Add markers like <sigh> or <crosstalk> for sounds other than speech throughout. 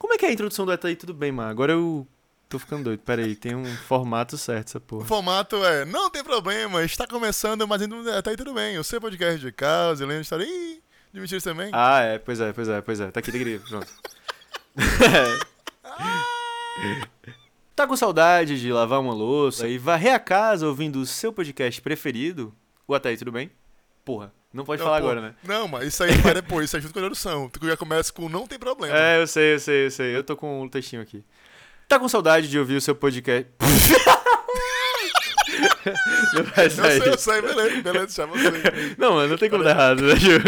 Como é que é a introdução do Até aí tudo bem, mano? Agora eu tô ficando doido. Pera aí, tem um formato certo essa O porra. formato é, não tem problema, está começando, mas tá aí tudo bem. O seu podcast de caos, lendo história. Ih, de mentiras também. Ah, é, pois é, pois é, pois é. Tá aqui, tá aqui, pronto. <laughs> tá com saudade de lavar uma louça e varrer a casa ouvindo o seu podcast preferido? O Até aí tudo bem? Porra, não pode Não, falar pô, agora, né? Não, mas isso aí vai depois, isso é junto com a introdução. Tu já começa com não tem problema. É, eu sei, eu sei, eu sei. Eu tô com um textinho aqui. Tá com saudade de ouvir o seu podcast. <laughs> não vai Eu sei, eu sei, beleza, beleza, chama você. Não, mano, não tem como dar errado. né, Ju?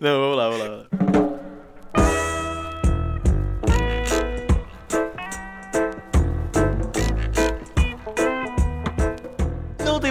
Não, vamos lá, vamos lá. Não tem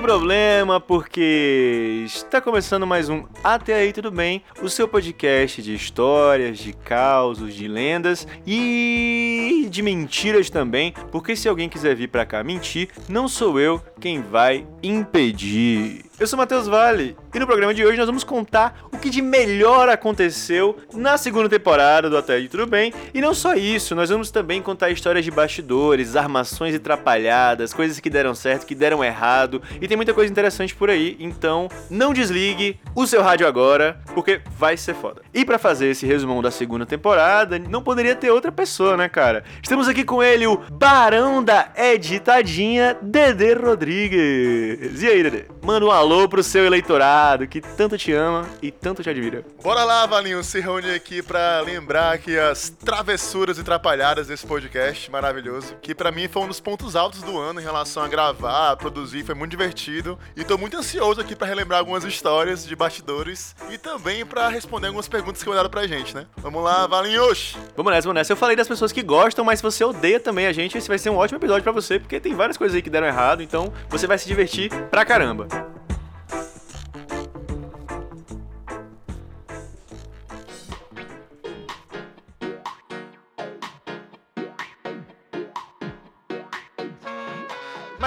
problema, porque está começando mais um Até Aí Tudo Bem, o seu podcast de histórias, de causos, de lendas e de mentiras também, porque se alguém quiser vir pra cá mentir, não sou eu quem vai impedir. Eu sou Matheus Vale e no programa de hoje nós vamos contar o que de melhor aconteceu na segunda temporada do Até Aí Tudo Bem. E não só isso, nós vamos também contar histórias de bastidores, armações e trapalhadas, coisas que deram certo, que deram errado. E tem muita coisa interessante por aí, então não desligue o seu rádio agora, porque vai ser foda. E pra fazer esse resumão da segunda temporada, não poderia ter outra pessoa, né, cara? Estamos aqui com ele, o Barão da Editadinha, Dedê Rodrigues. E aí, Dedê? Manda um alô pro seu eleitorado que tanto te ama e tanto te admira. Bora lá, Valinho, se reunir aqui pra lembrar aqui as travessuras e trapalhadas desse podcast maravilhoso, que pra mim foi um dos pontos altos do ano em relação a gravar, a produzir, foi muito divertido. E tô muito ansioso aqui pra relembrar algumas histórias de bastidores e também pra responder algumas perguntas que mandaram pra gente, né? Vamos lá, Valinhos! Vamos nessa, vamos nessa. Eu falei das pessoas que gostam, mas se você odeia também a gente, esse vai ser um ótimo episódio pra você, porque tem várias coisas aí que deram errado, então você vai se divertir pra caramba.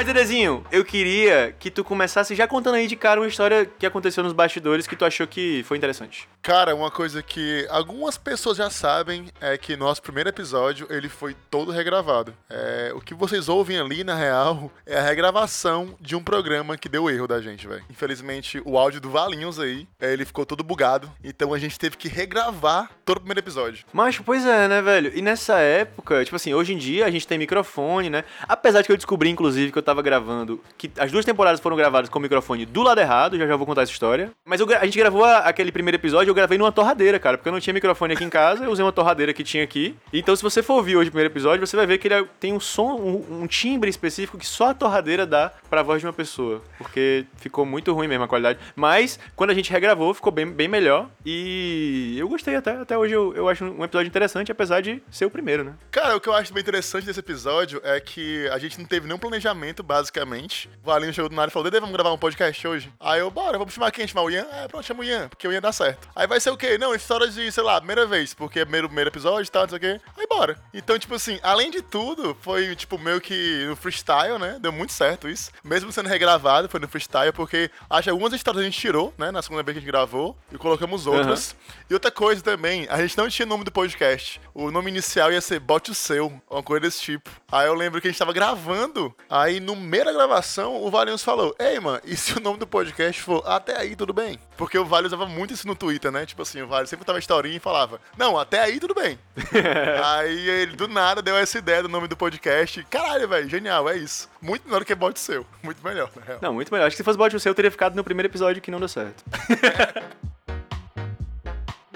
Mas, Dedezinho, eu queria que tu começasse já contando aí de cara uma história que aconteceu nos bastidores que tu achou que foi interessante. Cara, uma coisa que algumas pessoas já sabem é que nosso primeiro episódio ele foi todo regravado. É, o que vocês ouvem ali, na real, é a regravação de um programa que deu erro da gente, velho. Infelizmente, o áudio do Valinhos aí, é, ele ficou todo bugado. Então a gente teve que regravar todo o primeiro episódio. Mas, pois é, né, velho? E nessa época, tipo assim, hoje em dia a gente tem microfone, né? Apesar de que eu descobri, inclusive, que eu tava gravando, que as duas temporadas foram gravadas com o microfone do lado errado, já já vou contar essa história. Mas eu a gente gravou a- aquele primeiro episódio, eu gravei numa torradeira, cara, porque eu não tinha microfone aqui em casa, eu usei uma torradeira que tinha aqui. Então, se você for ouvir hoje o primeiro episódio, você vai ver que ele é- tem um som, um, um timbre específico que só a torradeira dá pra voz de uma pessoa. Porque ficou muito ruim mesmo a qualidade. Mas, quando a gente regravou, ficou bem, bem melhor. E eu gostei até. Até hoje eu, eu acho um episódio interessante, apesar de ser o primeiro, né? Cara, o que eu acho bem interessante desse episódio é que a gente não teve nenhum planejamento, basicamente. O Valinho chegou do nada e falou: Dede, vamos gravar um podcast hoje? Aí eu, bora, vamos chamar quem? Chamar o Ian? É, pronto, chama o Ian, porque o Ian dá certo. Aí vai ser o quê? Não, história de, sei lá, primeira vez, porque é primeiro, primeiro episódio e tal, não sei o quê. Aí bora. Então, tipo assim, além de tudo, foi, tipo, meio que no freestyle, né? Deu muito certo isso. Mesmo sendo regravado, foi no freestyle, porque acho que algumas histórias a gente tirou, né? Na segunda vez que a gente gravou, e colocamos outras. E outra coisa também, a gente não tinha nome do podcast. O nome inicial ia ser Bote o Seu, uma coisa desse tipo. Aí eu lembro que a gente tava gravando, aí no meio da gravação, o Valinhos falou: Ei, mano, e se o nome do podcast for Até Aí Tudo Bem? Porque o Vale usava muito isso no Twitter, né? Tipo assim, o Vale sempre tava historinha e falava: Não, até aí tudo bem. <laughs> aí ele do nada deu essa ideia do nome do podcast. Caralho, velho, genial, é isso. Muito melhor do que Bote o Seu. Muito melhor, na real. Não, muito melhor. Acho que se fosse Bote o Seu, eu teria ficado no primeiro episódio que não deu certo. <laughs>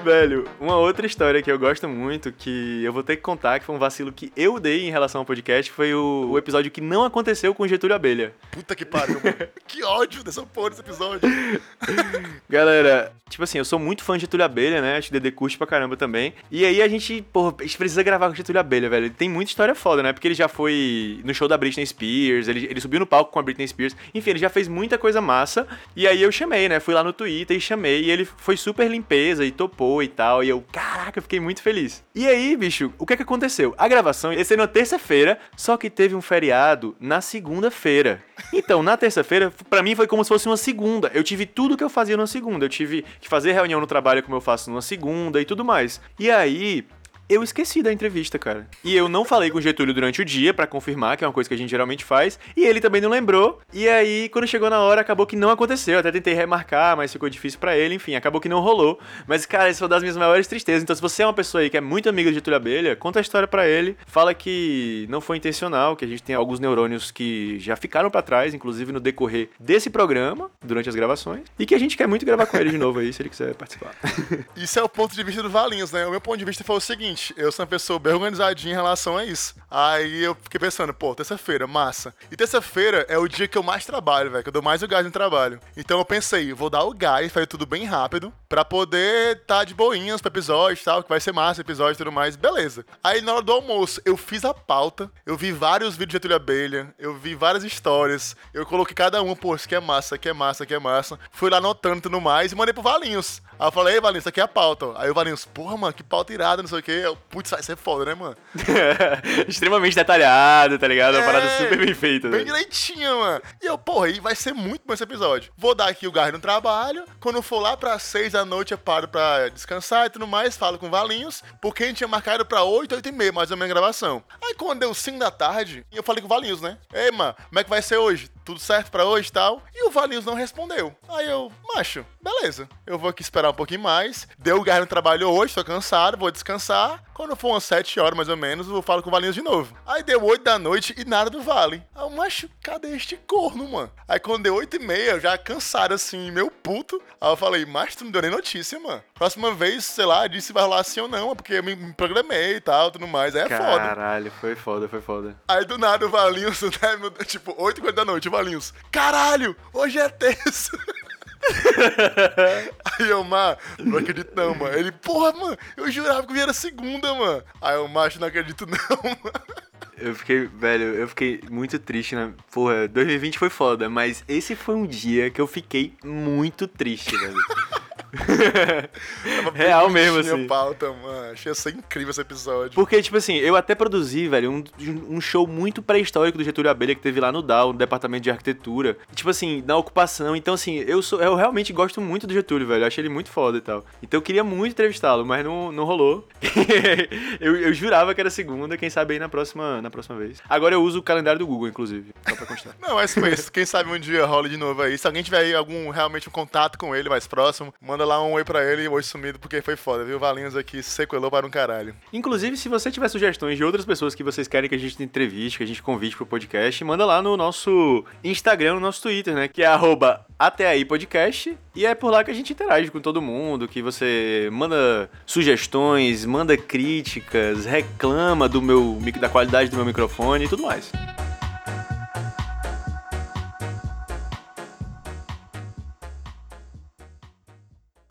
Velho, uma outra história que eu gosto muito, que eu vou ter que contar, que foi um vacilo que eu dei em relação ao podcast, foi o, o episódio que não aconteceu com Getúlio Abelha. Puta que pariu, mano. <laughs> que ódio dessa porra desse episódio. <laughs> Galera, tipo assim, eu sou muito fã de Getúlio Abelha, né? Acho que Dedê curte pra caramba também. E aí a gente, porra, a gente precisa gravar com Getúlio Abelha, velho. Ele tem muita história foda, né? Porque ele já foi no show da Britney Spears, ele, ele subiu no palco com a Britney Spears. Enfim, ele já fez muita coisa massa. E aí eu chamei, né? Fui lá no Twitter e chamei. E ele foi super limpeza e topou e tal. E eu, caraca, eu fiquei muito feliz. E aí, bicho, o que é que aconteceu? A gravação ia ser na terça-feira, só que teve um feriado na segunda-feira. Então, na terça-feira, pra mim foi como se fosse uma segunda. Eu tive tudo que eu fazia na segunda. Eu tive que fazer reunião no trabalho como eu faço numa segunda e tudo mais. E aí, eu esqueci da entrevista, cara. E eu não falei com o Getúlio durante o dia pra confirmar, que é uma coisa que a gente geralmente faz. E ele também não lembrou. E aí, quando chegou na hora, acabou que não aconteceu. Eu até tentei remarcar, mas ficou difícil pra ele. Enfim, acabou que não rolou. Mas, cara, isso foi uma das minhas maiores tristezas. Então, se você é uma pessoa aí que é muito amiga do Getúlio Abelha, conta a história pra ele. Fala que não foi intencional, que a gente tem alguns neurônios que já ficaram pra trás, inclusive no decorrer desse programa, durante as gravações. E que a gente quer muito gravar com ele de novo aí, se ele quiser participar. <laughs> Isso é o ponto de vista do Valinhos, né? O meu ponto de vista foi o seguinte: eu sou uma pessoa bem organizadinha em relação a isso. Aí eu fiquei pensando, pô, terça-feira, massa. E terça-feira é o dia que eu mais trabalho, velho, que eu dou mais o gás no trabalho. Então eu pensei, vou dar o gás, fazer tudo bem rápido, pra poder tá de boinhas pro episódio e tal, que vai ser massa episódio e tudo mais, beleza. Aí na hora do almoço, eu fiz a pauta, eu vi vários vídeos de Abelha, eu vi várias histórias, eu coloquei cada uma, pô, isso aqui é massa, aqui é massa, aqui é massa. Fui lá anotando e tudo mais e mandei pro Valinhos. Aí eu falei, ei, Valinhos, isso aqui é a pauta. Aí o Valinhos, porra, mano, que pauta irada, não sei o quê. Eu, Putz, vai ser foda, né, mano? <laughs> Extremamente detalhado, tá ligado? Uma É, parada super bem feita. Bem né? direitinha, mano. E eu, porra, aí vai ser muito bom esse episódio. Vou dar aqui o gás no trabalho. Quando for lá pra seis da noite, eu paro pra descansar e tudo mais. Falo com o Valinhos, porque a gente tinha marcado pra oito, oito e meia, mais ou menos, a gravação. Aí quando deu cinco da tarde, eu falei com o Valinhos, né? Ei, mano, como é que vai ser hoje? Tudo certo pra hoje e tal? E o Valinhos não respondeu. Aí eu, macho, beleza. Eu vou aqui esperar um pouquinho mais. Deu o gás no trabalho hoje, tô cansado, vou descansar. Quando for umas sete horas, mais ou menos, eu falo com o Valinhos de novo. Aí deu oito da noite e nada do Vale. Aí eu, macho, cadê este corno, mano? Aí quando deu oito e meia, eu já cansado assim, meu puto. Aí eu falei, mas tu não deu nem notícia, mano. Próxima vez, sei lá, disse se vai rolar assim ou não, porque eu me, me programei e tal, tudo mais. Aí é foda. Caralho, foi foda, foi foda. Aí do nada o Valinhos, <laughs> né, tipo, 8 h da noite, o Valinhos. Caralho, hoje é terça. <laughs> <laughs> Aí eu, mano, não acredito não, mano. Ele, porra, mano, eu jurava que era segunda, mano. Aí eu, macho, não acredito não, <laughs> mano. Eu fiquei, velho, eu fiquei muito triste, né? Porra, 2020 foi foda, mas esse foi um dia que eu fiquei muito triste, velho. <laughs> Real mesmo, assim. pauta, mano. Achei isso incrível esse episódio. Porque, tipo assim, eu até produzi, velho, um, um show muito pré-histórico do Getúlio Abelha que teve lá no DAO, no Departamento de Arquitetura. Tipo assim, na ocupação. Então, assim, eu sou, eu realmente gosto muito do Getúlio, velho. Eu achei ele muito foda e tal. Então eu queria muito entrevistá-lo, mas não, não rolou. <laughs> eu, eu jurava que era segunda, quem sabe aí na próxima, na próxima vez. Agora eu uso o calendário do Google, inclusive, só pra constar. <laughs> Não, mas foi isso. Quem sabe um dia rola de novo aí. Se alguém tiver aí algum realmente um contato com ele mais próximo, manda lá um oi pra ele, oi sumido, porque foi foda, viu? Valinhos aqui sequelou para um caralho. Inclusive, se você tiver sugestões de outras pessoas que vocês querem que a gente entreviste, que a gente convide pro podcast, manda lá no nosso Instagram, no nosso Twitter, né? Que é arroba até aí podcast. E é por lá que a gente interage com todo mundo, que você manda sugestões, manda críticas, reclama do meu da qualidade do meu microfone e tudo mais.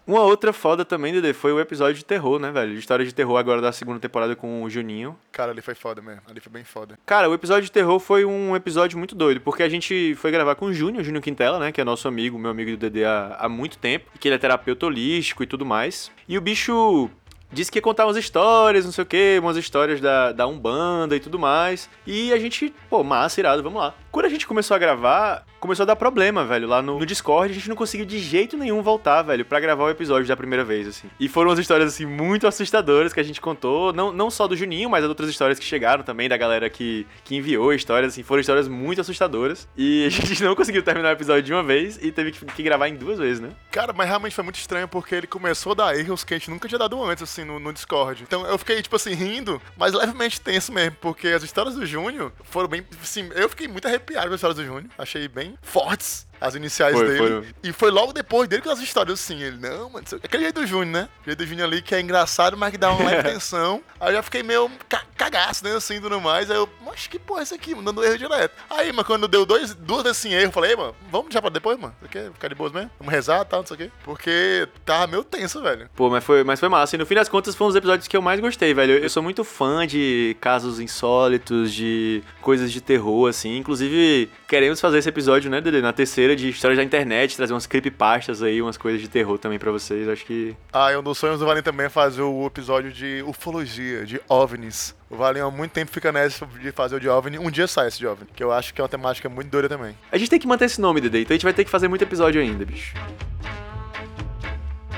Uma outra foda também, Dede, foi o episódio de terror, né, velho? De história de terror agora da segunda temporada com o Juninho. Cara, ali foi foda mesmo. Ali foi bem foda. Cara, o episódio de terror foi um episódio muito doido, porque a gente foi gravar com o Júnior, Júnior Quintela, né? Que é nosso amigo, meu amigo do DD há, há muito tempo, que ele é terapeuta holístico e tudo mais. E o bicho disse que ia contar umas histórias, não sei o quê, umas histórias da, da Umbanda e tudo mais. E a gente, pô, massa, irado, vamos lá. Quando a gente começou a gravar, começou a dar problema, velho. Lá no, no Discord, a gente não conseguiu de jeito nenhum voltar, velho, pra gravar o episódio da primeira vez, assim. E foram umas histórias, assim, muito assustadoras que a gente contou. Não, não só do Juninho, mas outras histórias que chegaram também, da galera que, que enviou histórias, assim. Foram histórias muito assustadoras. E a <laughs> gente não conseguiu terminar o episódio de uma vez e teve que, que gravar em duas vezes, né? Cara, mas realmente foi muito estranho porque ele começou a dar erros que a gente nunca tinha dado antes, assim, no, no Discord. Então eu fiquei, tipo assim, rindo, mas levemente tenso mesmo, porque as histórias do Júnior foram bem. Assim, eu fiquei muito arrepiado com as histórias do Júnior. Achei bem fortes as iniciais Foi, dele. foram. E foi logo depois dele que as histórias, assim, ele, não, mano, isso- aquele jeito do Júnior, né? O jeito do Júnior ali que é engraçado, mas que dá uma leve <laughs> tensão. Aí eu já fiquei meio ca cagaço, né, assim, tudo mais. Aí eu, mas que porra é isso aqui, mano, dando erro direto. Aí, mano, quando deu dois, duas vezes assim erro, eu falei, "Ei, mano, vamos deixar pra depois, mano? Você quer ficar de boas mesmo? Vamos rezar e tal, não sei o quê. Porque tava meio tenso, velho. Pô, mas foi, mas foi massa. E no fim das contas, foi um dos episódios que eu mais gostei, velho. Eu, eu sou muito fã de casos insólitos, de coisas de terror, assim. Inclusive, queremos fazer esse episódio, né, Dede? Na terceira de histórias da internet, trazer umas creepypastas aí, umas coisas de terror também pra vocês. Acho que. Ah, e um dos sonhos do Valinho também é fazer o episódio de ufologia, de OVNIs. O Valinho há muito tempo fica nessa de fazer o de OVNI. Um dia sai esse de OVNI, que eu acho que é uma temática muito doida também. A gente tem que manter esse nome, Dede. Então a gente vai ter que fazer muito episódio ainda, bicho.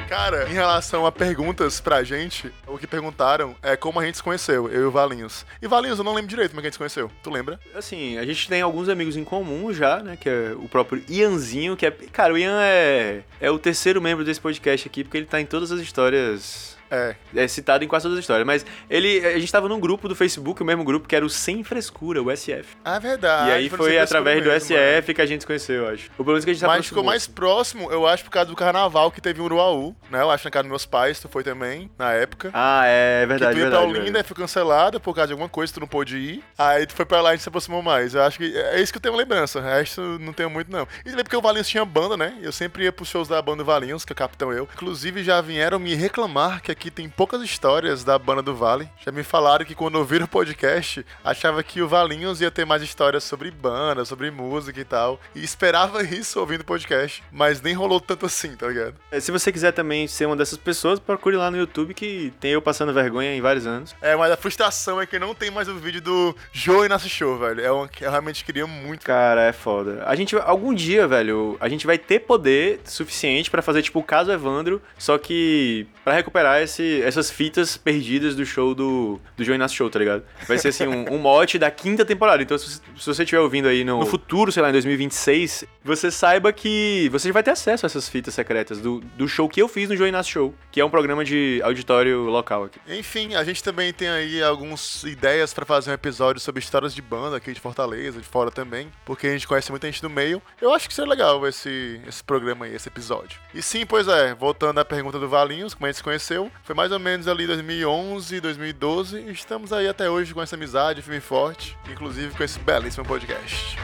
Cara, em relação a perguntas pra gente, o que perguntaram é como a gente se conheceu, eu e o Valinhos. E Valinhos, eu não lembro direito como é que a gente se conheceu. Tu lembra? Assim, a gente tem alguns amigos em comum já, né? Que é o próprio Ianzinho, que é. Cara, o Ian é, é o terceiro membro desse podcast aqui, porque ele tá em todas as histórias É. é citado em quase todas as histórias. Mas ele, a gente tava num grupo do Facebook, o mesmo grupo, que era o Sem Frescura, o SF. Ah, é verdade. e aí foi através do mesmo, SF que a gente se conheceu, eu acho. O problema é que a gente tá Mas ficou mais próximo, eu acho, por causa do carnaval que teve em Uruaú, né? Eu acho na casa dos meus pais, tu foi também, na época. Ah, é verdade, que tu ia verdade. pra Olinda e foi cancelada por causa de alguma coisa, tu não pôde ir. Aí tu foi pra lá e a gente se aproximou mais. Eu acho que é isso que eu tenho lembrança. O resto não tenho muito, não. E também porque o Valinhos tinha banda, né? Eu sempre ia pros shows da banda Valinhos, que é o Capitão Eu. Inclusive já vieram me reclamar que aqui tem poucas histórias da banda do Vale. Já me falaram que quando ouviram o podcast, achava que o Valinhos ia ter mais histórias sobre banda, sobre música e tal. E esperava isso ouvindo o podcast. Mas nem rolou tanto assim, tá ligado? É, Se você quiser também ser uma dessas pessoas, procure lá no YouTube que tem eu passando vergonha em vários anos. É, mas a frustração é que não tem mais o vídeo do Joe Nasce Show, velho. É uma que eu realmente queria muito. Cara, é foda. A gente, algum dia, velho, a gente vai ter poder suficiente pra fazer, tipo, o caso Evandro, só que pra recuperar esse, essas fitas perdidas do show do, do Joey Nasce Show, tá ligado? Vai ser, assim, um, um mote da quinta temporada. Então, se, se você estiver ouvindo aí no, no futuro, sei lá, em 2026, você saiba que você vai ter acesso a essas fitas secretas do, do show que eu fiz no Joey Nasce Show, que é um programa de auditório local aqui. Enfim, a gente também tem aí algumas ideias pra fazer um episódio sobre histórias de banda aqui de Fortaleza, de fora também, porque a gente conhece muita gente do meio. Eu acho que seria legal esse, esse programa aí, esse episódio. E sim, pois é, voltando à pergunta do Valinhos, como a gente se conheceu, foi mais ou menos ali 2011, 2012, e estamos aí até hoje com essa amizade firme e forte, inclusive com esse belíssimo podcast.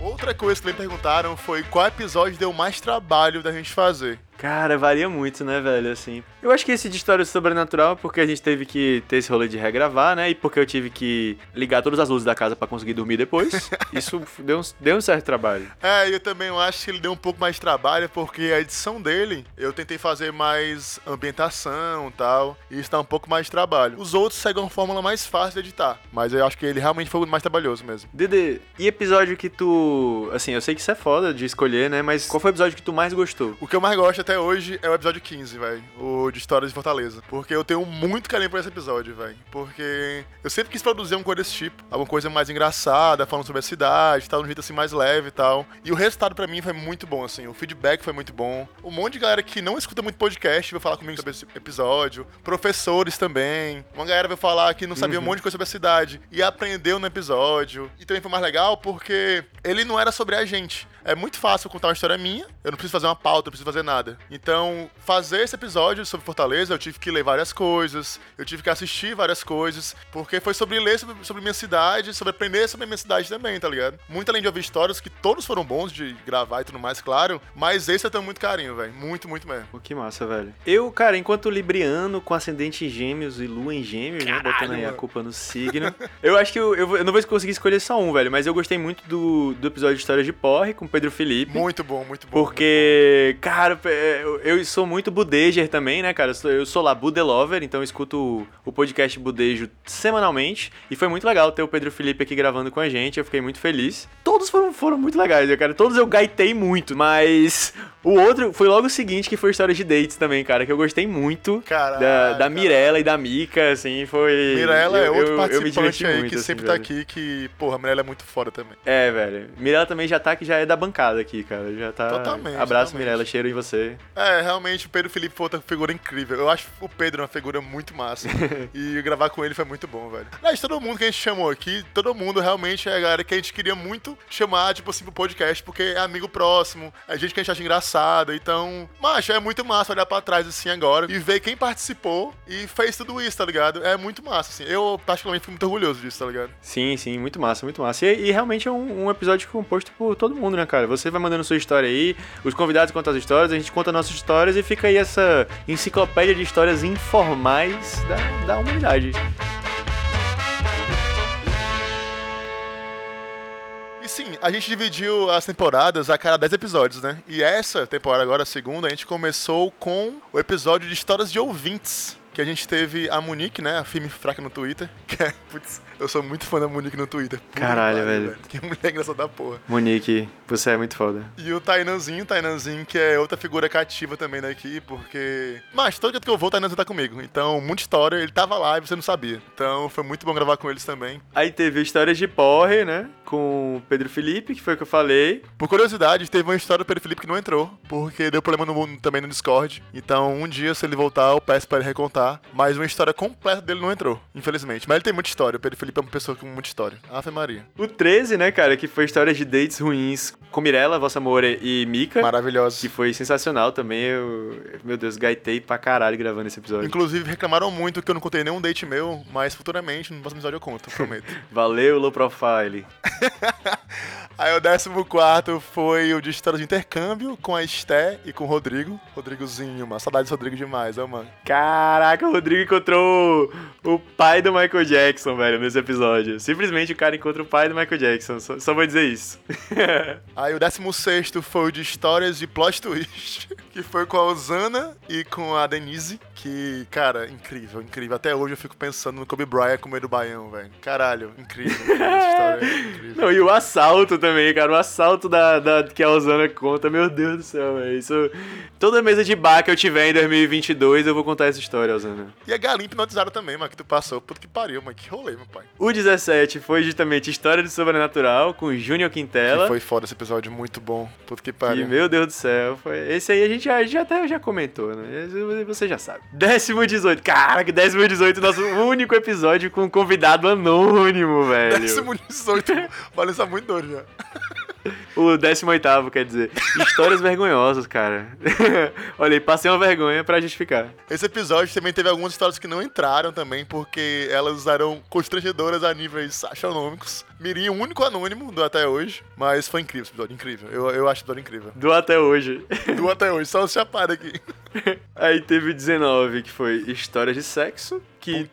Outra coisa que me perguntaram foi qual episódio deu mais trabalho da gente fazer. Cara, varia muito, né, velho, assim. Eu acho que esse de história sobrenatural porque a gente teve que ter esse rolê de regravar, né? E porque eu tive que ligar todas as luzes da casa pra conseguir dormir depois. <laughs> Isso deu um, deu um certo trabalho. É, eu também acho que ele deu um pouco mais de trabalho, porque a edição dele, eu tentei fazer mais ambientação e tal, e isso dá um pouco mais de trabalho. Os outros seguem uma fórmula mais fácil de editar, mas eu acho que ele realmente foi o mais trabalhoso mesmo. Dede, e episódio que tu. Assim, eu sei que isso é foda de escolher, né? Mas qual foi o episódio que tu mais gostou? O que eu mais gosto até hoje é o episódio 15, velho. O de Histórias de Fortaleza. Porque eu tenho muito carinho por esse episódio, velho. Porque eu sempre quis produzir uma coisa desse tipo. Alguma coisa mais engraçada, falando sobre a cidade, tal, de um jeito assim mais leve e tal. E o resultado pra mim foi muito bom, assim. O feedback foi muito bom. Um monte de galera que não escuta muito podcast veio falar comigo sobre esse episódio. Professores também. Uma galera veio falar que não sabia um monte de coisa sobre a cidade e aprendeu no episódio. E também foi mais legal porque ele não era sobre a gente. É muito fácil contar uma história minha, eu não preciso fazer uma pauta, não preciso fazer nada. Então, fazer esse episódio sobre Fortaleza, eu tive que ler várias coisas, eu tive que assistir várias coisas, porque foi sobre ler sobre, sobre minha cidade, sobre aprender sobre a minha cidade também, tá ligado? Muito além de ouvir histórias que todos foram bons de gravar e tudo mais, claro, mas esse eu tenho muito carinho, velho. Muito, muito mesmo. Pô, que massa, velho. Eu, cara, enquanto libriano com ascendente em gêmeos e lua em gêmeos, né? Botando aí a mano. culpa no signo. <laughs> eu acho que eu, eu, eu não vou conseguir escolher só um, velho, mas eu gostei muito do, do episódio de História de Porre com Pedro Felipe. Muito bom, muito bom. Porque, cara, eu, eu sou muito budeger também, né, cara? Eu sou, eu lá budelover, então eu escuto o, podcast Budejo semanalmente. E foi muito legal ter o Pedro Felipe aqui gravando com a gente, eu fiquei muito feliz. Todos foram, foram muito legais, né, cara. Todos eu gaitei muito, mas o outro foi logo o seguinte, que foi história de dates também, cara, que eu gostei muito. Caraca, da, da. Mirella e da Mika, assim, foi... Mirella é eu- outro eu- eu participante diverti aí muito, que assim, sempre tá velho. aqui, que, porra, a Mirella é muito foda também. É, velho. Mirella também já tá que já é da bancada aqui, cara. Já tá. Totalmente, Abraço, totalmente. Mirella. Cheiro em você. É, realmente o Pedro Felipe foi outra figura incrível. Eu acho o Pedro uma figura muito massa. <laughs> e gravar com ele foi muito bom, velho. Mas todo mundo que a gente chamou aqui, todo mundo realmente é a galera que a gente queria muito chamar, tipo assim, pro podcast, porque é amigo próximo, é gente que a gente acha engraçada. Então, macho, é muito massa olhar pra trás assim agora e ver quem participou e fez tudo isso, tá ligado? É muito massa, assim. Eu, particularmente, fico muito orgulhoso disso, tá ligado? Sim, sim, muito massa, muito massa. E, e realmente é um, um episódio composto por todo mundo, né, cara? Você vai mandando sua história aí, os convidados contam as histórias, a gente conta nossas histórias e fica aí essa enciclopédia de histórias informais da, da humanidade. E sim, a gente dividiu as temporadas a cada 10 episódios, né? E essa temporada agora, a segunda, a gente começou com o episódio de histórias de ouvintes. que a gente teve a Monique, né? A filme fraca no Twitter. <laughs> Que é, putz, eu sou muito fã da Monique no Twitter. Caralho, que velho. Que mulher engraçada da porra. Monique, você é muito foda. E o Tainanzinho, Tainanzinho, que é outra figura cativa também daqui, porque. Mas todo dia que eu vou, o Tainanzinho tá comigo. Então, muita história, ele tava lá e você não sabia. Então, foi muito bom gravar com eles também. Aí teve histórias de porre, né? Com o Pedro Felipe, que foi o que eu falei. Por curiosidade, teve uma história do Pedro Felipe que não entrou, porque deu problema no, também no Discord. Então, um dia, se ele voltar, eu peço pra ele recontar. Mas uma história completa dele não entrou, infelizmente. Mas ele tem muita história. O Pedro Felipe é uma pessoa com muita história. Ave Maria. O 13, né, cara? Que foi histórias de dates ruins com Mirella, Vossa Amor e Mika. Maravilhosa. Que foi sensacional também. Eu, meu Deus, gaitei pra caralho gravando esse episódio. Inclusive, reclamaram muito que eu não contei nenhum date meu, mas futuramente, no próximo episódio eu conto, prometo. <laughs> Valeu, low profile. <laughs> Aí o 14 foi o de história de intercâmbio com a Esté e com o Rodrigo. Rodrigozinho, mano. Saudades do Rodrigo demais, ó, mano. Caraca, o Rodrigo encontrou o pai do Michael Jackson, velho, nesse episódio. Simplesmente o cara encontra o pai do Michael Jackson. Só, só vou dizer isso. <laughs> Aí o 16 foi o de histórias de plot twist, <laughs> que foi com a Osana e com a Denise. Que, cara, incrível, incrível. Até hoje eu fico pensando no Kobe Bryant com do baião, velho. Caralho, incrível. História é incrível. Não, e o assalto também, cara. O assalto da, da, que a Osana conta. Meu Deus do céu, velho. Isso... Toda mesa de bar que eu tiver em 2022, eu vou contar essa história, Osana. E a galinha hipnotizada também, mano, que tu passou. Puta que pariu, mano. Que rolê, meu pai. O 17 foi justamente História do Sobrenatural, com Júnior Quintela. Que foi foda esse episódio, muito bom. Puta que E, pariu. meu Deus do céu, foi... esse aí a gente já, já até já comentou, né? Você já sabe. Décimo 18. Caraca, décimo 18, nosso único episódio com um convidado anônimo, velho. Décimo 18. Valeu, é muito doido já. <laughs> O 18, quer dizer. Histórias vergonhosas, cara. <laughs> Olha aí, passei uma vergonha pra justificar. Esse episódio também teve algumas histórias que não entraram também, porque elas eram constrangedoras a níveis astronômicos. Mirim, o único anônimo do até hoje. Mas foi incrível esse episódio, incrível. Eu, eu acho o episódio incrível. Do até hoje. <laughs> Do até hoje, só se chapar aqui. Aí teve o 19, que foi Histórias de Sexo. Que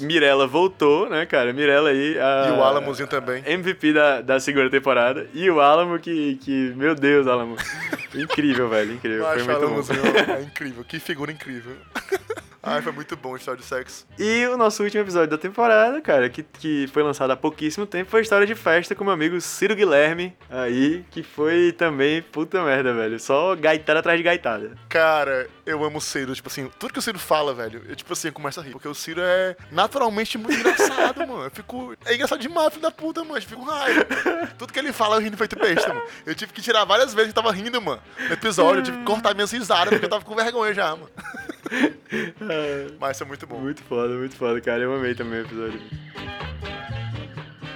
Mirella voltou, né, cara? Mirella aí. A... E o Alamozinho também. MVP da, da segunda temporada. E o Alamo, que, que. Meu Deus, Alamo. <laughs> incrível, velho. Incrível. Foi muito bom. <laughs> É incrível, que figura incrível. <laughs> Ai, foi muito bom a história de sexo. E o nosso último episódio da temporada, cara, que, que foi lançado há pouquíssimo tempo, foi a história de festa com meu amigo Ciro Guilherme, aí, que foi também puta merda, velho. Só gaitada atrás de gaitada. Cara, eu amo o Ciro, tipo assim, tudo que o Ciro fala, velho, eu tipo assim, eu começo a rir. Porque o Ciro é naturalmente muito engraçado, <laughs> mano. Eu fico. É engraçado demais, filho da puta, mano. Eu fico com raiva. Tudo que ele fala, eu rindo feito besta, mano. Eu tive que tirar várias vezes que eu tava rindo, mano. No episódio, eu tive que cortar minhas risadas, porque eu tava com vergonha já, mano. <laughs> Mas isso é muito bom. Muito foda, muito foda, cara. Eu amei também o episódio.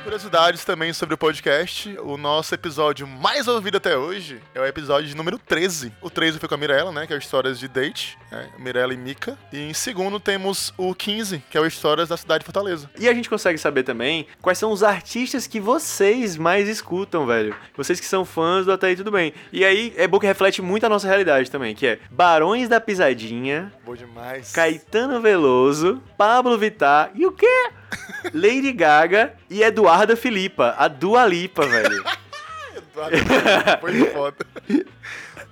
Curiosidades também sobre o podcast. O nosso episódio mais ouvido até hoje é o episódio de número 13. O 13 foi com a Mirella, né? Que é o Histórias de Date. É, Mirella e Mika. E em segundo temos o 15, que é o Histórias da Cidade de Fortaleza. E a gente consegue saber também quais são os artistas que vocês mais escutam, velho. Vocês que são fãs do Até Aí Tudo Bem. E aí é bom que reflete muito a nossa realidade também, que é Barões da Pisadinha, Bom demais. Caetano Veloso, Pablo Vittar e o quê? Lady Gaga e Eduarda Filipa, a Dua Lipa, velho. Eduardo, Foi foda.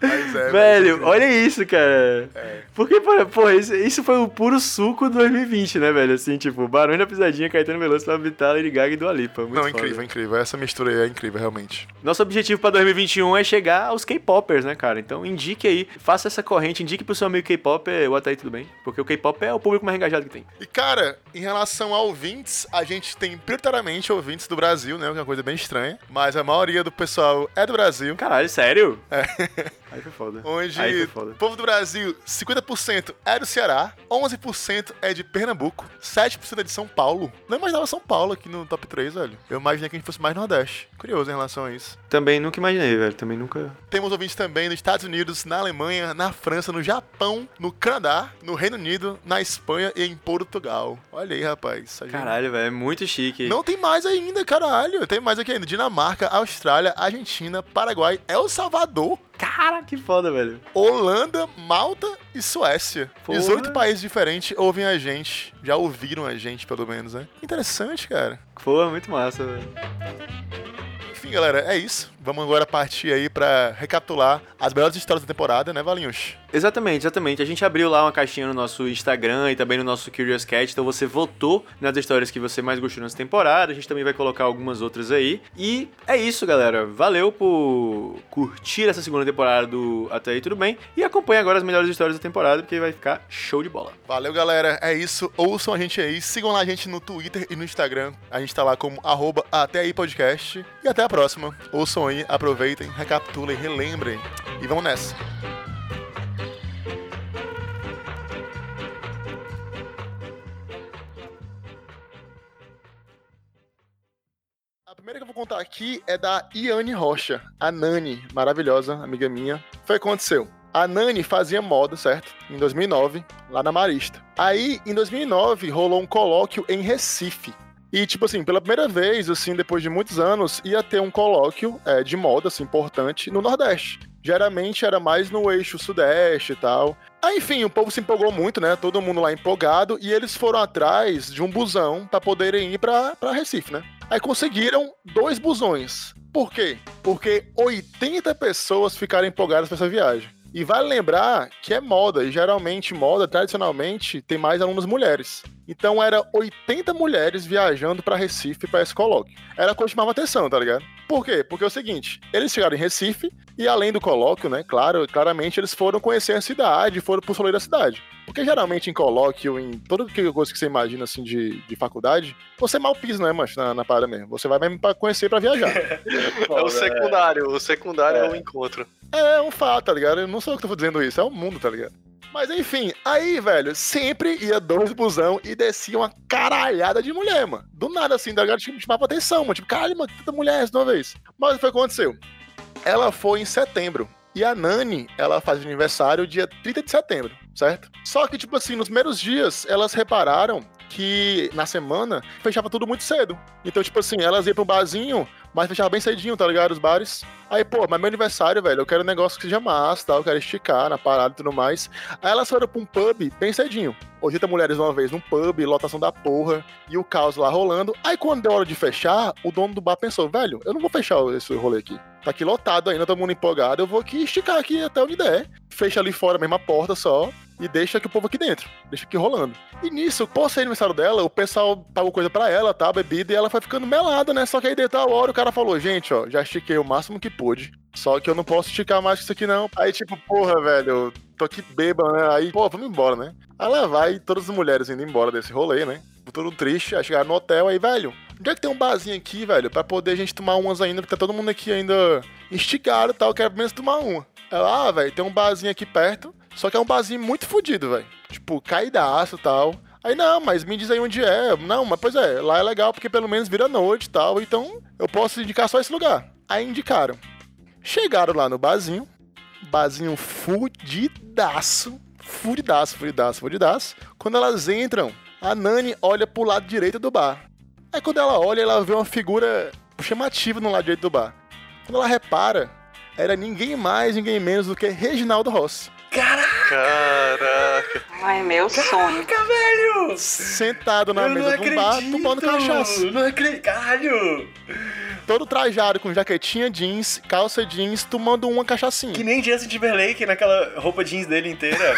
É. velho, mas- olha isso, cara. É. Porque, pô, isso, isso foi o puro suco do 2020, né, velho? Assim, tipo, Barões da Pisadinha, Caetano Veloso, Vittar, Lady Gaga e Dua Lipa. Muito Não, foda. incrível, incrível. Essa mistura aí é incrível, realmente. Nosso objetivo pra 2021 é chegar aos K-popers, né, cara? Então indique aí, faça essa corrente, indique pro seu amigo K-pop o Até Aí Tudo Bem. Porque o K-pop é o público mais engajado que tem. E, cara, em relação a ouvintes, a gente tem prioritariamente ouvintes do Brasil, né? Que é uma coisa bem estranha. Mas a maioria do pessoal é do Brasil. Caralho, sério? <laughs> Aí foi foda. Onde Aí foi o foda. povo do Brasil, 50% é do Ceará, 11% é de Pernambuco, 7% é de São Paulo. Não imaginava São Paulo aqui no top 3, velho. Eu imaginei que a gente fosse mais Nordeste. Curioso em relação a isso. Também nunca imaginei, velho. Também nunca. Temos ouvintes também nos Estados Unidos, na Alemanha, na França, no Japão, no Canadá, no Reino Unido, na Espanha e em Portugal. Olha aí, rapaz. Caralho, velho, é muito chique. Não tem mais ainda, caralho. Tem mais aqui ainda. Dinamarca, Austrália, Argentina, Paraguai, El Salvador, Cara, que foda, velho. Holanda, Malta e Suécia. Porra. 18 países diferentes ouvem a gente. Já ouviram a gente, pelo menos, né? Interessante, cara. Pô, muito massa, velho. Enfim, galera, é isso. Vamos agora partir aí pra recapitular as melhores histórias da temporada, né, Valinhos? Exatamente, exatamente. A gente abriu lá uma caixinha no nosso Instagram e também no nosso Curious Cat, então você votou nas histórias que você mais gostou nessa temporada. A gente também vai colocar algumas outras aí. E é isso, galera. Valeu por curtir essa segunda temporada do Até aí Tudo Bem e acompanhe agora as melhores histórias da temporada, porque vai ficar show de bola. Valeu, galera. É isso. Ouçam a gente aí. Sigam lá a gente no Twitter e no Instagram. A gente tá lá como arroba até aí podcast. E até a próxima. Ouçam aí, aproveitem, recapitulem, relembrem. E vamos nessa. Primeira que eu vou contar aqui é da Iane Rocha, a Nani, maravilhosa amiga minha. Foi o que aconteceu. A Nani fazia moda, certo? Em 2009, lá na Marista. Aí, em 2009, rolou um colóquio em Recife. E, tipo assim, pela primeira vez, assim, depois de muitos anos, ia ter um colóquio é, de moda, assim, importante no Nordeste. Geralmente era mais no eixo Sudeste e tal. Aí, enfim, o povo se empolgou muito, né? Todo mundo lá empolgado. E eles foram atrás de um busão para poderem ir pra, pra Recife, né? Aí conseguiram dois busões. Por quê? Porque 80 pessoas ficaram empolgadas para essa viagem. E vale lembrar que é moda, e geralmente moda, tradicionalmente, tem mais alunas mulheres. Então era 80 mulheres viajando para Recife para esse colóquio. Era coisa que chamava atenção, tá ligado? Por quê? Porque é o seguinte, eles chegaram em Recife e além do colóquio, né, claro, claramente eles foram conhecer a cidade, foram pro soleiro da cidade. Porque geralmente em colóquio, em toda coisa que você imagina assim de, de faculdade, você mal pisa, né, mancho, na, na parada mesmo. Você vai mesmo pra conhecer, pra viajar. <laughs> é o secundário, o secundário é. é o encontro. É um fato, tá ligado? Eu não sou eu que tô dizendo isso, é o mundo, tá ligado? Mas enfim, aí, velho, sempre ia dois busão e descia uma caralhada de mulher, mano. Do nada, assim, tá ligado? Tipo, chamava atenção, mano. Tipo, caralho, mano, tanta mulher de uma vez. Mas o que aconteceu? Ela foi em setembro. E a Nani, ela faz aniversário dia 30 de setembro, certo? Só que, tipo assim, nos primeiros dias, elas repararam que na semana fechava tudo muito cedo. Então, tipo assim, elas iam pro barzinho, mas fechava bem cedinho, tá ligado? Os bares. Aí, pô, mas meu aniversário, velho, eu quero um negócio que seja massa, tá? Eu quero esticar na parada e tudo mais. Aí elas foram pra um pub bem cedinho. 80 mulheres uma vez num pub, lotação da porra, e o caos lá rolando. Aí quando deu hora de fechar, o dono do bar pensou, velho, eu não vou fechar esse rolê aqui. Tá aqui lotado ainda, todo mundo empolgado, eu vou aqui esticar aqui até onde der. Fecha ali fora a porta só, e deixa que o povo aqui dentro. Deixa aqui rolando. E nisso, por ser aniversário dela, o pessoal pagou coisa para ela, tá? Bebida, e ela foi ficando melada, né? Só que aí dentro da hora o cara falou, gente, ó, já estiquei o máximo que pude. Só que eu não posso esticar mais isso aqui, não. Aí, tipo, porra, velho, tô aqui bêbado, né? Aí, pô, vamos embora, né? Aí lá vai todas as mulheres indo embora desse rolê, né? Todo triste, aí chegaram no hotel, aí, velho, onde é que tem um barzinho aqui, velho? Pra poder a gente tomar umas ainda, porque tá todo mundo aqui ainda instigado e tal, quero menos tomar uma. Ela, ah, velho, tem um barzinho aqui perto, só que é um barzinho muito fodido, velho. Tipo, caidaço e tal. Aí, não, mas me diz aí onde é. Não, mas pois é, lá é legal porque pelo menos vira noite e tal, então eu posso indicar só esse lugar. Aí indicaram. Chegaram lá no barzinho, barzinho fudidaço, fudidaço, fudidaço, fudidaço. Quando elas entram, a Nani olha pro lado direito do bar. Aí quando ela olha, ela vê uma figura chamativa no lado direito do bar. Quando ela repara, era ninguém mais, ninguém menos do que Reginaldo Rossi. Caraca! Caraca! Ai, meu sonho. Caraca, velho! Sentado na Eu mesa um bar, tomando cachaça. Não acredito! Caralho! Todo trajado, com jaquetinha jeans, calça jeans, tomando uma cachaçinha. Que nem Justin Timberlake naquela roupa jeans dele inteira.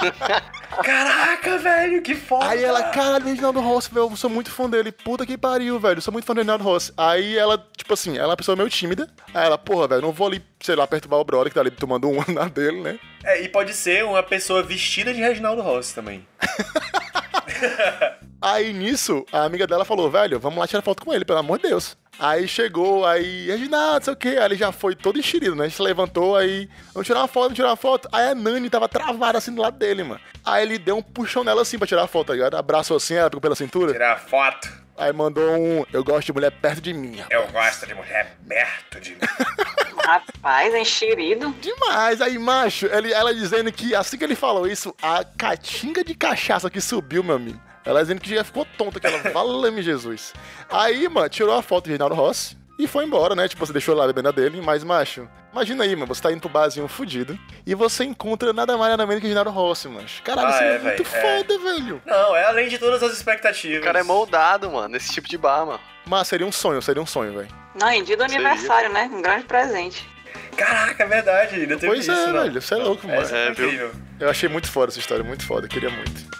<laughs> Caraca, velho, que foda! Aí ela, caralho, Reginaldo Rossi, velho, eu sou muito fã dele. Puta que pariu, velho, eu sou muito fã do Reginaldo Rossi. Aí ela, tipo assim, ela é uma pessoa meio tímida. Aí ela, porra, velho, não vou ali, sei lá, perturbar o brother que tá ali tomando uma na dele, né? É, e pode ser uma pessoa vestida de Reginaldo Rossi também. <laughs> Aí nisso, a amiga dela falou, velho, vamos lá tirar foto com ele, pelo amor de Deus. Aí chegou, aí, Reginaldo, não sei o quê. Aí ele já foi todo enxerido, né? A gente se levantou, aí, vamos tirar uma foto, vamos tirar uma foto. Aí a Nani tava travada assim do lado dele, mano. Aí ele deu um puxão nela assim pra tirar a foto, tá ligado? Abraçou assim, ela pegou pela cintura. Tirar foto. Aí mandou um, eu gosto de mulher perto de mim. rapaz." Eu gosto de mulher perto de mim. <laughs> Rapaz, enxerido. Demais, aí, macho, ele, ela dizendo que assim que ele falou isso, a catinga de cachaça que subiu, meu amigo. Ela dizendo que já ficou tonta, que ela, <laughs> valame Jesus. Aí, mano, tirou a foto de Reinaldo Rossi e foi embora, né? Tipo, você deixou lá a bebida dele, mas, macho, imagina aí, mano, você tá indo pro barzinho fudido e você encontra nada mais nada menos que Reinaldo Rossi, mano. Caralho, Ah, isso é, é, muito véi, é. foda, velho. Não, é além de todas as expectativas. O cara é moldado, mano, nesse tipo de bar, mano. Mas seria um sonho, seria um sonho, velho. Não, e dia do Seria. aniversário, né? Um grande presente. Caraca, é verdade. Ainda teve Pois isso, é, não. velho, você é louco, mano. Essa É, foi viu? incrível. Eu achei muito foda essa história, muito foda, queria muito.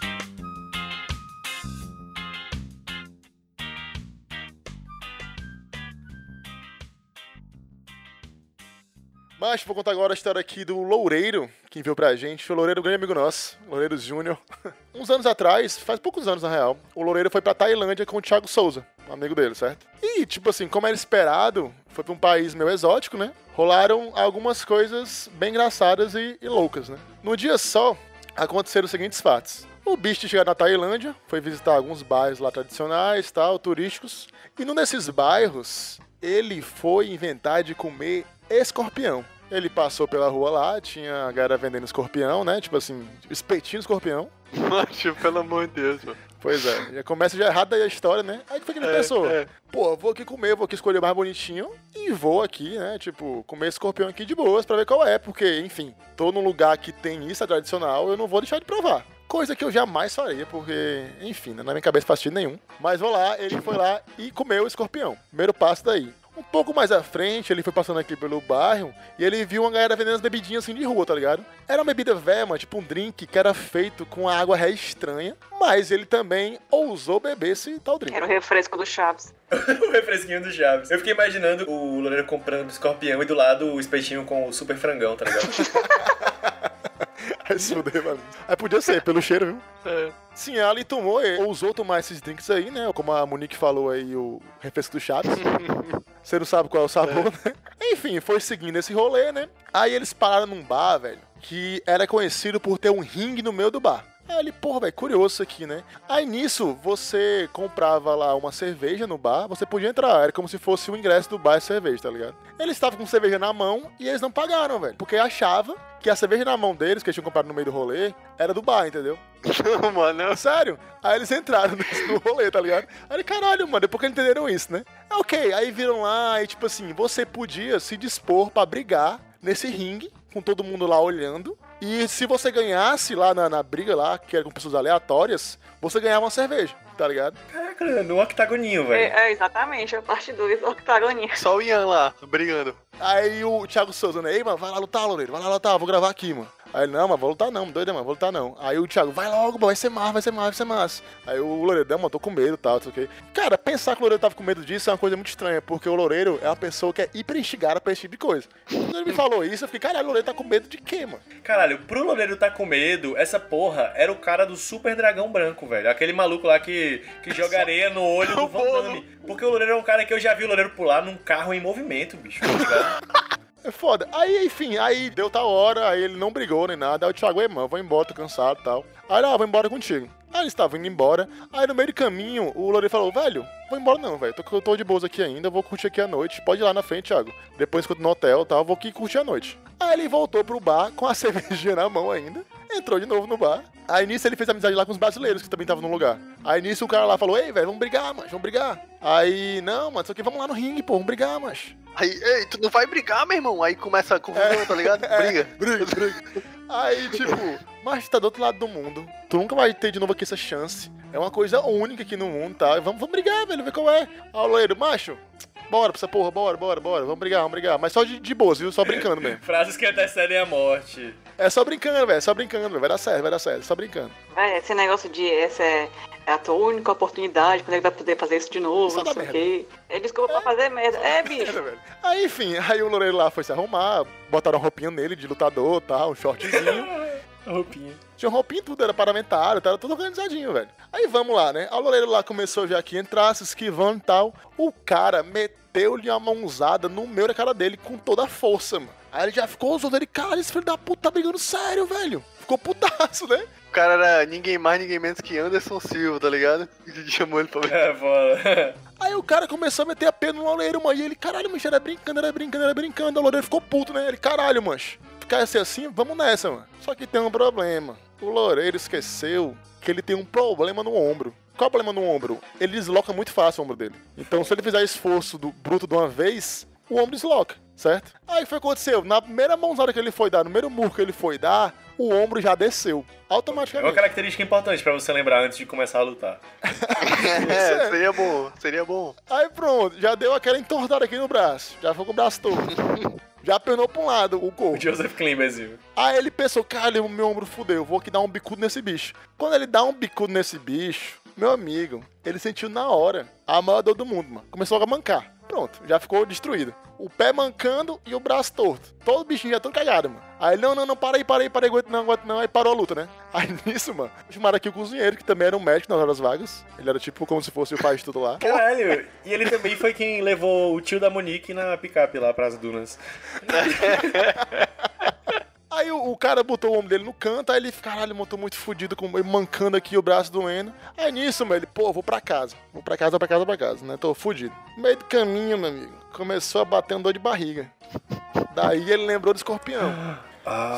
Mas vou contar agora a história aqui do Loureiro, que enviou pra gente. O Loureiro um grande amigo nosso, Loureiro Júnior. <laughs> Uns anos atrás, faz poucos anos na real, o Loureiro foi pra Tailândia com o Thiago Souza, um amigo dele, certo? E, tipo assim, como era esperado, foi pra um país meio exótico, né? Rolaram algumas coisas bem engraçadas e, e loucas, né? No dia só, aconteceram os seguintes fatos. O bicho chegou na Tailândia, foi visitar alguns bairros lá tradicionais, tal, turísticos. E num desses bairros, ele foi inventar de comer escorpião. Ele passou pela rua lá, tinha a galera vendendo escorpião, né? Tipo assim, espetinho escorpião. <laughs> Macho, pelo amor de Deus, mano. Pois é, já começa já errado aí a história, né? Aí o que foi que ele É, pensou? é. Pô, vou aqui comer, vou aqui escolher o mais bonitinho e vou aqui, né? Tipo, comer escorpião aqui de boas pra ver qual é, porque, enfim, tô num lugar que tem isso, é tradicional, eu não vou deixar de provar. Coisa que eu jamais faria, porque, enfim, né, na minha cabeça faz sentido nenhum. Mas vou lá, ele foi lá e comeu o escorpião. Primeiro passo daí. Um pouco mais à frente, ele foi passando aqui pelo bairro e ele viu uma galera vendendo as bebidinhas assim de rua, tá ligado? Era uma bebida velha, mano, tipo um drink que era feito com água ré estranha, mas ele também ousou beber esse tal drink. Era o refresco do Chaves. <laughs> o refresquinho do Chaves. Eu fiquei imaginando o Loureiro comprando escorpião e do lado o espetinho com o super frangão, tá ligado? <laughs> Se fuder, mano. Aí podia ser, pelo cheiro, viu? É. Sim, ela e tomou, e ousou tomar esses drinks aí, né? Como a Monique falou aí, o refresco do Chaves. <laughs> Você não sabe qual é o sabor, né? Enfim, foi seguindo esse rolê, né? Aí eles pararam num bar, velho, que era conhecido por ter um ringue no meio do bar. Aí ele, porra, velho, curioso isso aqui, né? Aí nisso, você comprava lá uma cerveja no bar, você podia entrar, era como se fosse o ingresso do bar e cerveja, tá ligado? Eles estavam com cerveja na mão e eles não pagaram, velho, porque achava que a cerveja na mão deles, que eles tinham comprado no meio do rolê, era do bar, entendeu? Não, <laughs> mano. Sério? Aí eles entraram <laughs> no rolê, tá ligado? Aí, ele, caralho, mano, depois que eles entenderam isso, né? É ok, aí viram lá e, tipo assim, você podia se dispor pra brigar nesse ringue, com todo mundo lá olhando. E se você ganhasse lá na, na briga lá, que era com pessoas aleatórias, você ganhava uma cerveja, tá ligado? Caraca, no octagoninho, velho. É, é, exatamente, a parte 2 do octagoninha. Só o Ian lá, brigando. Aí o Thiago Souza, né? Ei, mano, vai lá lutar, Loureiro, vai lá lutar, vou gravar aqui, mano. Aí ele, não, mas vou lutar não, doido, mano, vou lutar não. Aí o Thiago, vai logo, vai ser massa, vai ser massa, vai ser massa. Aí o Loureiro, não, mano, tô com medo e tal, não sei o quê. Cara, pensar que o Loureiro tava com medo disso é uma coisa muito estranha, porque o Loureiro é uma pessoa que é hiper instigada pra esse tipo de coisa. Quando ele me falou isso, eu fiquei, caralho, o Loureiro tá com medo de quê, mano? Caralho, pro Loureiro tá com medo, essa porra era o cara do Super Dragão Branco, velho. Aquele maluco lá que, que joga areia no olho do Van Damme. Porque o Loureiro é um cara que eu já vi o Loureiro pular num carro em movimento, bicho. Tá? <laughs> É foda. Aí, enfim, aí deu tal hora, aí ele não brigou nem nada. Aí o Thiago, ei, mano, vou embora, tô cansado e tal. Aí ele, ah, vou embora contigo. Aí eles estavam indo embora. Aí no meio do caminho, o Loureiro falou, velho, vou embora não, velho. Tô, tô de boas aqui ainda, vou curtir aqui a noite. Pode ir lá na frente, Thiago. Depois quando no hotel e tal, vou aqui curtir a noite. Aí ele voltou pro bar com a <laughs> cervejinha na mão ainda. Entrou de novo no bar. Aí nisso ele fez amizade lá com os brasileiros que também estavam no lugar. Aí nisso o cara lá falou, ei, velho, vamos brigar, mas vamos brigar. Aí, não, mano, só que vamos lá no ringue, pô, vamos brigar, mas. Aí, ei, tu não vai brigar, meu irmão? Aí começa a confusão, tá ligado? <laughs> Briga. Briga, briga. Aí, tipo, mas tá do outro lado do mundo. Tu nunca vai ter de novo aqui essa chance. É uma coisa única aqui no mundo, tá? Vamos, vamos brigar, velho, ver qual é. Aí o loiro, macho, bora pra essa porra, bora, bora, bora. Vamos brigar, vamos brigar. Mas só de, de boas, viu? Só brincando mesmo. <laughs> Frases que antecedem a morte. É só brincando, velho, só brincando, velho. Vai dar certo, vai dar certo, só brincando. Véi, esse negócio de essa é, é a tua única oportunidade, quando ele vai poder fazer isso de novo, Só não sei o quê. Ele desculpa pra fazer merda. É, bicho. Era, velho. Aí, enfim, aí o Loureiro lá foi se arrumar, botaram a roupinha nele de lutador, tal, um shortzinho. <laughs> A roupinha. Tinha roupinha e tudo, era parlamentar, tava tudo organizadinho, velho. Aí vamos lá, né? A Loureiro lá começou já aqui entrar, se esquivando e tal. O cara meteu-lhe uma mãozada no meio da cara dele com toda a força, mano. Aí ele já ficou usando ele, cara, esse filho da puta tá brigando sério, velho. Ficou putaço, né? O cara era ninguém mais, ninguém menos que Anderson Silva, tá ligado? A <laughs> gente chamou ele pra ver. É, foda. <laughs> Aí o cara começou a meter a pena no Loureiro, mano. E ele, caralho, mancho, era brincando, era brincando, era brincando. O Loureiro ficou puto, né? Ele, caralho, mancho. Quer ser assim? Vamos nessa, mano. Só que tem um problema. O Loureiro esqueceu que ele tem um problema no ombro. Qual é o problema no ombro? Ele desloca muito fácil o ombro dele. Então, se ele fizer esforço do bruto de uma vez, o ombro desloca, certo? Aí o que foi que aconteceu? Na primeira mãozada que ele foi dar, no primeiro murro que ele foi dar, o ombro já desceu. É uma Automaticamente. característica importante pra você lembrar antes de começar a lutar. <laughs> É, seria bom, seria bom. Aí pronto, já deu aquela entortada aqui no braço. Já foi com o braço todo. <laughs> Já penou pra um lado o corpo. O Joseph Klimberzinho. Aí ele pensou, cara, meu ombro fudeu, vou aqui dar um bicudo nesse bicho. Quando ele dá um bicudo nesse bicho, meu amigo, ele sentiu na hora a maior dor do mundo, mano. Começou a mancar. Pronto, já ficou destruído. O pé mancando e o braço torto. Todo bichinho já tão cagado, mano. Aí ele, não, não, não, para aí, para aí, para aí, aguento não, aguento não. Aí parou a luta, né? <laughs> Aí nisso, mano, chamaram aqui o cozinheiro, que também era um médico nas horas vagas. Ele era tipo como se fosse o pai de tudo lá. Caralho, e ele também foi quem levou o tio da Monique na picape lá pras dunas. <laughs> Aí o, o cara botou o ombro dele no canto, aí ele, caralho, montou muito fudido, com, mancando aqui o braço doendo. Aí nisso, mano, ele, pô, vou pra casa. Vou pra casa, pra casa, pra casa, né? Tô fudido. No meio do caminho, meu amigo, começou a bater um dor de barriga. Daí ele lembrou do escorpião.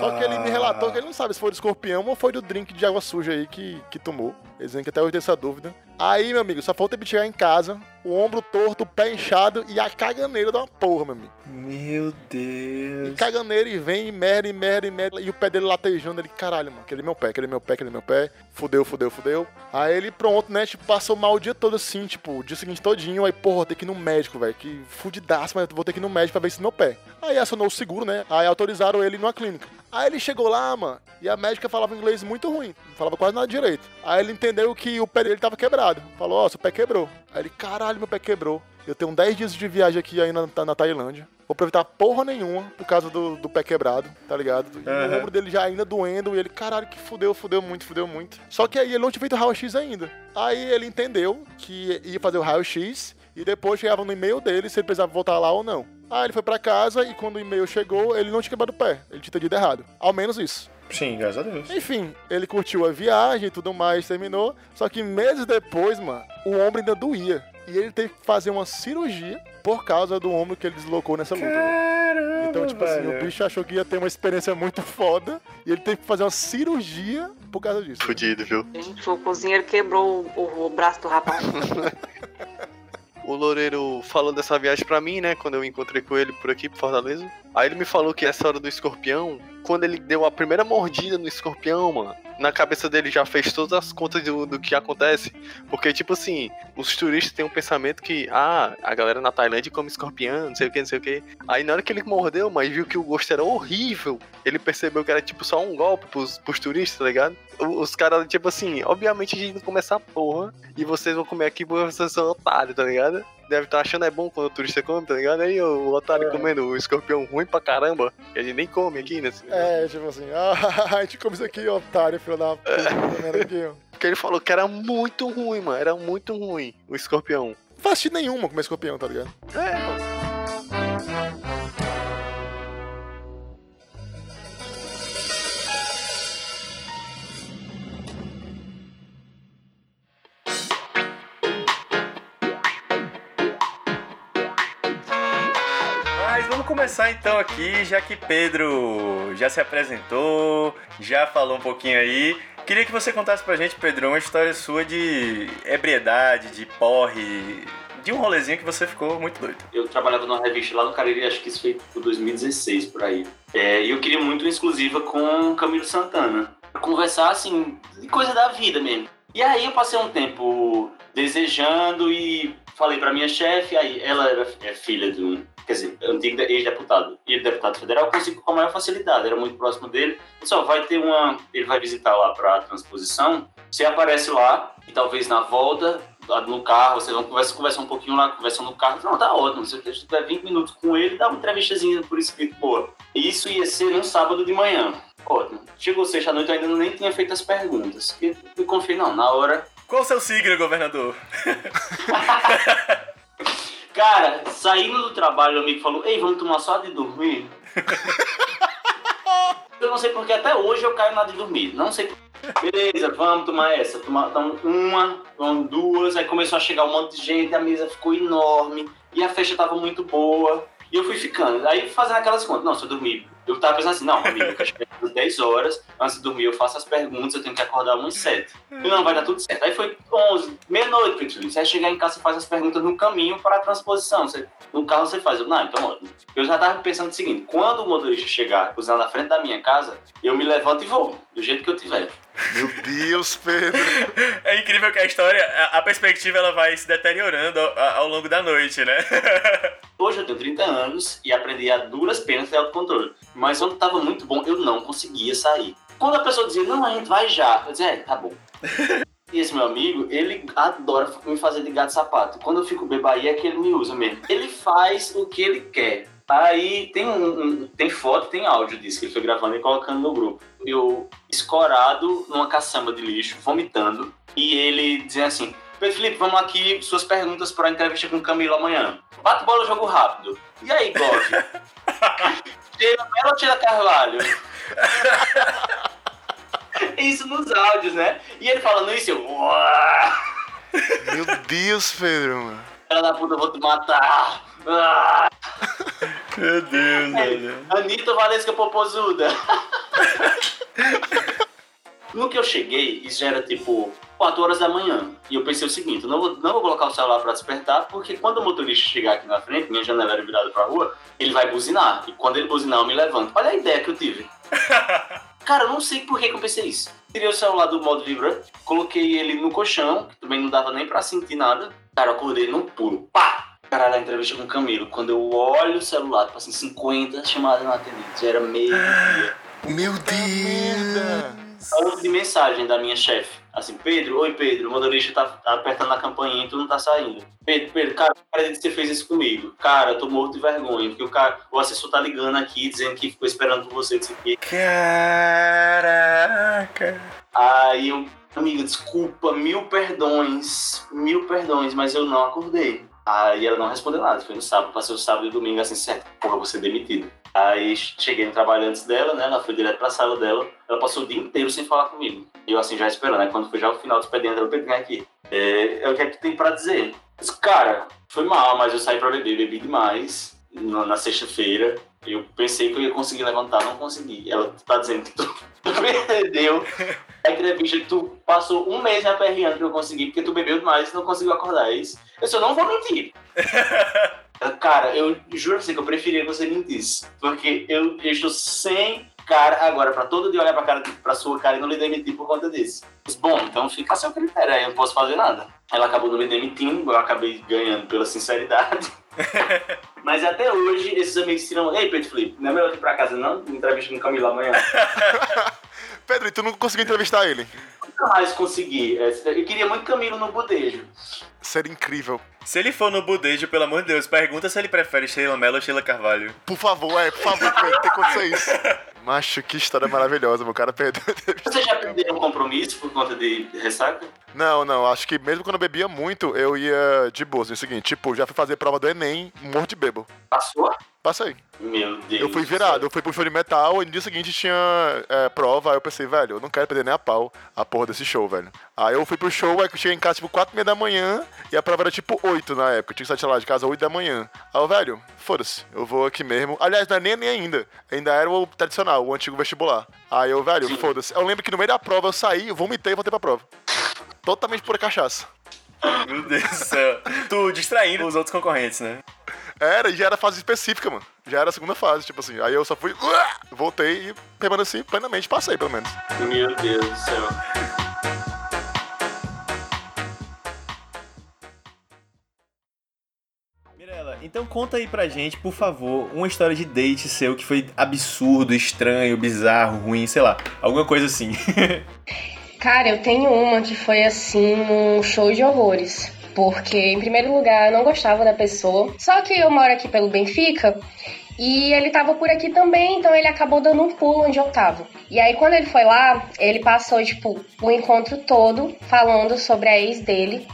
Só que ele me relatou que ele não sabe se foi do escorpião ou foi do drink de água suja aí que, que tomou. Eles dizem que até hoje tem essa dúvida. Aí, meu amigo, só falta ele chegar em casa, o ombro torto, o pé inchado e a caganeira da uma porra, meu amigo. Meu E Deus. caganeira e vem, e merda, e merda, e merda. E o pé dele latejando, ele, caralho, mano, aquele é meu pé, aquele é meu pé, aquele é meu pé. Fudeu, fudeu, fudeu. Aí ele, pronto, né, tipo, passou mal o dia todo assim, tipo, o dia seguinte todinho. Aí, porra, vou ter que ir no médico, velho. Que fudidaço, mas vou ter que ir no médico pra ver se meu pé. Aí acionou o seguro, né? Aí autorizaram ele numa clínica. Aí ele chegou lá, mano, e a médica falava inglês muito ruim, não falava quase nada direito. Aí ele entendeu que o pé dele tava quebrado. Falou, ó, seu pé quebrou. Aí ele, caralho, meu pé quebrou. Eu tenho 10 dias de viagem aqui aí na, na Tailândia. Vou aproveitar porra nenhuma por causa do, do pé quebrado, tá ligado? E o Aham. ombro dele já ainda doendo. E ele, caralho, que fudeu, fudeu muito, fudeu muito. Só que aí ele não tinha feito o raio-x ainda. Aí ele entendeu que ia fazer o raio-x. E depois chegava no e-mail dele se ele precisava voltar lá ou não. Aí ele foi pra casa e quando o e-mail chegou, ele não tinha quebrado o pé. Ele tinha entendido errado. Ao menos isso. Sim, graças a Deus. Enfim, ele curtiu a viagem e tudo mais, terminou. Só que meses depois, mano, o ombro ainda doía. E ele teve que fazer uma cirurgia por causa do ombro que ele deslocou nessa luta. Caramba, Então, tipo assim, velho. o bicho achou que ia ter uma experiência muito foda. E ele teve que fazer uma cirurgia por causa disso. Fudido, viu? Gente, o cozinheiro quebrou o, o braço do rapaz. <laughs> O Loureiro falou dessa viagem pra mim, né? Quando eu encontrei com ele por aqui, por Fortaleza. Aí ele me falou que essa hora do escorpião, quando ele deu a primeira mordida no escorpião, mano, na cabeça dele já fez todas as contas do, do que acontece. Porque, tipo assim, os turistas têm um pensamento que, ah, a galera na Tailândia come escorpião, não sei o que, não sei o que. Aí na hora que ele mordeu, mas viu que o gosto era horrível, ele percebeu que era tipo só um golpe pros, pros turistas, tá ligado? Os caras, tipo assim, obviamente a gente não come essa porra e vocês vão comer aqui porque vocês são otários, tá ligado? Deve estar achando é bom quando o turista come, tá ligado? Aí o, otário É. comendo o escorpião ruim pra caramba, que a gente nem come aqui, né? É, tipo assim, <laughs> ah, a gente come isso aqui, otário, filho da puta, tá vendo aqui, ó. Porque ele falou que era muito ruim, mano. Era muito ruim o escorpião. Não faz nenhuma comer escorpião, tá ligado? É, mano. Começar então aqui, já que Pedro já se apresentou, já falou um pouquinho aí. Queria que você contasse pra gente, Pedro, uma história sua de ebriedade, de porre, de um rolezinho que você ficou muito doido. Eu trabalhava numa revista lá no Cariri, acho que isso foi por 2016, por aí. É, e eu queria muito uma exclusiva com Camilo Santana. Conversar, assim, de coisa da vida mesmo. E aí eu passei um tempo desejando e falei pra minha chefe, aí ela era, é filha de um, quer dizer, antigo ex-deputado e deputado federal, eu consegui com a maior facilidade, era muito próximo dele. Só vai ter uma, ele vai visitar lá pra transposição, você aparece lá e talvez na volta no carro, vocês vão conversar, conversar um pouquinho lá, conversam no carro. Não, tá ótimo. Se você tiver 20 minutos com ele, dá uma entrevistazinha por escrito, boa. Isso ia ser num sábado de manhã. Ótimo. Chegou sexta-noite, eu ainda nem tinha feito as perguntas. E eu confiei, não, na hora. Qual o seu signo, governador? <laughs> Cara, saindo do trabalho, o amigo falou, ei, vamos tomar só de dormir? <laughs> eu não sei porque até hoje eu caio na de dormir. Não sei Beleza, vamos tomar essa. Tomar, então, uma, então, duas. Aí começou a chegar um monte de gente, a mesa ficou enorme. E a festa tava muito boa. E eu fui ficando. Aí fazendo aquelas contas. Não, se eu dormir. Eu tava pensando assim, não, amigo, eu quero chegar às 10 horas. Antes de dormir, eu faço as perguntas, eu tenho que acordar umas 7. E não, vai dar tudo certo. Aí foi 11, meia-noite, Pixel. Você vai chegar em casa e faz as perguntas no caminho para a transposição. Você, no carro você faz. Eu, não, então. Eu já tava pensando o seguinte: quando o motorista chegar, cruzar na frente da minha casa, eu me levanto e vou. do jeito que eu tiver. Meu Deus, Pedro. <laughs> É incrível que a história, a, a perspectiva ela vai se deteriorando ao, ao longo da noite, né? <laughs> Hoje eu tenho 30 anos e aprendi a duras penas ter autocontrole. Mas quando tava muito bom, eu não conseguia sair. Quando a pessoa dizia, não, a gente vai já, eu dizia, é, tá bom. <laughs> E esse meu amigo, ele adora me fazer de gato sapato. Quando eu fico bebaí é que ele me usa mesmo. Ele faz o que ele quer. Aí tem um, um- tem foto, tem áudio disso que ele foi gravando e colocando no grupo. Eu escorado numa caçamba de lixo, vomitando, e ele dizendo assim: Pedro Felipe, vamos aqui, suas perguntas para a entrevista com o Camilo amanhã. Bate bola, jogo rápido. E aí, Gov? <laughs> Melo ou tira Carvalho? <laughs> Isso nos áudios, né? E ele falando isso, eu. "Uá, Meu Deus, Pedro, mano. Filha da puta, eu vou te matar. Ah, Meu Deus, velho. Anitta Valesca Popozuda. <laughs> No que eu cheguei, isso já era tipo 4 horas da manhã. E eu pensei o seguinte: eu não vou, não vou colocar o celular pra despertar, porque quando o motorista chegar aqui na frente, minha janela era virada pra rua, ele vai buzinar. E quando ele buzinar, eu me levanto. Olha a ideia que eu tive. <laughs> Cara, eu não sei por que que eu pensei isso. Tirei o celular do modo vibrante, coloquei ele no colchão, que também não dava nem pra sentir nada. Cara, eu acordei num pulo. Pá! Caralho, a entrevista com o Camilo. Quando eu olho o celular, tipo assim, 50 chamadas não atendidas. Já era meio-dia. Meu Deus. Antes de mensagem da minha chefe. Assim, Pedro, oi Pedro, o motorista tá, tá apertando a campainha e tu não tá saindo. Pedro, Pedro, cara, acredito que você fez isso comigo. Cara, eu tô morto de vergonha, porque o, cara, o assessor tá ligando aqui dizendo que ficou esperando por você, disse que Caraca. Aí eu, amiga, desculpa, mil perdões, mil perdões, mas eu não acordei. Aí ela não respondeu nada, foi no sábado, passei o sábado e o domingo assim, certo, porra, vou ser demitido. Aí cheguei no trabalho antes dela, né, ela foi direto pra sala dela, ela passou o dia inteiro sem falar comigo. Eu assim, já esperando, né, quando foi já o final do expediente, ela pediu, aqui, é, é o que é que tu tem pra dizer? Eu disse, cara, foi mal, mas eu saí pra beber, bebi demais na, na sexta-feira, eu pensei que eu ia conseguir levantar, não consegui. Ela tá dizendo que tu <laughs> perdeu a entrevista que tu passou um mês me aperreando que eu consegui, porque tu bebeu demais e não conseguiu acordar. É isso? Eu só não vou mentir. <laughs> Cara, eu juro pra você que eu preferia que você mentisse. Porque eu, eu estou sem cara agora pra todo dia olhar pra, cara, pra sua cara e não lhe demitir por conta disso. Mas, bom, então fica a seu critério aí, eu não posso fazer nada. Ela acabou não me demitindo, eu acabei ganhando pela sinceridade. <laughs> Mas até hoje, esses amigos tiram. Ei, Pedro Felipe, não é melhor ir pra casa, não? Entrevista com o Camilo amanhã. <laughs> Pedro, e tu não conseguiu entrevistar ele? Nunca mais consegui. É, Eu queria muito Camilo no budejo. Seria incrível. Se ele for no budejo, pelo amor de Deus, pergunta se ele prefere Sheila Mello ou Sheila Carvalho. Por favor, é, por favor, Pedro, tem que acontecer isso. <laughs> Macho, que história maravilhosa, meu cara perdeu. Você já perdeu um compromisso por conta de ressaca? Não, não, acho que mesmo quando eu bebia muito, eu ia de boa. assim, É o seguinte, tipo, já fui fazer prova do Enem, morto de bebo. Passou? Passei. Meu Deus. Eu fui do virado, eu fui pro show de metal e no dia seguinte tinha é, prova, aí eu pensei, velho, eu não quero perder nem a pau a porra desse show, velho. Aí eu fui pro show, aí eu cheguei em casa tipo 4 e meia da manhã e a prova era tipo 8 na época, eu tinha que sair lá de casa 8 da manhã. Aí eu, velho, foda-se, eu vou aqui mesmo. Aliás, não é nem, nem ainda, ainda era o tradicional, o antigo vestibular. Aí eu, velho, foda-se. Eu lembro que no meio da prova eu saí, eu vomitei e voltei pra prova. Totalmente pura cachaça. Meu Deus do céu. tu distraindo os outros concorrentes, né? Era, e já era fase específica, mano. Já era a segunda fase, tipo assim. Aí eu só fui, uah, voltei e permaneci plenamente, passei pelo menos. Meu Deus do céu. Mirela, então conta aí pra gente, por favor, uma história de date seu que foi absurdo, estranho, bizarro, ruim, sei lá, alguma coisa assim. <laughs> Cara, eu tenho uma que foi assim, um show de horrores. Porque, em primeiro lugar, eu não gostava da pessoa. Só que eu moro aqui pelo Benfica e ele tava por aqui também, então ele acabou dando um pulo onde eu tava. E aí, quando ele foi lá, ele passou, tipo, o encontro todo falando sobre a ex dele,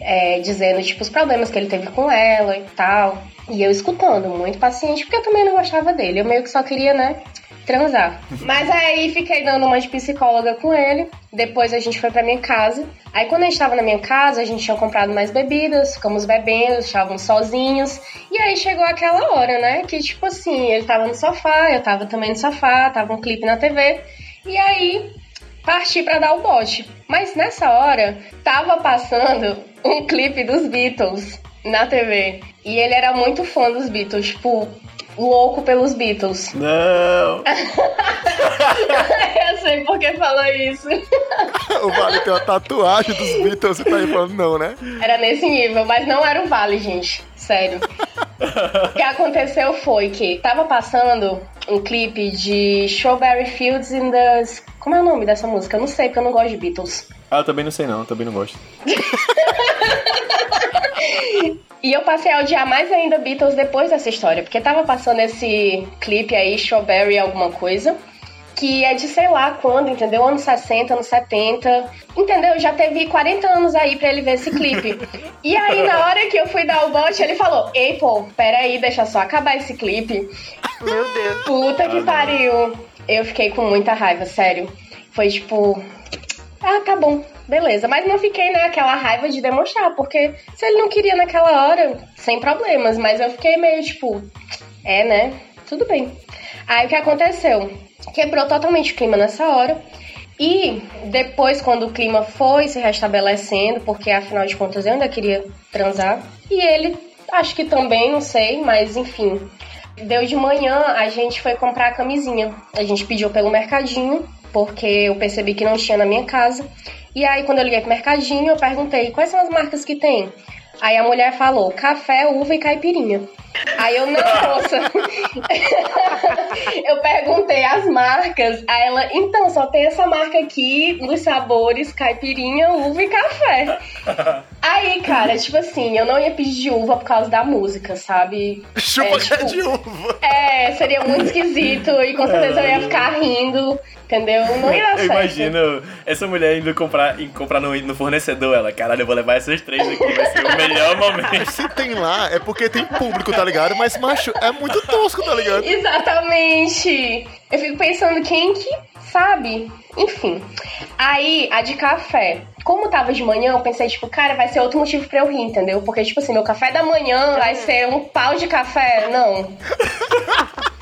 é, dizendo, tipo, os problemas que ele teve com ela e tal. E eu escutando, muito paciente, porque eu também não gostava dele. Eu meio que só queria, né, transar. Mas aí fiquei dando uma de psicóloga com ele. Depois a gente foi pra minha casa. Aí quando a gente tava na minha casa, a gente tinha comprado mais bebidas, ficamos bebendo, estávamos sozinhos. E aí chegou aquela hora, né? Que tipo assim, ele tava no sofá, eu tava também no sofá, tava um clipe na TV. E aí parti pra dar o bote. Mas nessa hora tava passando um clipe dos Beatles. Na TV. E ele era muito fã dos Beatles, tipo, louco pelos Beatles. Não. <laughs> Eu sei por que falou isso. o Vale tem uma tatuagem dos Beatles e tá aí falando não, né? Era nesse nível, mas não era o Vale, gente. Sério. o que aconteceu foi que tava passando um clipe de Strawberry Fields in the. Como é o nome dessa música? Eu não sei, porque eu não gosto de Beatles. Ah, eu também não sei não, eu também não gosto. <laughs> E eu passei a odiar mais ainda Beatles depois dessa história, porque tava passando esse clipe aí, Strawberry alguma coisa, que é de sei lá quando, entendeu? Anos 60, anos 70, entendeu? Já teve 40 anos aí pra ele ver esse clipe. E aí, na hora que eu fui dar o bote, ele falou: Ei, pô, peraí, deixa só acabar esse clipe. Meu Deus. Puta que pariu. Eu fiquei com muita raiva, sério. Foi tipo. Ah, tá bom, beleza. Mas não fiquei naquela raiva de demonstrar, porque se ele não queria naquela hora, sem problemas. Mas eu fiquei meio tipo. É, né? Tudo bem. Aí o que aconteceu? Quebrou totalmente o clima nessa hora. E depois, quando o clima foi se restabelecendo, porque afinal de contas eu ainda queria transar, e ele, acho que também, não sei, mas enfim. Deu de manhã, a gente foi comprar a camisinha. A gente pediu pelo mercadinho, porque eu percebi que não tinha na minha casa. E aí, quando eu liguei pro mercadinho, eu perguntei quais são as marcas que tem. Aí a mulher falou café, uva e caipirinha. Aí eu, não, moça. <laughs> eu perguntei as marcas. Aí ela, então, só tem essa marca aqui nos sabores caipirinha, uva e café. Aí, cara, tipo assim, eu não ia pedir de uva por causa da música, sabe? Chupa É, é tipo, de uva. É, seria muito esquisito e com certeza eu ia ficar rindo, entendeu? Não ia dar Eu imagino essa mulher indo comprar, indo comprar no, no fornecedor. Ela, caralho, eu vou levar essas três aqui, vai ser o melhor <laughs> momento. Se tem lá, é porque tem público, tá ligado? Mas, macho, é muito tosco, tá ligado? Exatamente. Eu fico pensando quem que sabe. Enfim. Aí, a de café. Como tava de manhã, eu pensei, tipo, cara, vai ser outro motivo pra eu rir, entendeu? Porque, tipo assim, meu café da manhã vai ser um pau de café. Não. <laughs>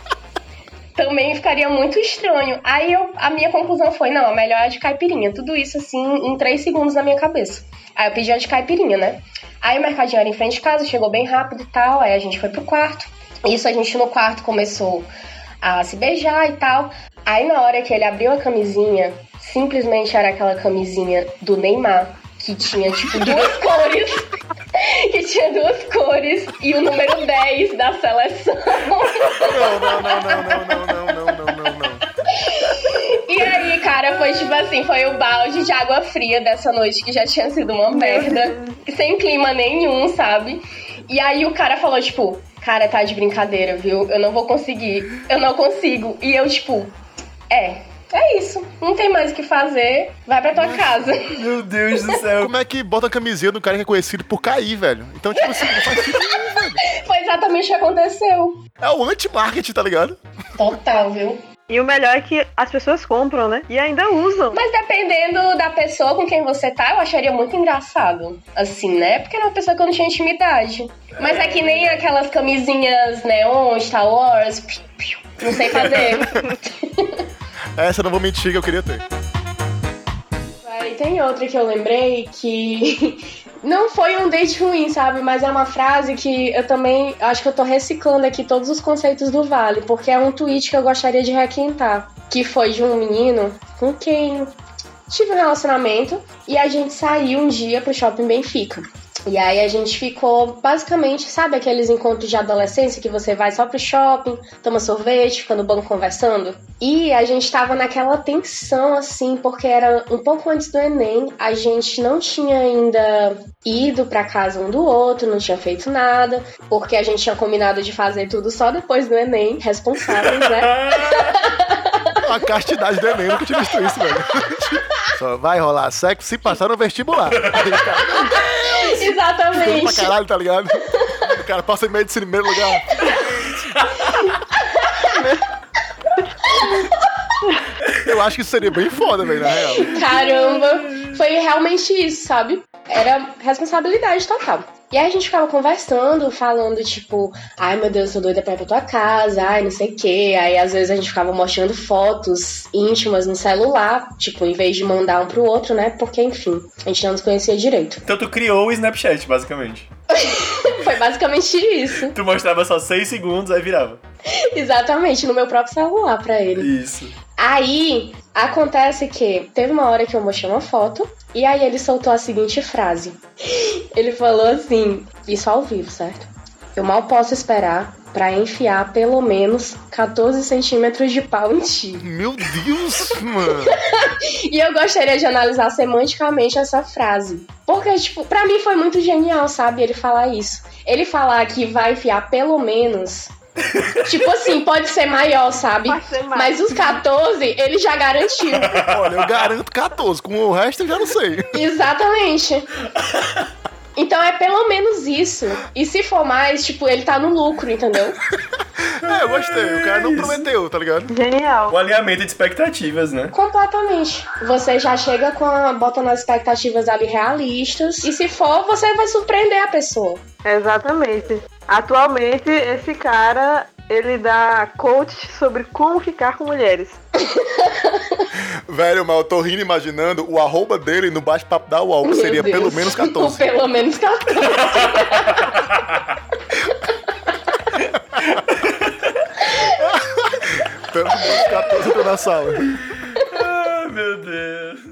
Também ficaria muito estranho. Aí eu, a minha conclusão foi, não, a melhor é a de caipirinha. Tudo isso, assim, em três segundos na minha cabeça. Aí eu pedi a de caipirinha, né? Aí o mercadinho era em frente de casa, chegou bem rápido e tal. Aí a gente foi pro quarto. Isso a gente no quarto começou a se beijar e tal. Aí na hora que ele abriu a camisinha, simplesmente era aquela camisinha do Neymar, que tinha tipo duas <laughs> cores. que tinha duas cores e o número 10 da seleção. Não, não, não, não, não, não, não, não, não, não, não. E aí, cara, foi tipo assim, foi o balde de água fria dessa noite que já tinha sido uma merda, sem clima nenhum, sabe? E aí o cara falou, tipo, cara, tá de brincadeira, viu? Eu não vou conseguir, eu não consigo. E eu, tipo, é, é isso. Não tem mais o que fazer, vai pra tua casa. <laughs> Meu Deus do céu. Como é que bota a camisinha do cara que é conhecido por cair, velho? Então, tipo assim, não faz sentido velho. Foi exatamente o que aconteceu. É o anti-marketing, tá ligado? Total, viu? E o melhor é que as pessoas compram, né? E ainda usam. Mas dependendo da pessoa com quem você tá, eu acharia muito engraçado. Assim, né? Porque era uma pessoa que eu não tinha intimidade. Mas é que nem aquelas camisinhas neon, Star Wars. Não sei fazer. <laughs> Essa eu não vou mentir que eu queria ter. Aí tem outra que eu lembrei que não foi um date ruim, sabe? Mas é uma frase que eu também acho que eu tô reciclando aqui todos os conceitos do Vale, porque é um tweet que eu gostaria de requentar. Que foi de um menino com quem tive um relacionamento e a gente saiu um dia pro shopping Benfica. E aí a gente ficou basicamente, sabe aqueles encontros de adolescência que você vai só pro shopping, toma sorvete, fica no banco conversando? E a gente tava naquela tensão assim, porque era um pouco antes do Enem, a gente não tinha ainda ido pra casa um do outro, não tinha feito nada, porque a gente tinha combinado de fazer tudo só depois do Enem, responsáveis, né? <laughs> A castidade do Enem, eu nunca tinha visto isso, velho. <laughs> Só vai rolar sexo se passar no vestibular. <laughs> Tudo pra Exatamente. caralho, tá ligado? O cara passa em medicina em primeiro lugar. Eu acho que isso seria bem foda, velho, na real. Caramba, foi realmente isso, sabe? Era responsabilidade total. E aí a gente ficava conversando, falando, tipo, ai meu Deus, tô doida pra ir pra tua casa, ai não sei o quê. Aí às vezes a gente ficava mostrando fotos íntimas no celular, tipo, em vez de mandar um pro outro, né? Porque, enfim, a gente não nos conhecia direito. Então tu criou o Snapchat, basicamente. <laughs> Foi basicamente isso. Tu mostrava só 6 segundos, aí virava. Exatamente, no meu próprio celular pra ele. Isso. Aí acontece que teve uma hora que eu mostrei uma foto e aí ele soltou a seguinte frase. <gasps> Ele falou assim, isso ao vivo, certo? Eu mal posso esperar pra enfiar pelo menos 14 centímetros de pau em ti. Meu Deus, <laughs> mano. <laughs> E eu gostaria de analisar semanticamente essa frase. Porque, tipo, pra mim foi muito genial, sabe? Ele falar isso. Ele falar que vai enfiar pelo menos. Tipo assim, pode ser maior, sabe? Pode ser mais. Mas os 14 ele já garantiu. Olha, eu garanto 14. Com o resto eu já não sei. Exatamente. Então é pelo menos isso. E se for mais, tipo, ele tá no lucro, entendeu? <laughs> É, eu gostei. O cara não prometeu, tá ligado? Genial. O alinhamento de expectativas, né? Completamente. Você já chega com a, botando as expectativas ali realistas. E se for, você vai surpreender a pessoa. Exatamente. Atualmente, esse cara, ele dá coach sobre como ficar com mulheres. <laughs> Velho, mas eu tô rindo imaginando o arroba dele no bate-papo da UOL, que seria Deus. <laughs> pelo menos 14. <laughs> pelo menos 14. Pelo menos 14 eu tô na sala. Ah, meu Deus.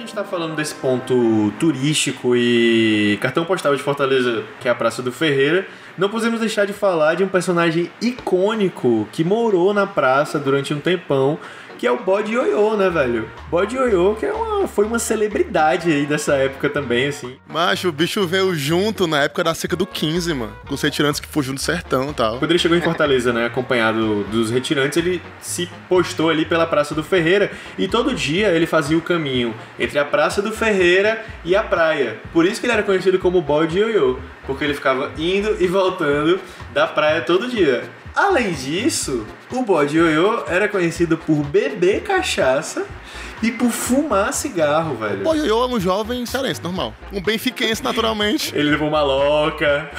Gente tá falando desse ponto turístico e cartão postal de Fortaleza, que é a Praça do Ferreira, não podemos deixar de falar de um personagem icônico que morou na praça durante um tempão, que é o Bode Ioiô, né, velho? Bode Ioiô, que é uma, foi uma celebridade aí dessa época também, assim. Macho, o bicho veio junto na época da seca do 15, mano. Com os retirantes que fugiam do sertão e tal. Quando ele chegou em Fortaleza, né, acompanhado dos retirantes, ele se postou ali pela Praça do Ferreira e todo dia ele fazia o caminho entre a Praça do Ferreira e a praia. Por isso que ele era conhecido como Bode Ioiô, porque ele ficava indo e voltando da praia todo dia. Além disso, o Bode Ioiô era conhecido por beber cachaça e por fumar cigarro, velho. Pô, eu é um jovem cearense, normal. Um benfiquense, naturalmente. Ele levou uma loca.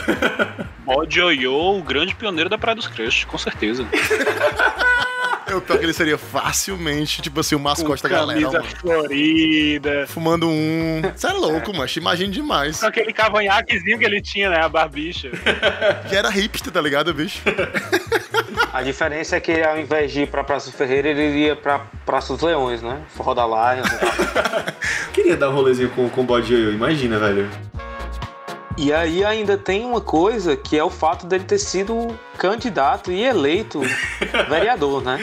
Bode Ioiô, o grande pioneiro da Praia dos Crushes, com certeza. <laughs> Eu pior que ele seria facilmente, tipo assim, o mascote da galera. camisa mano. florida. Fumando um. Você é louco, macho. Imagina demais. Com aquele cavanhaquezinho que ele tinha, né? A barbicha. <laughs> Que era hipster, tá ligado, bicho? A diferença é que ao invés de ir pra Praça do Ferreira, ele iria pra Praça dos Leões, né? Forró da Lions <laughs> tal. Queria dar um rolezinho com, com o Bode imagina, velho. E aí ainda tem uma coisa que é o fato dele ter sido candidato e eleito <laughs> vereador, né?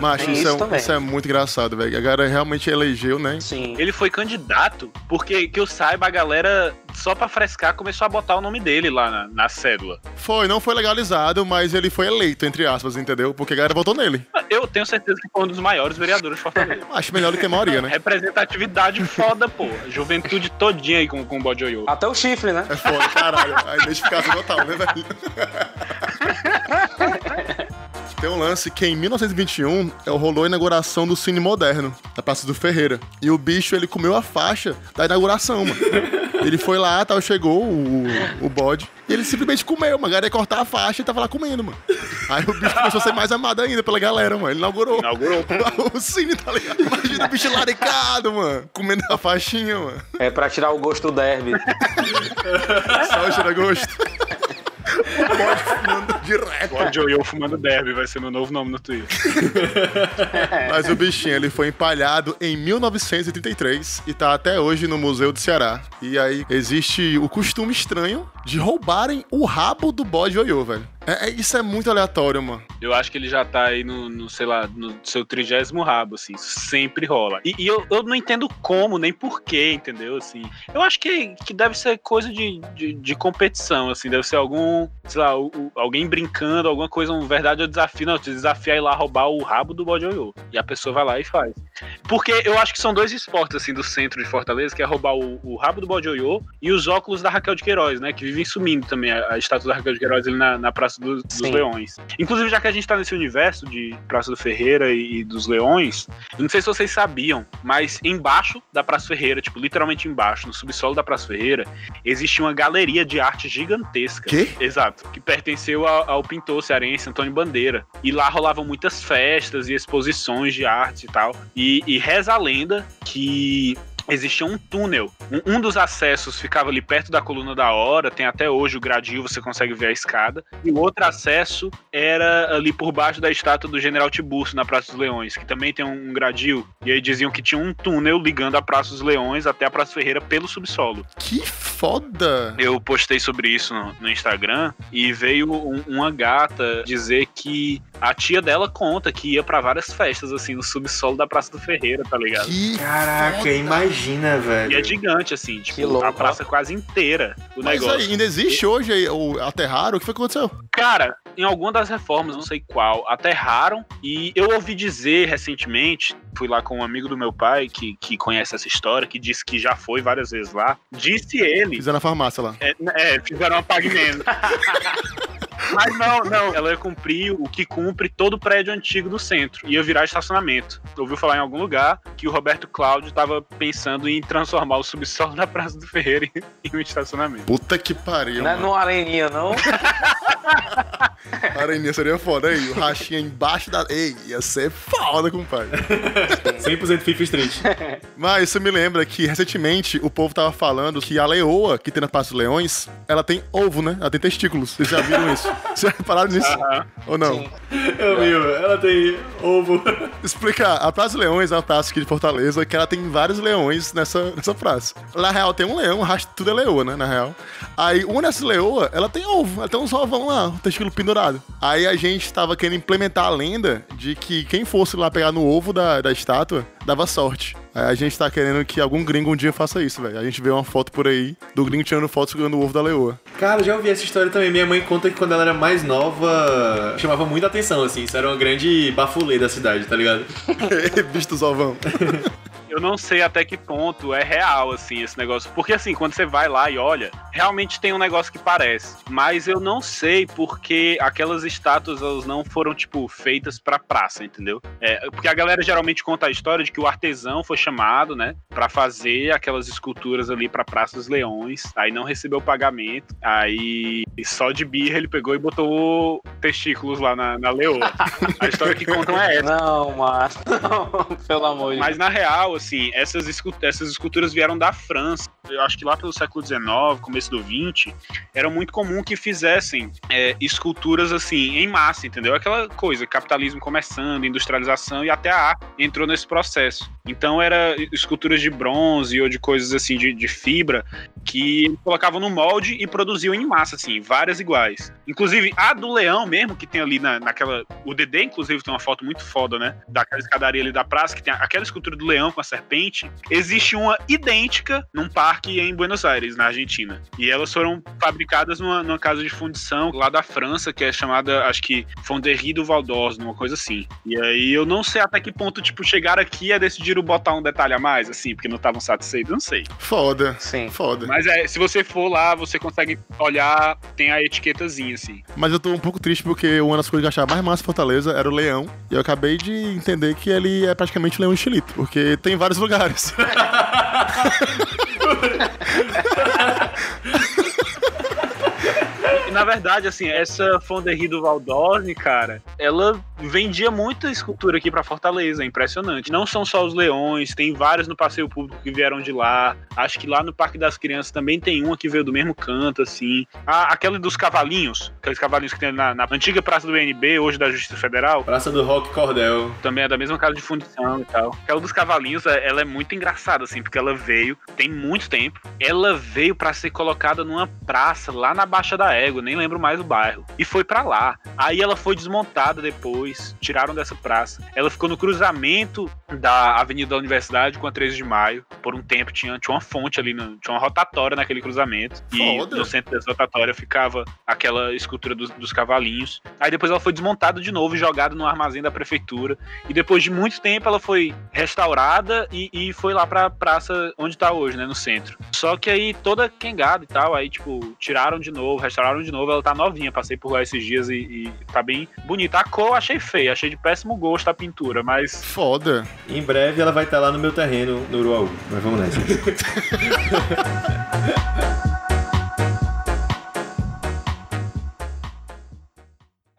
Macho, Tem isso, isso é, também. isso é muito engraçado, velho. A galera realmente elegeu, né? Sim. Ele foi candidato porque, que eu saiba, a galera, só pra frescar, começou a botar o nome dele lá na, na cédula. Foi, não foi legalizado, mas ele foi eleito, entre aspas, entendeu? Porque a galera votou nele. Eu tenho certeza que foi um dos maiores vereadores de Fortaleza. Acho melhor do que a maioria, né? Representatividade foda, pô. Juventude todinha aí com, com o Bode Ioiô. Até o chifre, né? É foda, caralho. A identificação total, né, velho? Tem um lance que em 1921 é, rolou a inauguração do Cine Moderno, da Praça do Ferreira. E o bicho, ele comeu a faixa da inauguração, mano. Ele foi lá, tal, chegou o, o bode, e ele simplesmente comeu, mano. A galera ia cortar a faixa e tava lá comendo, mano. Aí o bicho começou a ser mais amado ainda pela galera, mano. Ele inaugurou Inaugurou. <laughs> o cine, tá ligado? Imagina o bicho laricado, mano. Comendo a faixinha, mano. É pra tirar o gosto do derby. <laughs> Só o cheiro a gosto. O bode fumando direto. Bode Ioiô fumando derby vai ser meu novo nome no Twitter. <laughs> Mas o bichinho, ele foi empalhado em 1933 e tá até hoje no Museu do Ceará. E aí existe o costume estranho de roubarem o rabo do bode ioiô, velho. É, é- isso é muito aleatório, mano. Eu acho que ele já tá aí no, no, sei lá, no seu trigésimo rabo, assim. Isso sempre rola. E, e eu, eu não entendo como, nem porquê, entendeu? Assim, eu acho que, que deve ser coisa de, de, de competição, assim. Deve ser algum, sei lá, o- o- alguém brincando, alguma coisa, um verdade ou desafio. Não, te desafiar ir lá roubar o rabo do bode ioiô. E a pessoa vai lá e faz. Porque eu acho que são dois esportes, assim, do centro de Fortaleza, que é roubar o, o rabo do bode ioiô e os óculos da Raquel de Queiroz, né? Que vivem sumindo também, a, a estátua da Raquel de Queiroz ali na, na Praça dos, dos. Leões. Inclusive, já que a gente tá nesse universo de Praça do Ferreira e, e dos Leões, eu não sei se vocês sabiam, mas embaixo da Praça Ferreira, tipo, literalmente embaixo, no subsolo da Praça Ferreira, existe uma galeria de arte gigantesca. Quê? Exato. Que pertenceu ao, ao pintor cearense Antônio Bandeira. E lá rolavam muitas festas e exposições de arte e tal. E, e reza a lenda que existia um túnel. Um, um dos acessos ficava ali perto da coluna da hora, tem até hoje o gradil, você consegue ver a escada. E o outro acesso era ali por baixo da estátua do General Tiburcio, na Praça dos Leões, que também tem um gradil. E aí diziam que tinha um túnel ligando a Praça dos Leões até a Praça Ferreira pelo subsolo. Que foda! Eu postei sobre isso no, no Instagram e veio um- uma gata dizer que a tia dela conta que ia pra várias festas, assim, no subsolo da Praça do Ferreira, tá ligado? Que Caraca, foda. Imagina, E velho. é gigante, assim, tipo, Que louco, a praça quase inteira, o Mas negócio. aí, ainda existe hoje o aterraram? O que foi que aconteceu? Cara, em alguma das reformas, não sei qual, aterraram e eu ouvi dizer recentemente, fui lá com um amigo do meu pai que, que conhece essa história, que disse que já foi várias vezes lá. Disse ele. Fizeram na farmácia lá. É, é, fizeram uma pagamento. <laughs> Mas não, não. Ela ia cumprir o que cumpre todo prédio antigo do centro. Ia virar estacionamento. Ouviu falar em algum lugar que o Roberto Cláudio estava pensando em transformar o subsolo da Praça do Ferreira em, em um estacionamento. Puta que pariu, Não é no Areninha, não? <laughs> Areninha seria foda aí. O rachinha embaixo da. Ei, ia ser foda, compadre. <laughs> 100% FIFA Street. <laughs> Mas isso me lembra que recentemente o povo tava falando que a leoa que tem na Praça dos Leões, ela tem ovo, né? Ela tem testículos. Vocês já viram isso? Vocês já repararam nisso? Aham. Ou não? Sim. Eu vi, ela tem ovo. Explica, a Praça Leões é uma praça aqui de Fortaleza que ela tem vários leões nessa, nessa praça. Na real tem um leão, o resto tudo é leoa, né? Na real. Aí uma dessas leoas, ela tem ovo, ela tem uns ovão lá, um testículo pendurado. Aí a gente tava querendo implementar a lenda de que quem fosse lá pegar no ovo da, da estátua, dava sorte. A gente tá querendo que algum gringo um dia faça isso, velho. A gente vê uma foto por aí do gringo tirando foto segurando o ovo da leoa. Cara, já ouvi essa história também. Minha mãe conta que quando ela era mais nova, chamava muita atenção, assim. Isso era uma grande bafulê da cidade, tá ligado? <laughs> Bicho dos ovão. <laughs> Eu não sei até que ponto é real, assim, esse negócio. Porque, assim, quando você vai lá e olha, realmente tem um negócio que parece. Mas eu não sei porque aquelas estátuas, elas não foram, tipo, feitas pra praça, entendeu? É, porque a galera geralmente conta a história de que o artesão foi chamado, né, pra fazer aquelas esculturas ali pra Praça dos Leões. Aí não recebeu pagamento. Aí, só de birra, ele pegou e botou testículos lá na, na leoa. <laughs> A história que contam é essa. Não, mano. Não, <laughs> pelo amor de Mas na real, assim, essas, escu- essas esculturas vieram da França. Eu acho que lá pelo século XIX, começo do XX, era muito comum que fizessem é, esculturas assim, em massa, entendeu? Aquela coisa, capitalismo começando, industrialização e até a arte entrou nesse processo. Então era esculturas de bronze ou de coisas assim, de, de fibra, que colocavam no molde e produziam em massa, assim, várias iguais. Inclusive, a do leão mesmo, que tem ali na, naquela. O Dedê, inclusive, tem uma foto muito foda, né? Daquela escadaria ali da praça, que tem aquela escultura do leão com a serpente. Existe uma idêntica num parque em Buenos Aires, na Argentina. E elas foram fabricadas numa, numa casa de fundição lá da França, que é chamada, acho que, Fonderie do Val d'Or, uma coisa assim. E aí eu não sei até que ponto, tipo, chegaram aqui e decidiram botar um detalhe a mais, assim, porque não estavam satisfeitos, não sei. Foda. Sim. Foda. Mas é, se você for lá, você consegue olhar, tem a etiquetazinha, assim. Mas eu tô um pouco triste porque uma das coisas que eu achava mais massa em Fortaleza era o leão. E eu acabei de entender que ele é praticamente um leão estilito. Porque tem em vários lugares. <laughs> E, na verdade, assim, essa Fonderie do Valdorne, cara, ela vendia muita escultura aqui pra Fortaleza, é impressionante. Não são só os leões, tem vários no passeio público que vieram de lá. Acho que lá no Parque das Crianças também tem uma que veio do mesmo canto, assim. Ah, aquela dos cavalinhos, aqueles cavalinhos que tem na, na antiga Praça do INB, hoje da Justiça Federal, Praça do Rock Cordel. também é da mesma casa de fundição e tal. Aquela dos cavalinhos, é- ela é muito engraçada, assim, porque ela veio, tem muito tempo, ela veio pra ser colocada numa praça lá na Baixa da Égua, nem lembro mais o bairro, e foi pra lá. Aí ela foi desmontada depois, tiraram dessa praça. Ela ficou no cruzamento da Avenida da Universidade com a 13 de Maio. Por um tempo tinha, tinha uma fonte ali, tinha uma rotatória naquele cruzamento. E Foda. no centro dessa rotatória ficava aquela escultura dos, dos cavalinhos. Aí depois ela foi desmontada de novo e jogada no armazém da prefeitura. E depois de muito tempo ela foi restaurada e, e foi lá pra praça onde tá hoje, né? No centro. Só que aí toda quengada e tal, aí tipo, tiraram de novo, restauraram de novo. Ela tá novinha, passei por lá esses dias e, e tá bem bonita. A cor eu achei feia, achei de péssimo gosto a pintura, mas Foda. Em breve ela vai estar lá no meu terreno, no Uruaú. Mas vamos nessa. <laughs>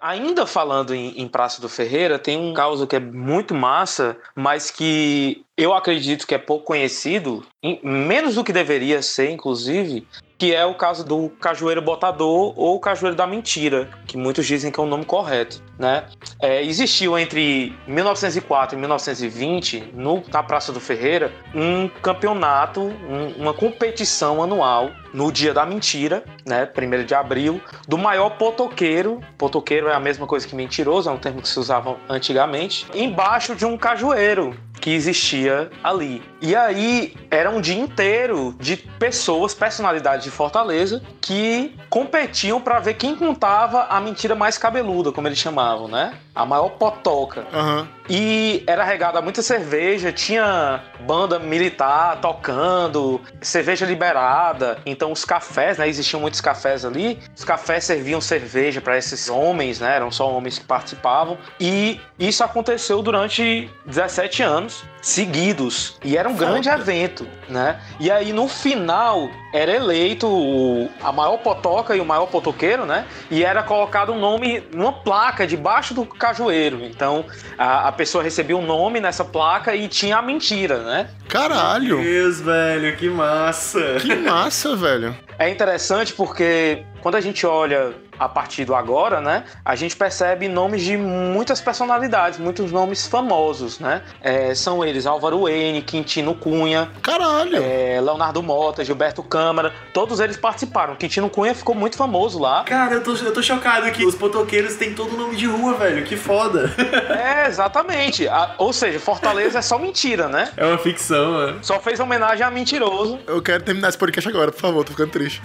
Ainda falando em, em Praça do Ferreira, tem um caos que é muito massa, mas que eu acredito que é pouco conhecido, menos do que deveria ser, inclusive, que é o caso do cajueiro botador ou cajueiro da mentira, que muitos dizem que é o nome correto, né? É, existiu entre 1904 e 1920, no, na Praça do Ferreira, um campeonato, um- uma competição anual no dia da mentira, né, 1 de abril, do maior potoqueiro. Potoqueiro é a mesma coisa que mentiroso, é um termo que se usava antigamente, embaixo de um cajueiro que existia ali. E aí era um dia inteiro de pessoas, personalidades de Fortaleza, que competiam para ver quem contava a mentira mais cabeluda, como eles chamavam, né? A maior potoca. Aham. E era regada muita cerveja, tinha banda militar tocando, cerveja liberada. Então os cafés, né? Existiam muitos cafés ali. Os cafés serviam cerveja para esses homens, né? Eram só homens que participavam. E isso aconteceu durante 17 anos seguidos. E era um grande evento, né? E aí no final era eleito o- a maior potoca e o maior potoqueiro, né? E era colocado um nome numa placa debaixo do cajueiro. Então a, a pessoa recebia um nome nessa placa e tinha a mentira, né? Caralho! Meu Deus, velho, que massa. Que massa, velho. É interessante porque quando a gente olha a partir do agora, né, a gente percebe nomes de muitas personalidades, muitos nomes famosos, né? É, são eles Álvaro N, Quintino Cunha, Caralho! é, Leonardo Mota, Gilberto Câmara, todos eles participaram. Quintino Cunha ficou muito famoso lá. Cara, eu tô, eu tô chocado que os potoqueiros têm todo nome de rua, velho. Que foda. <laughs> É, exatamente. A- ou seja, Fortaleza é só mentira, né? É uma ficção, mano. Só fez homenagem a mentiroso. Eu quero terminar esse podcast agora, por favor, tô ficando triste.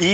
E <laughs>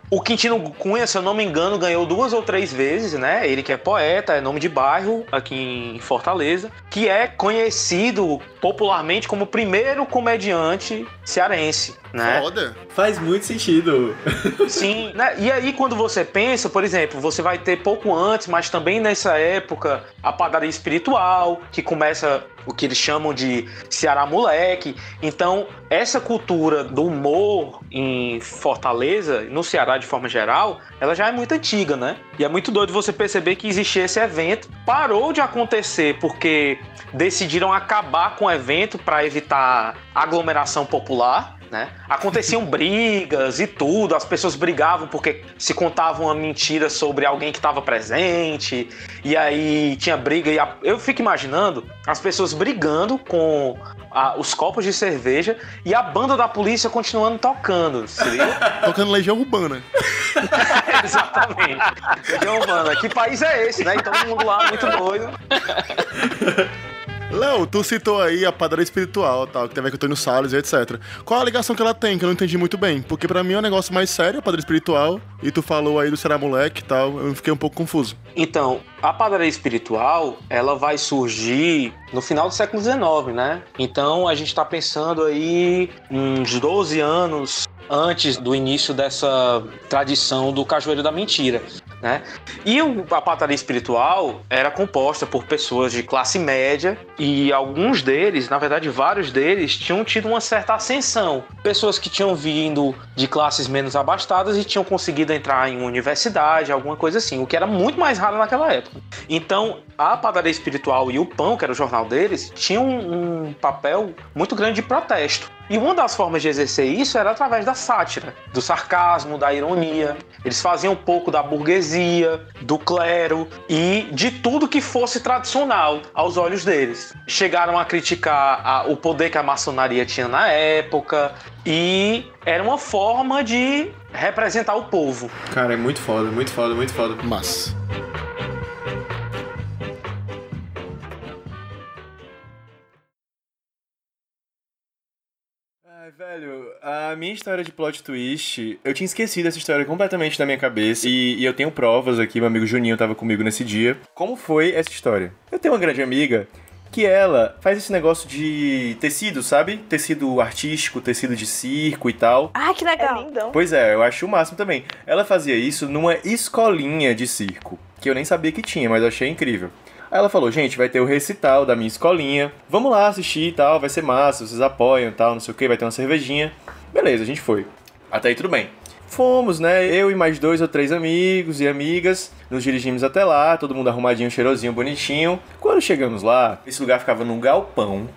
o Quintino Cunha, se eu não me engano, ganhou duas ou três vezes, né? Ele que é poeta, é nome de bairro aqui em Fortaleza, que é conhecido popularmente como o primeiro comediante cearense, né? Foda. Faz muito sentido. <laughs> Sim, né? E aí quando você pensa, por exemplo, você vai ter pouco antes, mas também nessa época, a padaria espiritual, que começa o que eles chamam de Ceará Moleque. Então, essa cultura do humor em Fortaleza, no Ceará de forma geral, ela já é muito antiga, né? E é muito doido você perceber que existia esse evento. Parou de acontecer porque decidiram acabar com o evento para evitar aglomeração popular. Né? Aconteciam brigas e tudo, as pessoas brigavam porque se contavam uma mentira sobre alguém que estava presente, e aí tinha briga. E a- eu fico imaginando as pessoas brigando com a- os copos de cerveja e a banda da polícia continuando tocando. Seria <laughs> Tocando Legião Urbana. <laughs> exatamente. Legião Urbana. Que país é esse, né? E todo mundo lá muito doido. <laughs> Léo, tu citou aí a padaria espiritual, tal, que tem a ver com o Antônio Salles e etc. Qual a ligação que ela tem, que eu não entendi muito bem? Porque pra mim é um negócio mais sério, a padaria espiritual, e tu falou aí do Será Moleque e tal, eu fiquei um pouco confuso. Então, a padaria espiritual, ela vai surgir no final do século XIX, né? Então, a gente está pensando aí uns 12 anos antes do início dessa tradição do Cajueiro da Mentira, né? E o- a padaria espiritual era composta por pessoas de classe média e alguns deles, na verdade vários deles, tinham tido uma certa ascensão. Pessoas que tinham vindo de classes menos abastadas e tinham conseguido entrar em universidade, alguma coisa assim, o que era muito mais raro naquela época. Então, a padaria espiritual e o pão, que era o jornal deles, tinham um papel muito grande de protesto. E uma das formas de exercer isso era através da sátira, do sarcasmo, da ironia. Eles faziam um pouco da burguesia, do clero e de tudo que fosse tradicional aos olhos deles. Chegaram a criticar a- o poder que a maçonaria tinha na época e era uma forma de representar o povo. Cara, é muito foda, muito foda, muito foda. Mas. Velho, a minha história de plot twist, eu tinha esquecido essa história completamente da minha cabeça. E, e eu tenho provas aqui, meu amigo Juninho tava comigo nesse dia. Como foi essa história? Eu tenho uma grande amiga que ela faz esse negócio de tecido, sabe? Tecido artístico, tecido de circo e tal. Ah, que legal. É lindão. Pois é, eu acho o máximo também. Ela fazia isso numa escolinha de circo, que eu nem sabia que tinha, mas eu achei incrível. Aí ela falou, gente, vai ter o recital da minha escolinha, vamos lá assistir e tal, vai ser massa, vocês apoiam e tal, não sei o que, vai ter uma cervejinha. Beleza, a gente foi. Até aí tudo bem. Fomos, né? Eu e mais dois ou três amigos e amigas. Nos dirigimos até lá, todo mundo arrumadinho, cheirosinho, bonitinho. Quando chegamos lá, esse lugar ficava num galpão.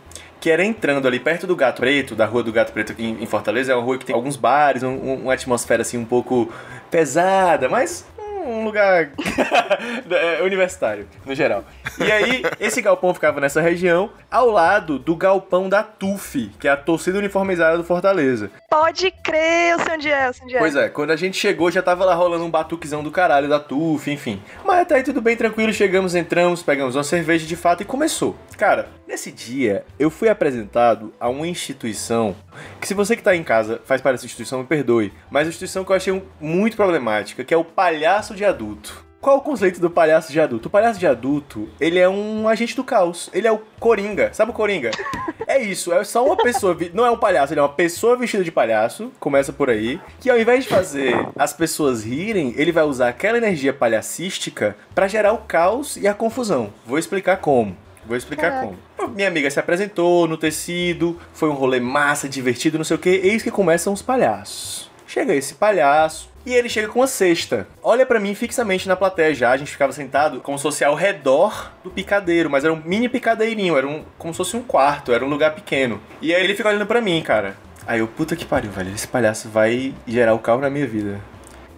que era entrando ali perto do Gato Preto, da Rua do Gato Preto em Fortaleza. É uma rua que tem alguns bares, um- uma atmosfera assim um pouco pesada, mas um lugar <laughs> é, universitário, no geral. E aí, esse galpão ficava nessa região, ao lado do galpão da TUF, que é a torcida uniformizada do Fortaleza. Pode crer, o Sandiel, o Sandiel. Pois é, quando a gente chegou já tava lá rolando um batuquezão do caralho da TUF, enfim. Mas até aí tudo bem, tranquilo, chegamos, entramos, pegamos uma cerveja de fato e começou. Cara, nesse dia eu fui apresentado a uma instituição que se você que tá em casa faz parte dessa instituição, me perdoe, mas a instituição que eu achei muito problemática, que é o palhaço de adulto. Qual o conceito do palhaço de adulto? O palhaço de adulto, ele é um agente do caos. Ele é o Coringa. Sabe o Coringa? <laughs> É isso, é só uma pessoa. Não é um palhaço, ele é uma pessoa vestida de palhaço. Começa por aí. Que ao invés de fazer as pessoas rirem, ele vai usar aquela energia palhacística pra gerar o caos e a confusão. Vou explicar como. Vou explicar Caraca. como. Minha amiga se apresentou no tecido, foi um rolê massa, divertido, não sei o que. Eis que começam os palhaços. Chega esse palhaço. E ele chega com uma cesta. Olha pra mim fixamente na plateia já. A gente ficava sentado como se fosse ao redor do picadeiro, mas era um mini picadeirinho, era um, como se fosse um quarto, era um lugar pequeno. E aí ele fica olhando pra mim, cara. Aí eu, puta que pariu, velho. Esse palhaço vai gerar o caos na minha vida.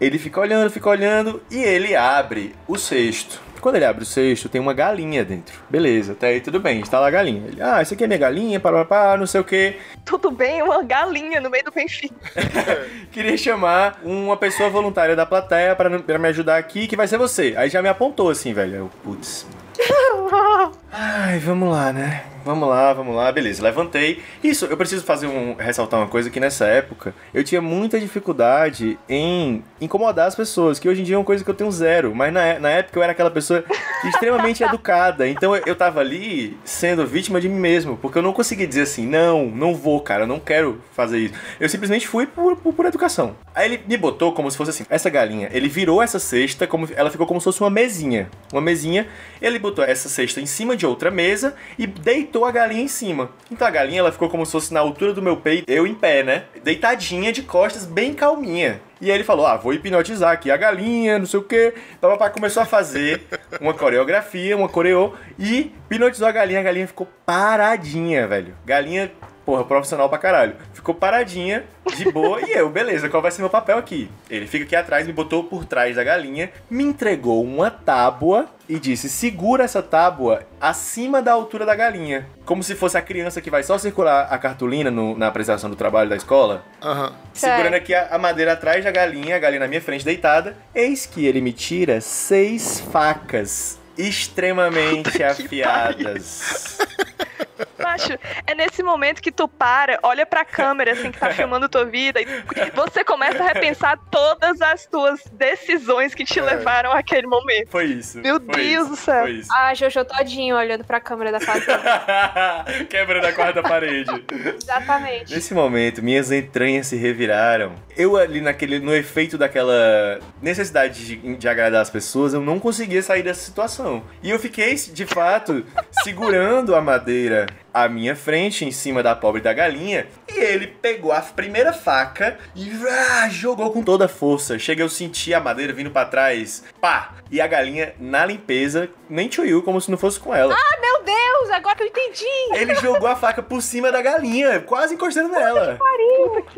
Ele fica olhando, fica olhando e ele abre o cesto. Quando ele abre o cesto, tem uma galinha dentro. Beleza, até aí tudo bem, está lá a galinha. Ele, ah, isso aqui é minha galinha, pá, pá, pá, não sei o que. Tudo bem, uma galinha no meio do Benfica. <laughs> Queria chamar uma pessoa voluntária da plateia pra me ajudar aqui, que vai ser você. Aí já me apontou assim, velho. Eu, putz. <laughs> Ai, vamos lá, né? Vamos lá, vamos lá, beleza, levantei. Isso, eu preciso fazer um ressaltar uma coisa que nessa época eu tinha muita dificuldade em incomodar as pessoas, que hoje em dia é uma coisa que eu tenho zero, mas na, na época eu era aquela pessoa extremamente <laughs> educada, então eu, eu tava ali sendo vítima de mim mesmo, porque eu não conseguia dizer assim, não, não vou, cara, eu não quero fazer isso. Eu simplesmente fui por, por, por educação. Aí ele me botou como se fosse assim, essa galinha, ele virou essa cesta, como ela ficou como se fosse uma mesinha, uma mesinha, ele botou essa cesta em cima de outra mesa e deitou a galinha em cima. Então a galinha ela ficou como se fosse na altura do meu peito, eu em pé, né? Deitadinha de costas, bem calminha. E aí ele falou: Ah, vou hipnotizar aqui a galinha, não sei o que. Papapá começou a fazer uma coreografia, uma coreô, e hipnotizou a galinha. A galinha ficou paradinha, velho. Galinha, porra, profissional pra caralho. Ficou paradinha, de boa, e eu, beleza, qual vai ser meu papel aqui? Ele fica aqui atrás, me botou por trás da galinha, me entregou uma tábua e disse: segura essa tábua acima da altura da galinha. Como se fosse a criança que vai só circular a cartolina no- na apresentação do trabalho da escola. Aham. Segurando aqui a, a madeira atrás da galinha, a galinha na minha frente deitada. Eis que ele me tira seis facas <laughs> extremamente afiadas. <laughs> Macho, é nesse momento que tu para, olha pra câmera, assim, que tá <laughs> filmando tua vida, e você começa a repensar todas as tuas decisões que te É. levaram àquele momento. Foi isso. Meu foi Deus isso, do céu. Foi isso. A Jojo todinho olhando pra câmera da fazenda. <laughs> Quebrando a quarta parede. Exatamente. Nesse momento, minhas entranhas se reviraram. Eu ali naquele, no efeito daquela necessidade de, de agradar as pessoas, eu não conseguia sair dessa situação. E eu fiquei, de fato, segurando a madeira à minha frente, em cima da pobre da galinha, e ele pegou a primeira faca e ah, jogou com toda a força. Chega eu senti a madeira vindo pra trás, pá! E a galinha na limpeza, nem tchuiu, como se não fosse com ela. Ah, meu Deus, agora que eu entendi. Ele jogou a faca por cima da galinha, quase encostando nela.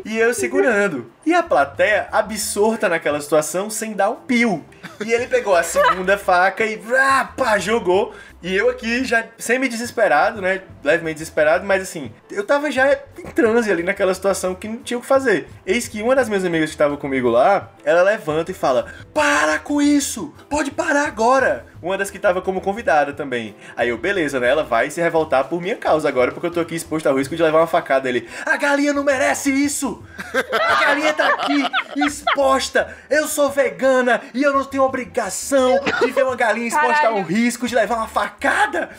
E eu segurando. E a plateia absorta naquela situação sem dar um pio. E ele pegou a segunda faca e vrá, pá, jogou. E eu aqui já semi-desesperado, né? Levemente desesperado, mas assim, eu tava já em transe ali naquela situação que não tinha o que fazer. Eis que uma das minhas amigas que estava comigo lá, ela levanta e fala: Para com isso! Pode parar agora! Uma das que estava como convidada também. Aí eu, beleza, né? Ela vai se revoltar por minha causa agora, porque eu tô aqui exposto ao risco de levar uma facada. Ele, a galinha não merece isso! A galinha tá aqui exposta! Eu sou vegana e eu não tenho obrigação de ver uma galinha exposta ao Caralho. risco de levar uma facada!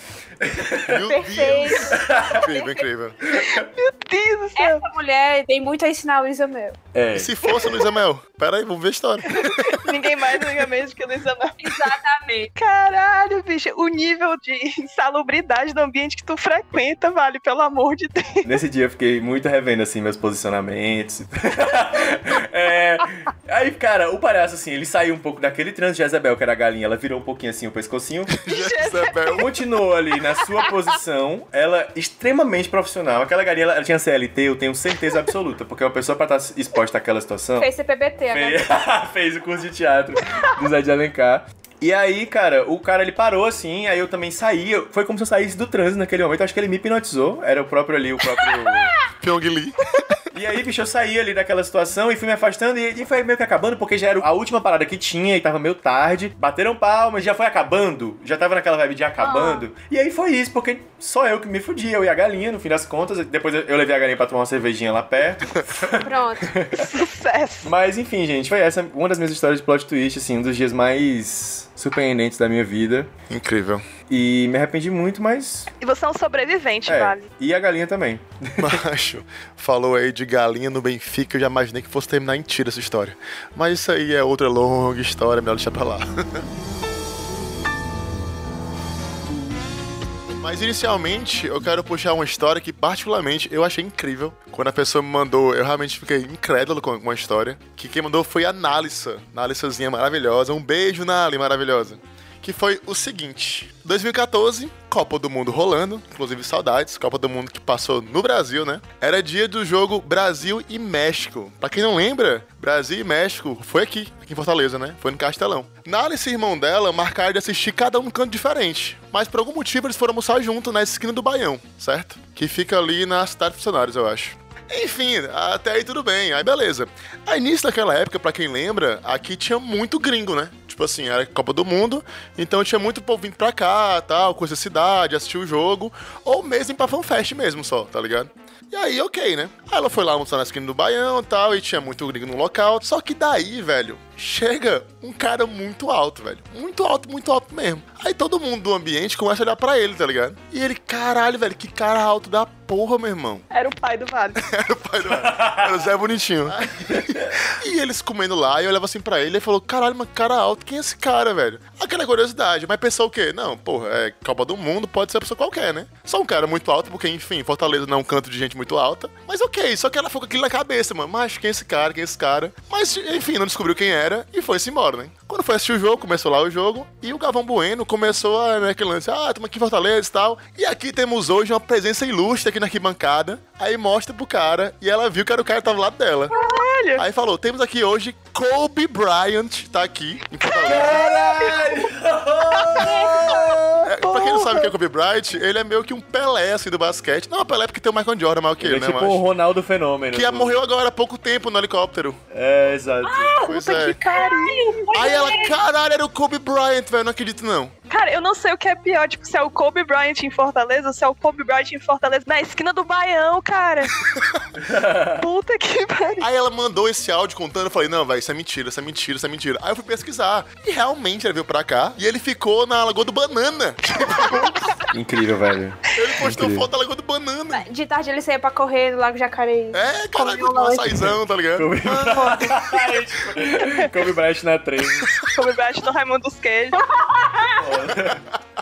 <laughs> Meu Perfeito. Deus. Incrível, incrível. Meu Deus do céu. Essa mulher tem muito a ensinar a Luísa Mel. É. E se fosse a Luísa Mel? Pera aí, vamos ver a história. <laughs> Ninguém mais, ninguém menos que Luísa Mel. Exatamente. Caralho, bicho, o nível de insalubridade do ambiente que tu frequenta, vale, pelo amor de Deus. Nesse dia eu fiquei muito revendo assim meus posicionamentos. <laughs> É, Aí, cara, o palhaço, assim, ele saiu um pouco daquele transe. Jezebel, que era a galinha, ela virou um pouquinho assim o pescocinho. Jezebel. Continuou ali na sua posição. Ela extremamente profissional. Aquela galinha, ela, ela tinha CLT, eu tenho certeza absoluta. Porque uma pessoa pra estar exposta àquela situação. Fez CPBT. Fez, <laughs> fez o curso de teatro do Zé de Alencar. E aí, cara, o cara ele parou assim, aí eu também saí. eu- Foi como se eu saísse do trânsito naquele momento. Acho que ele me hipnotizou. Era o próprio ali, o próprio. <laughs> Pyong Lee. E aí, bicho, eu saí ali daquela situação e fui me afastando e, e foi meio que acabando, porque já era a última parada que tinha e tava meio tarde. Bateram palmas, já foi acabando. Já tava naquela vibe de acabando. E aí foi isso, porque só eu que me fudia, eu e a galinha, no fim das contas. Depois eu eu levei a galinha pra tomar uma cervejinha lá perto. <laughs> Pronto. <laughs> Sucesso. Mas enfim, gente, foi essa uma das minhas histórias de plot twist, assim, um dos dias mais surpreendentes da minha vida. Incrível. E me arrependi muito, mas. E você é um sobrevivente, É, vale. e a galinha também. <laughs> Macho, falou aí de galinha no Benfica, eu já imaginei que fosse terminar em tiro essa história. Mas isso aí é outra longa história, melhor deixar pra lá. <laughs> Mas inicialmente eu quero puxar uma história que particularmente eu achei incrível. Quando a pessoa me mandou, eu realmente fiquei incrédulo com com a história. Que quem mandou foi a Nalissa. Nalissazinha maravilhosa. Um beijo, Nali, maravilhosa. Que foi o seguinte: 2014, Copa do Mundo rolando, inclusive saudades, Copa do Mundo que passou no Brasil, né? Era dia do jogo Brasil e México. Pra quem não lembra, Brasil e México foi aqui, aqui em Fortaleza, né? Foi no Castelão. Nalice e irmão dela marcaram de assistir cada um num canto diferente. Mas por algum motivo eles foram almoçar junto na esquina do Baião, certo? Que fica ali na cidade de funcionários, eu acho. Enfim, até aí tudo bem, aí beleza. Aí início daquela época, pra quem lembra, aqui tinha muito gringo, né? Tipo assim, era Copa do Mundo, então tinha muito povo vindo pra cá, tal, conhecer a cidade, assistir o jogo, ou mesmo pra fanfest mesmo só, tá ligado? E aí, ok, né? Aí ela foi lá almoçar na esquina do Baião e tal, e tinha muito gringo no local. Só que daí, velho, chega um cara muito alto, velho. Muito alto, muito alto mesmo. Aí todo mundo do ambiente começa a olhar pra ele, tá ligado? E ele, caralho, velho, que cara alto da porra, meu irmão. <laughs> <laughs> Era o pai do Vale. Era o pai do Era o Zé Bonitinho. <laughs> e eles comendo lá, e eu olhava assim pra ele e falou: caralho, mas cara alto, quem é esse cara, velho? Aquela curiosidade, mas pensou o quê? Não, porra, é Copa do Mundo, pode ser uma pessoa qualquer, né? Só um cara muito alto, porque, enfim, Fortaleza não é um canto de gente muito alta. Mas ok, só que ela ficou com aquilo na cabeça, mano. Mas quem é esse cara, quem é esse cara? Mas, enfim, não descobriu quem era e foi-se embora, né? Quando foi assistir o jogo, começou lá o jogo, e o Gavão Bueno começou a, né, aquele lance, ah, estamos aqui em Fortaleza e tal. E aqui temos hoje uma presença ilustre aqui na arquibancada. Aí mostra pro cara, e ela viu que era o cara que tava do lado dela. Caralho! Aí falou, temos aqui hoje Kobe Bryant, tá aqui em Fortaleza. É, pra quem não sabe o que é Kobe Bryant, ele é meio que um Pelé, assim, do basquete. Não, Pelé porque tem o Michael Jordan maior que Ele ele, é né, tipo o? Ronaldo Fenômeno. Que morreu agora há pouco tempo no helicóptero. É, exato. Pois Puta é. que carinho! Aí ela, caralho, era o Kobe Bryant, velho, não acredito não. Cara, eu não sei o que é pior, tipo, se é o Kobe Bryant em Fortaleza ou se é o Kobe Bryant em Fortaleza na esquina do Baião, cara. <laughs> Puta que pariu. Aí ela mandou esse áudio contando, eu falei, não, velho, isso é mentira, isso é mentira, isso é mentira. Aí eu fui pesquisar. E realmente ele veio pra cá e ele ficou na Lagoa do Banana. <laughs> Incrível, velho. Ele postou Incrível. foto da Lagoa do Banana. De tarde ele saía pra correr no Lago Jacareí. É, caralho, Comeu com um açaizão, tá ligado? Kobe <laughs> Kobe Bryant na trem. Kobe Bryant do Raimundo dos Queijos.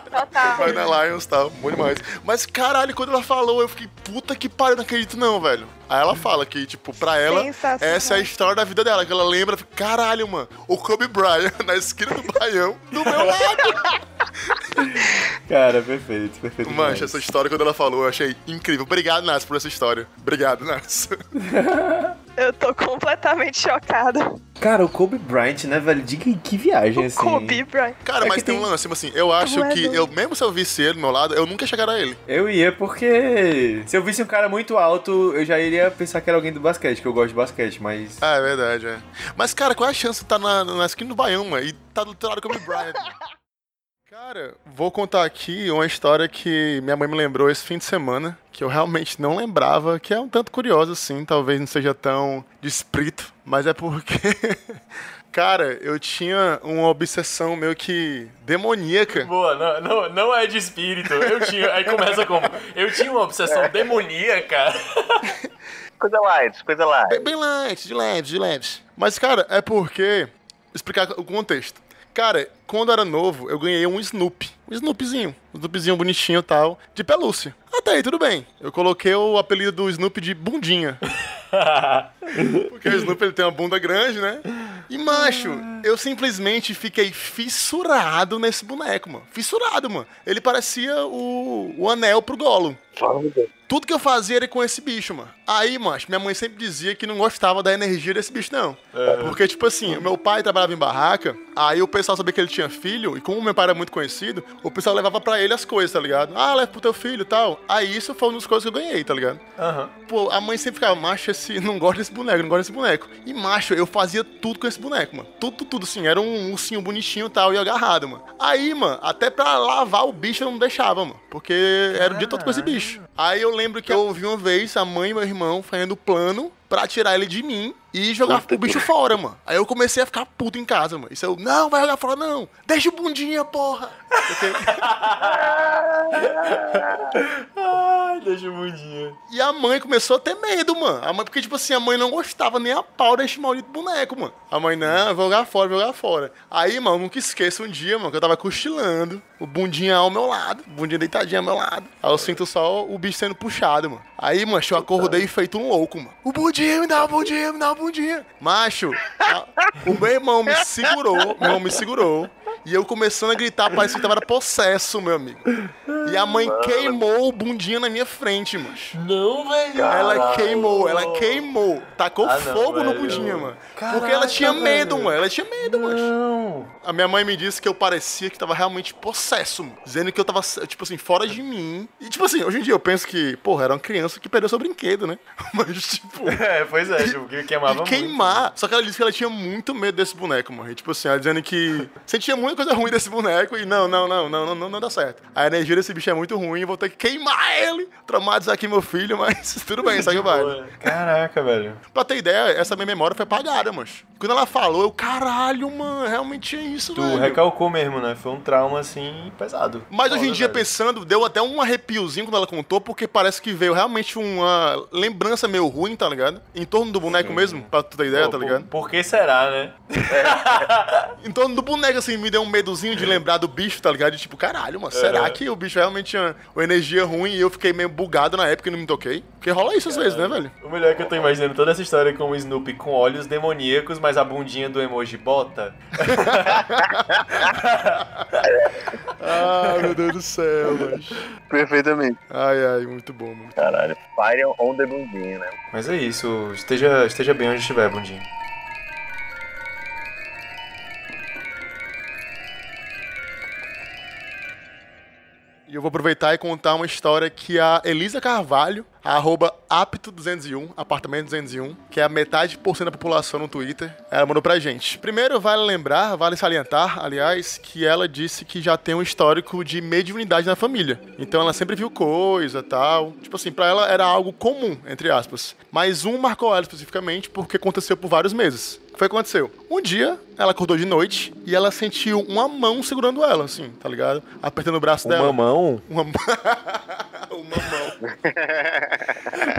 Total. Vai na Lions tal, bom demais. Mas caralho, quando ela falou, eu fiquei, puta que pariu, não acredito não, velho. Aí ela fala que, tipo, pra ela, essa é a história da vida dela, que ela lembra, fica, caralho, mano, o Kobe Bryant <laughs> na esquina do Baião, do meu lado. <laughs> Cara, perfeito, perfeito. Mancha, demais. essa história, quando ela falou, eu achei incrível. Obrigado, Nas, por essa história. Obrigado, Nas. <laughs> Eu tô completamente chocada. Cara, o Kobe Bryant, né, velho? Diga que viagem, assim. Kobe Bryant. Cara, É mas tem tem- um lance, assim, eu acho é que, doido. eu, mesmo se eu visse ele do meu lado, eu nunca ia chegar a ele. Eu ia porque se eu visse um cara muito alto, eu já iria pensar que era alguém do basquete, que eu gosto de basquete, mas. Ah, é verdade, é. Mas, cara, qual é a chance de estar na, na esquina do Baião, mano, e tá do teu lado Kobe Bryant? <laughs> Cara, vou contar aqui uma história que minha mãe me lembrou esse fim de semana, que eu realmente não lembrava, que é um tanto curiosa, assim, talvez não seja tão de espírito, mas é porque, cara, eu tinha uma obsessão meio que demoníaca. Boa, não, não, não é de espírito. Eu tinha. Aí começa como? Eu tinha uma obsessão demoníaca. Coisa light, coisa light. É bem light, de leves, de leves. Mas, cara, é porque. Explicar o contexto. Cara, quando eu era novo, eu ganhei um Snoopy. Um Snoopyzinho. Um Snoopyzinho bonitinho e tal, de pelúcia. Até aí, tudo bem. Eu coloquei o apelido do Snoopy de Bundinha. <laughs> Porque o Snoopy ele tem uma bunda grande, né? E, macho, eu simplesmente fiquei fissurado nesse boneco, mano. Fissurado, mano. Ele parecia o, o anel pro Gollum. Tudo que eu fazia era com esse bicho, mano. Aí, macho, minha mãe sempre dizia que não gostava da energia desse bicho, não. Porque, tipo assim, o meu pai trabalhava em barraca, aí o pessoal sabia que ele tinha filho, e como meu pai era muito conhecido, o pessoal levava pra ele as coisas, tá ligado? Ah, leva pro teu filho e tal. Aí isso foi uma das coisas que eu ganhei, tá ligado? Aham. Pô, a mãe sempre ficava, macho, esse, não gosta desse boneco, não gosta desse boneco. E, macho, eu fazia tudo com esse boneco, mano. Tudo, tudo, tudo, assim. Era um ursinho bonitinho e tal, e agarrado, mano. Aí, mano, até pra lavar o bicho eu não deixava, mano. Porque era o dia todo com esse bicho. Aí eu lembro que eu ouvi uma vez a mãe e meu irmão fazendo plano pra tirar ele de mim e jogar o bicho fora, mano. Aí eu comecei a ficar puto em casa, mano. Isso eu, não, vai jogar fora, não. Deixa o bundinha, porra. Ai, deixa o mundinho. E a mãe começou a ter medo, mano. A mãe, porque, tipo assim, a mãe não gostava nem a pau desse maldito boneco, mano. A mãe, não, vou jogar fora, vou jogar fora. Aí, mano, nunca esqueça um dia, mano, que eu tava cochilando, o bundinha ao meu lado, o bundinha deitadinho ao meu lado. Aí eu sinto só o bicho sendo puxado, mano. Aí, macho, eu acordei feito um louco, mano. O bundinha, me dá o bundinha, me dá o bundinha. Macho, a- o meu irmão me segurou, meu irmão me segurou. E eu começando a gritar, parecia que tava era possesso, meu amigo. E a mãe queimou o bundinha na minha frente, macho. Não, velho. Ela Caralho. queimou, ela queimou. Tacou Ah, não, fogo no velho. bundinha, mano. Caraca, Porque ela tinha medo, velho. mano. Ela tinha medo, mano. Não. A minha mãe me disse que eu parecia que tava realmente possesso, mano. Dizendo que eu tava, tipo assim, fora de mim. E, tipo assim, hoje em dia eu penso que, porra, era uma criança que perdeu seu brinquedo, né? <laughs> Mas, tipo. <laughs> É, pois é, tipo, que queimava E queimar. Só que ela disse que ela tinha muito medo desse boneco, mano. E, tipo assim, ela dizendo que sentia muita coisa ruim desse boneco e não, não, não, não, não, não, dá certo. A energia desse bicho é muito ruim, vou ter que queimar ele, traumatizar aqui meu filho, mas <laughs> tudo bem, segue o baile. Caraca, velho. Pra ter ideia, essa minha memória foi apagada, mano. Quando ela falou, eu, caralho, mano, realmente é isso, Tu velho. recalcou mesmo, né? Foi um trauma, assim, pesado. Mas hoje em Foda, dia, velho. pensando, deu até um arrepiozinho quando ela contou, porque parece que veio realmente uma lembrança meio ruim, tá ligado? Em torno do boneco mesmo, pra tu ter ideia, Pô, tá por- ligado? Por que será, né? <laughs> Em torno do boneco, assim, me deu um medozinho de lembrar do bicho, tá ligado? De tipo, caralho, mano, será É. que o bicho realmente tinha uma energia ruim e eu fiquei meio bugado na época e não me toquei? Porque rola isso às vezes, né, velho? O melhor é que eu tô imaginando toda essa história com o Snoopy com olhos demoníacos, mas a bundinha do emoji bota. Ah, meu Deus do céu, mano. Perfeitamente. Ai, ai, muito bom, mano. Caralho, Fire on the bundinha, né? Mas é isso, esteja, esteja bem onde estiver, bundinha. E eu vou aproveitar e contar uma história que a Elisa Carvalho, a arroba apto201, apartamento 201, que é a metade por cento da população no Twitter, ela mandou pra gente. Primeiro, vale lembrar, vale salientar, aliás, que ela disse que já tem um histórico de mediunidade na família. Então ela sempre viu coisa tal. Tipo assim, pra ela era algo comum, entre aspas. Mas um marcou ela especificamente porque aconteceu por vários meses. O que foi que aconteceu? Um dia, ela acordou de noite e ela sentiu uma mão segurando ela, assim, tá ligado? Apertando o braço dela. mamão? Uma mão. <laughs> o mamão.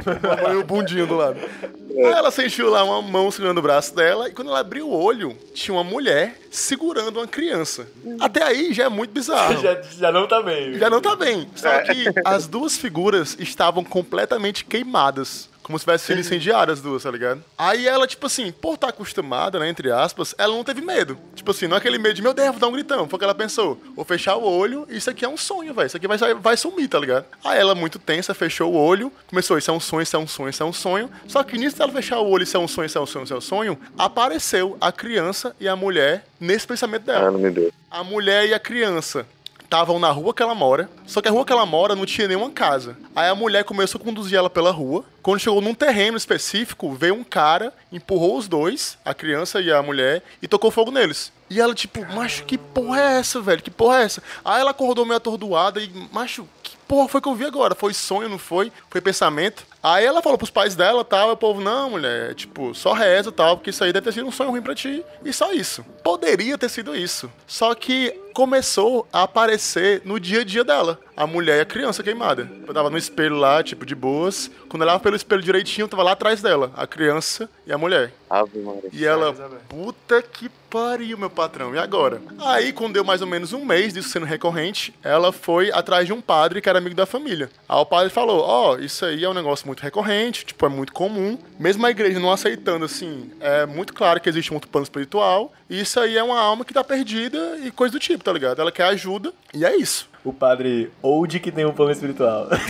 o <laughs> mamão e o bundinho do lado. Aí ela sentiu lá uma mão segurando o braço dela e quando ela abriu o olho, tinha uma mulher segurando uma criança. Até aí já é muito bizarro. <laughs> já, já não tá bem. Já não tá bem. Só que as duas figuras estavam completamente queimadas. Como se tivessem sido incendiadas as duas, tá ligado? Aí ela, tipo assim, por estar acostumada, né, entre aspas, ela não teve medo. Tipo assim, não é aquele medo de, meu Deus, vou dar um gritão. Foi o que ela pensou. Vou fechar o olho, isso aqui é um sonho, velho. Isso aqui vai, vai sumir, tá ligado? Aí ela, muito tensa, fechou o olho, começou, isso é um sonho, isso é um sonho, isso é um sonho. Só que nisso dela fechar o olho, isso é um sonho, isso é um sonho, isso é um sonho, apareceu a criança e a mulher nesse pensamento dela. Ah, não me deu. A mulher e a criança estavam na rua que ela mora, só que a rua que ela mora não tinha nenhuma casa. Aí a mulher começou a conduzir ela pela rua. Quando chegou num terreno específico, veio um cara, empurrou os dois, a criança e a mulher, e tocou fogo neles. E ela, tipo, macho, que porra é essa, velho? Que porra é essa? Aí ela acordou meio atordoada e, macho, que porra foi que eu vi agora? Foi sonho, não foi? Foi pensamento? Aí ela falou pros pais dela tal, e o povo, não, mulher, tipo, só reza tal, porque isso aí deve ter sido um sonho ruim pra ti. E só isso. Poderia ter sido isso. Só que começou a aparecer no dia a dia dela. A mulher e a criança queimada. Eu tava no espelho lá, tipo, de boas. Quando eu olhava pelo espelho direitinho, tava lá atrás dela, a criança e a mulher. Ave Maria. E ela, puta que pariu, meu patrão, e agora? Aí, quando deu mais ou menos um mês disso sendo recorrente, ela foi atrás de um padre que era amigo da família. Aí o padre falou: Ó, isso aí é um negócio muito recorrente, tipo, é muito comum. Mesmo a igreja não aceitando, assim, é muito claro que existe um outro plano espiritual. E isso aí é uma alma que tá perdida e coisa do tipo, tá ligado? Ela quer ajuda e é isso. O padre Old que tem um plano espiritual. <laughs>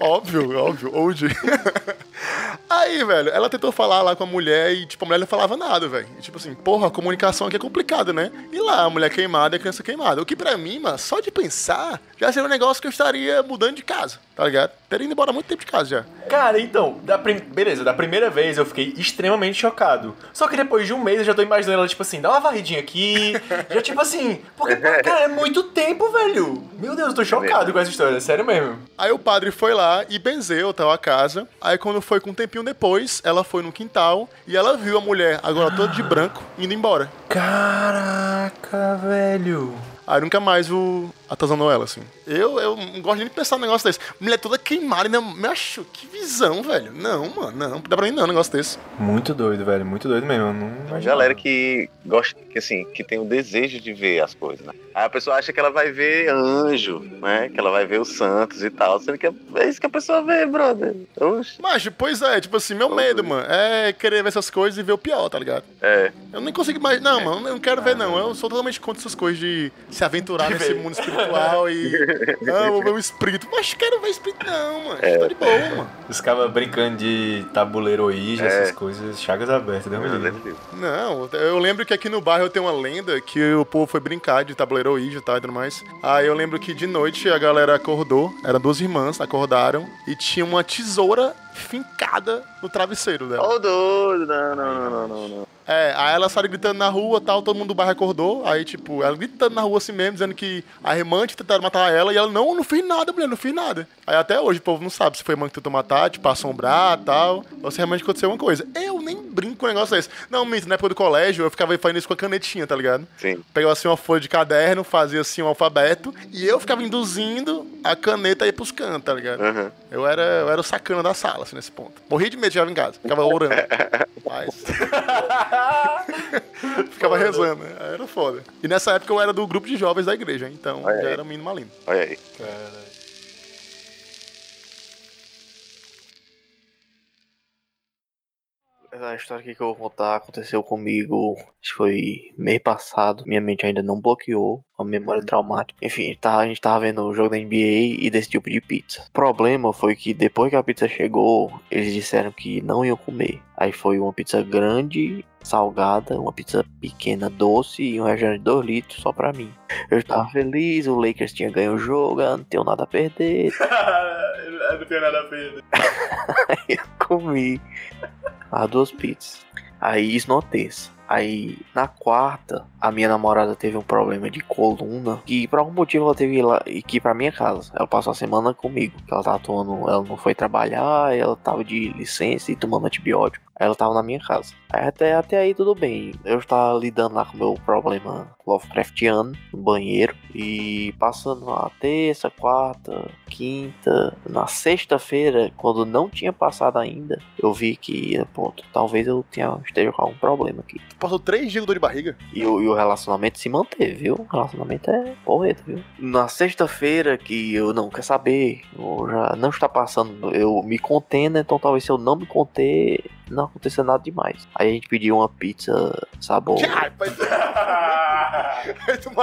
Óbvio, óbvio, old. <laughs> Aí, velho, ela tentou falar lá com a mulher e, tipo, a mulher não falava nada, velho. Tipo assim, porra, a comunicação aqui é complicada, né? E lá, a mulher queimada e a criança queimada. O que pra mim, mano, só de pensar, já seria um negócio que eu estaria mudando de casa, tá ligado? Teria ido embora há muito tempo de casa já. Cara, então, da prim... beleza, da primeira vez eu fiquei extremamente chocado. Só que depois de um mês eu já tô imaginando ela, tipo assim, dá uma varridinha aqui. já, tipo assim, porque, cara, é muito tempo, velho. Meu Deus, eu tô chocado com essa história, sério mesmo. Aí o padre foi lá e benzeu tal a casa. Aí quando foi com um tempinho depois, ela foi no quintal e ela viu a mulher, agora toda de branco, indo embora. Caraca, velho. Aí nunca mais o atazannou ela, assim. Eu, eu não gosto nem de pensar num negócio desse. Mulher toda queimada, ainda me acho, que visão, velho. Não, mano, não. Não dá pra mim não um negócio desse. Muito doido, velho, muito doido mesmo. Não galera que gosta, que assim, que tem o desejo de ver as coisas, né? Aí a pessoa acha que ela vai ver anjo, né? Que ela vai ver os santos e tal. Sendo que é é isso que a pessoa vê, brother. Oxi. Mas, pois é, tipo assim, meu medo, mano, é querer ver essas coisas e ver o pior, tá ligado? É. Eu nem consigo mais. Não, mano, eu não quero ver, não. Eu sou totalmente contra essas coisas de se aventurar De nesse ver. mundo espiritual e. <laughs> Não, vou ver o espírito. Mas quero ver espírito, não, mano. É. Tá de boa, mano. Os caras brincando de tabuleiro Ouija, É. essas coisas, chagas abertas, Deus me livre. Não, eu lembro que aqui no bairro tem uma lenda que o povo foi brincar de tabuleiro Ouija e tal e tudo mais. Aí eu lembro que de noite a galera acordou, eram duas irmãs, acordaram, e tinha uma tesoura fincada no travesseiro dela. Ô, doido. Não, não, não, não, não, não. É, aí ela saiu gritando na rua tal, todo mundo do bairro acordou. Aí, tipo, ela gritando na rua assim mesmo, dizendo que a irmã tinha tentado matar ela. E ela, não, não fiz nada, mulher, não fiz nada. Aí até hoje o povo não sabe se foi a irmã que tentou matar, tipo, assombrar tal, ou se realmente aconteceu alguma coisa. Eu nem brinco com um negócio desse. Não, minto, na época do colégio eu ficava fazendo isso com a canetinha, tá ligado? Sim. Pegava assim uma folha de caderno, fazia assim um alfabeto, e eu ficava induzindo a caneta aí pros cantos, tá ligado? Aham. Eu era, eu era o sacana da sala, assim, nesse ponto. Morri de medo de em casa. Ficava orando. <laughs> Mas. <laughs> ficava rezando. né? Era foda. E nessa época eu era do grupo de jovens da igreja, então Olha já aí. era um menino maligno. Olha aí. A história que eu vou contar aconteceu comigo, acho que foi mês passado. Minha mente ainda não bloqueou, a memória traumática. Enfim, tá, a gente tava vendo o jogo da NBA e decidiu pedir pizza. O problema foi que depois que a pizza chegou, eles disseram que não iam comer. Aí foi uma pizza grande, salgada, uma pizza pequena, doce e um refrigerante de 2 litros só pra mim. Eu estava feliz, o Lakers tinha ganho o jogo, eu não tenho nada a perder. <laughs> Eu não tenho nada a perder. <laughs> Eu comi as duas pizzas. Aí terça. Aí na quarta, a minha namorada teve um problema de coluna. Que por algum motivo ela teve que lá- que ir pra minha casa. Ela passou a semana comigo. que Ela tava tomando. Ela não foi trabalhar, ela tava de licença e tomando antibiótico. Aí ela tava na minha casa. Aí até, até aí tudo bem. Eu estava lidando lá com o meu problema Lovecraftiano no banheiro. E passando a terça, quarta, quinta. Na sexta-feira, quando não tinha passado ainda, eu vi que, ponto, talvez eu tenha, esteja com algum problema aqui. Passou três dias com dor de barriga. E o, e o relacionamento se manteve, viu? O relacionamento é porreta, viu? Na sexta-feira que eu não quer saber, eu já não está passando, eu me contendo, então talvez se eu não me conter, não aconteça nada demais. Aí a gente pediu uma pizza sabor. <laughs> <laughs>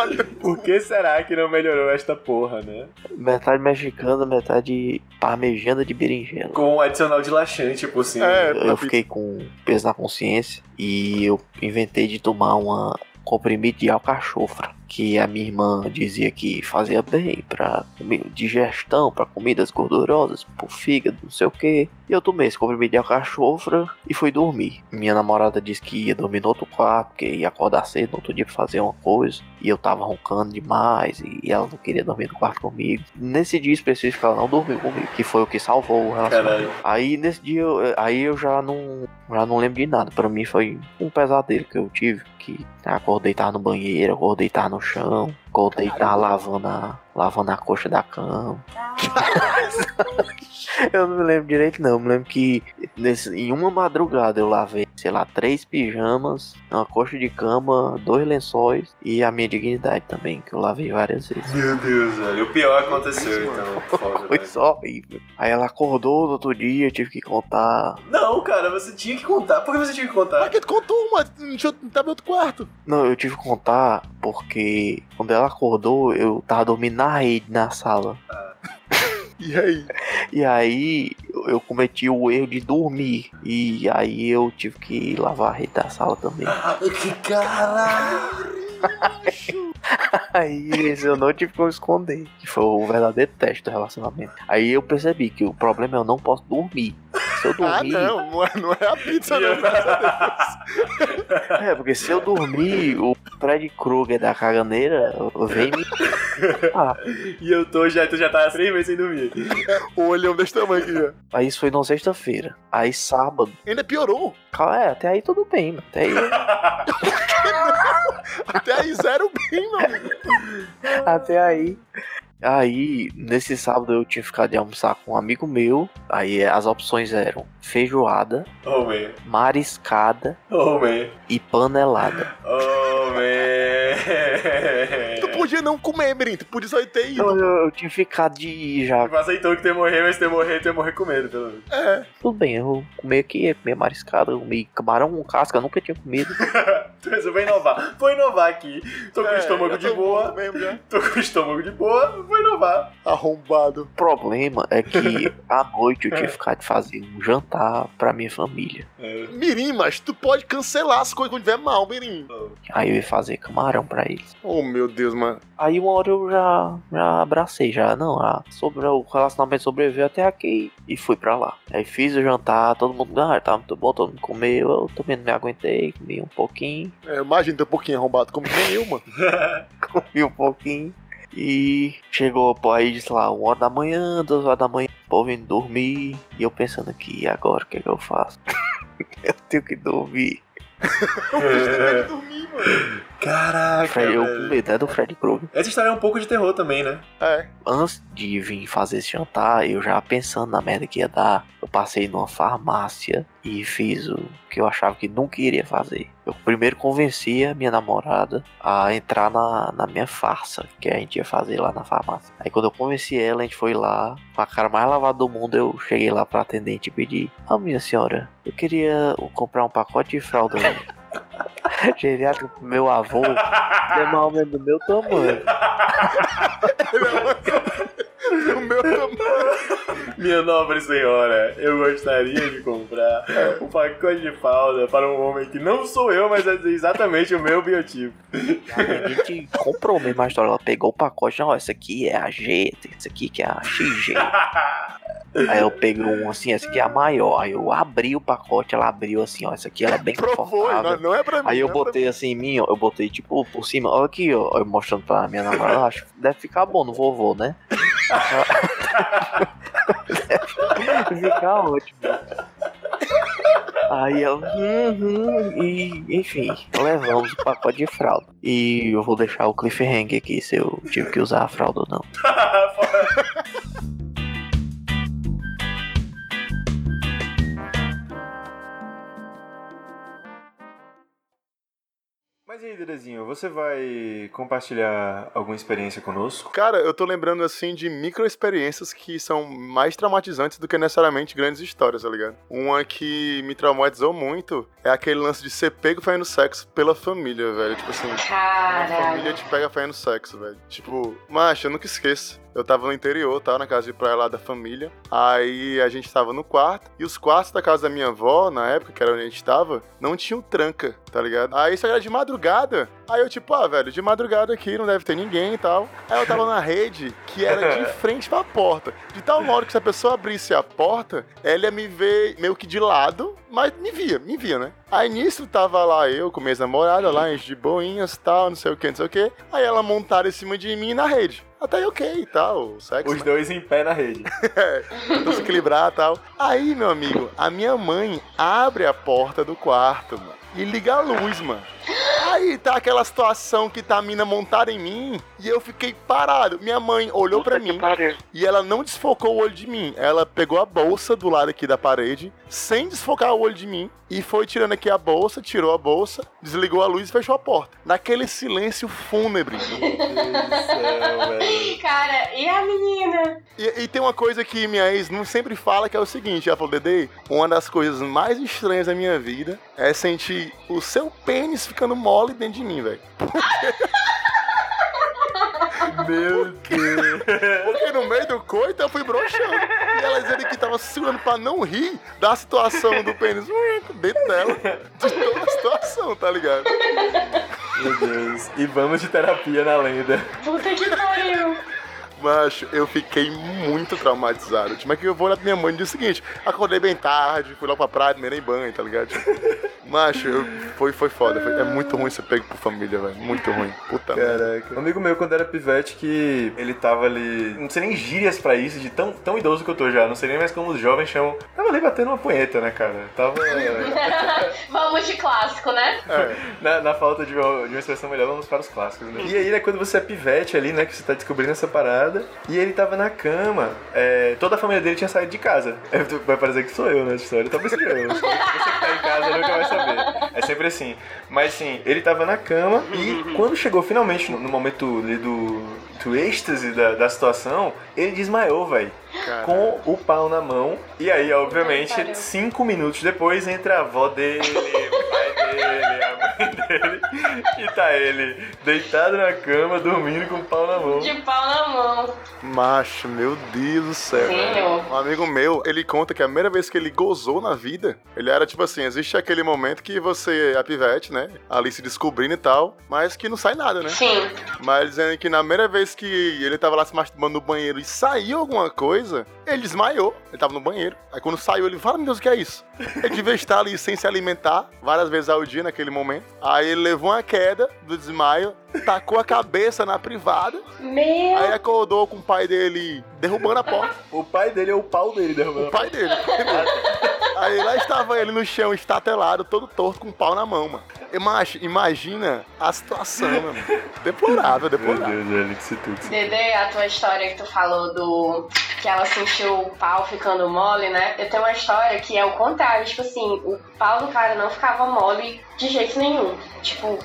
No- Por que será que não melhorou esta porra, né? Metade mexicana, metade parmejana de berinjela. Com um adicional de laxante por cima. É, Eu fiquei com peso na consciência e eu inventei de tomar uma comprimido de alcachofra, que a minha irmã dizia que fazia bem pra comi- digestão, pra comidas gordurosas, pro fígado, não sei o que. E eu tomei esse comprimido de alcachofra e fui dormir. Minha namorada disse que ia dormir no outro quarto, porque ia acordar cedo no outro dia pra fazer uma coisa. E eu tava roncando demais e ela não queria dormir no quarto comigo. Nesse dia específico ela não dormiu comigo, que foi o que salvou o relacionamento. Aí nesse dia, eu- aí eu já não, já não lembro de nada. Pra mim foi um pesadelo que eu tive. Que acordei, tava no banheiro, acordei, tava no chão, acordei, tava lavando a, lavando a coxa da cama. <laughs> Eu não me lembro direito, não. Eu me lembro que nesse, em uma madrugada eu lavei, sei lá, três pijamas, uma coxa de cama, dois lençóis e a minha dignidade também, que eu lavei várias vezes. Meu Deus, velho. O pior aconteceu, então. Foda, Foi só horrível. Aí ela acordou no outro dia, eu tive que contar. Não, cara, você tinha que contar. Por que você tinha que contar? Por que tu contou? Deixa eu tava no outro quarto. Não, eu tive que contar porque quando ela acordou, eu tava dormindo na rede na sala. <laughs> E aí? E aí eu- eu cometi o erro de dormir. E aí eu tive que lavar a rede da sala também. Que caralho! <laughs> Aí esse eu não tive como esconder. Que foi o verdadeiro teste do relacionamento. Aí eu percebi que o problema é eu não posso dormir. Se eu Ah, dormir. não, não é, não é a pizza, não. <laughs> graças a Deus. É, porque se eu dormir, o Fred Krueger da caganeira vem me. Ah, E eu tô já, tu já tá três meses sem dormir. O olhão desse tamanho aqui, ó. aí isso foi na sexta-feira. Aí sábado. Ainda piorou. É, até aí tudo bem, mano. Até aí, <laughs> Até aí zero bem, meu amigo. até aí. Aí, nesse sábado eu tinha ficado de almoçar com um amigo meu. Aí as opções eram feijoada, Oh, mariscada Oh, e panelada. Oh, <laughs> man. Podia não comer, Brin. Tu podia só ter ido. Eu, eu, eu tinha ficado de ir já. Tipo, aceitou que tu ia morrer, mas ia morrer, ia morrer com medo, pelo menos. É. Tudo bem, eu comi aqui, eu comi mariscada, eu comi camarão com casca, eu nunca tinha comido. <laughs> Tu resolveu inovar. Vou inovar aqui. Tô com o É, estômago eu de boa. mesmo <laughs> já. Tô com o estômago de boa, vou inovar. Arrombado. O problema é que <laughs> à noite eu tinha ficado de fazer um jantar pra minha família. Mirim, mas tu pode cancelar as coisas quando tiver mal, Mirim. Aí eu ia fazer camarão pra eles. Oh, meu Deus, mano. Aí uma hora eu já, já abracei, já, não, ah, sobre, o relacionamento sobreviveu até aqui e fui pra lá. Aí fiz o jantar, todo mundo, ah, tá muito bom, todo mundo comeu, eu também não me aguentei, comi um pouquinho, É, imagina ter um pouquinho arrombado como nem eu, mano. comi um pouquinho. E chegou pô, aí, sei lá, uma hora da manhã, duas horas da manhã, o povo indo dormir. E eu pensando aqui, e agora o que, é que eu faço? <laughs> eu tenho que dormir. <laughs> Caraca, Fred, eu com medo, é do Fred Krueger. Essa história é um pouco de terror também, né? É. Antes de vir fazer esse jantar, eu já pensando na merda que ia dar, eu passei numa farmácia e fiz o que eu achava que nunca iria fazer. Eu primeiro convenci a minha namorada a entrar na, na minha farsa que a gente ia fazer lá na farmácia. Aí quando eu convenci ela, a gente foi lá, com a cara mais lavada do mundo, eu cheguei lá pra atendente e pedi: Ah, minha senhora, eu queria comprar um pacote de fralda <laughs> geriátrica pro meu avô, é mais ou menos do meu tamanho. <laughs> <laughs> <laughs> O meu tamanho. Minha nobre senhora, eu gostaria de comprar um pacote de fralda para um homem que não sou eu, mas é exatamente o meu biotipo. A gente comprou mesmo a história. Ela pegou o pacote, não, essa aqui é a G, essa aqui que é a XG. <laughs> Aí eu peguei um assim, essa aqui é a maior. Aí eu abri o pacote, ela abriu assim, ó, essa aqui ela é bem Provou, confortável. não, não é pra mim. Aí eu é botei assim em mim, ó, eu botei tipo por cima, olha aqui, ó, eu mostrando pra minha namorada, acho que deve ficar bom no vovô, né? Deve ficar ótimo. Aí ela, uhum, e enfim, levamos o pacote de fralda. E eu vou deixar o cliffhanger aqui se eu tive que usar a fralda ou não. <laughs> Mas e aí, Dedezinho, você vai compartilhar alguma experiência conosco? Cara, eu tô lembrando assim de micro experiências que são mais traumatizantes do que necessariamente grandes histórias, tá ligado? Uma que me traumatizou muito é aquele lance de ser pego fazendo sexo pela família, velho. Tipo assim, a família te pega fazendo sexo, velho. Tipo, macho, eu nunca esqueço. Eu tava no interior, tava na casa de praia lá da família. Aí a gente tava no quarto. E os quartos da casa da minha avó, na época, que era onde a gente tava, não tinham tranca, tá ligado? Aí isso era de madrugada. Aí eu, tipo, ah, velho, de madrugada aqui não deve ter ninguém e tal. Aí eu tava na rede que era de <laughs> frente pra porta. De tal modo que se a pessoa abrisse a porta, ela ia me ver meio que de lado, mas me via, me via, né? Aí nisso tava lá eu com minha namorada lá, de boinhas e tal, não sei o que, não sei o que. Aí ela montaram em cima de mim na rede. Até aí ok e tal, sexo. Os né? dois em pé na rede. <laughs> É, se equilibrar e tal. Aí, meu amigo, a minha mãe abre a porta do quarto, mano. E liga a luz, mano. Aí tá aquela situação que tá a mina montada em mim e eu fiquei parado. Minha mãe olhou pra mim e ela não desfocou o olho de mim. Ela pegou a bolsa do lado aqui da parede, sem desfocar o olho de mim, e foi tirando aqui a bolsa, tirou a bolsa, desligou a luz e fechou a porta. Naquele silêncio fúnebre. Cara, e a menina? E, e tem uma coisa que minha ex não sempre fala que é o seguinte, ela falou, Dede, uma das coisas mais estranhas da minha vida é sentir o seu pênis ficando mole dentro de mim, velho. Meu Deus. Porque no meio do coito eu fui broxando. E ela dizendo que tava segurando pra não rir da situação do pênis dentro dela. De toda a situação, tá ligado? Meu Deus. E vamos de terapia na lenda. Puta que pariu. Macho, eu fiquei muito traumatizado. Tipo, mas que eu vou olhar pra minha mãe no dia seguinte. Acordei bem tarde, fui lá pra praia, tomei nem banho, tá ligado? Tipo, <laughs> Macho, eu- foi, foi foda. foi- é muito ruim ser pego por família, velho. Muito ruim. Puta merda. Caraca. Um amigo meu, quando era pivete, que ele tava ali. Não sei nem gírias pra isso, de tão, tão idoso que eu tô já. Não sei nem mais como os jovens chamam. Tava ali batendo uma punheta, né, cara? Tava. <laughs> Vamos de clássico, né? na, na falta de uma, de uma expressão melhor, vamos para os clássicos, né? E aí, né, quando você é pivete ali, né, que você tá descobrindo essa parada, e ele tava na cama, é, toda a família dele tinha saído de casa. É, vai parecer que sou eu nessa história, talvez seja eu. Você que tá em casa nunca vai saber. É sempre assim. Mas sim, ele tava na cama e quando chegou finalmente no, no momento do, do êxtase da, da situação, ele desmaiou, velho. Com o pau na mão. E aí, obviamente, cinco minutos depois entra a avó dele, o pai dele, a mãe dele. E tá ele deitado na cama, dormindo com o pau na mão. De pau na mão. Macho, meu Deus do céu. Senhor. Um amigo meu, ele conta que a primeira vez que ele gozou na vida, ele era tipo assim: existe aquele momento que você é pivete, né? Ali se descobrindo e tal, mas que não sai nada, né? Sim. Mas dizendo que na primeira vez que ele tava lá se masturbando no banheiro e saiu alguma coisa, ele desmaiou. Ele tava no banheiro. Aí quando saiu, ele fala: Meu Deus, o que é isso? Ele devia estar ali sem se alimentar várias vezes ao dia naquele momento. Aí ele levou uma queda do desmaio, tacou a cabeça na privada. Meu. Aí acordou com o pai dele derrubando a porta. O pai dele é o pau dele derrubando O pai dele. <laughs> Aí lá estava ele no chão, estatelado, todo torto, com o pau na mão, mano. Imagina a situação, mano. Deplorável, Meu deplorável. Deus, Alex, tudo. Dede, a tua história que tu falou do que ela sentiu o pau ficando mole, né? Eu tenho uma história que é o contrário, tipo assim, o pau do cara não ficava mole de jeito nenhum. Tipo,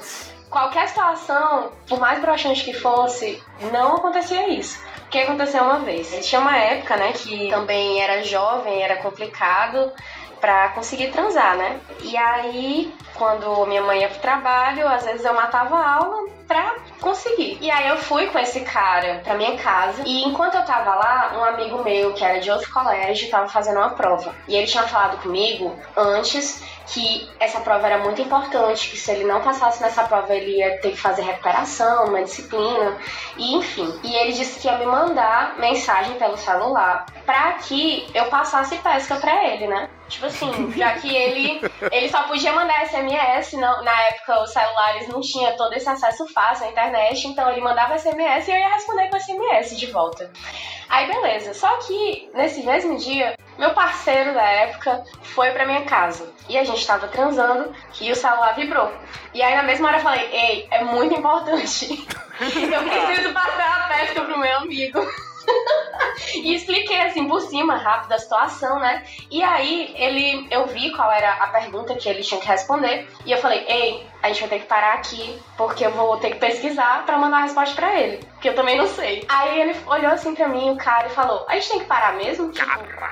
qualquer situação, por mais broxante que fosse, não acontecia isso. O que aconteceu uma vez? Tinha uma época, né, que também era jovem, era complicado pra conseguir transar, né? E aí, quando minha mãe ia pro trabalho, às vezes eu matava a aula pra conseguir. E aí eu fui com esse cara pra minha casa e enquanto eu tava lá, um amigo meu que era de outro colégio tava fazendo uma prova. E ele tinha falado comigo antes que essa prova era muito importante, que se ele não passasse nessa prova ele ia ter que fazer recuperação, uma disciplina, e enfim. E ele disse que ia me mandar mensagem pelo celular pra que eu passasse pesca pra ele, né? Tipo assim, já que ele ele só podia mandar SMS, não, na época os celulares não tinham todo esse acesso fácil à internet, então ele mandava SMS e eu ia responder com SMS de volta. Aí beleza, só que nesse mesmo dia, meu parceiro da época foi pra minha casa e a gente tava transando e o celular vibrou. E aí na mesma hora eu falei: Ei, é muito importante. <laughs> eu preciso passar a pesca pro meu amigo. E expliquei assim por cima, rápido, a situação, né? E aí ele, eu vi qual era a pergunta que ele tinha que responder. E eu falei, ei, a gente vai ter que parar aqui, porque eu vou ter que pesquisar pra mandar a resposta pra ele. Que eu também não sei. Aí ele olhou assim pra mim, o cara, e falou: A gente tem que parar mesmo? Tipo,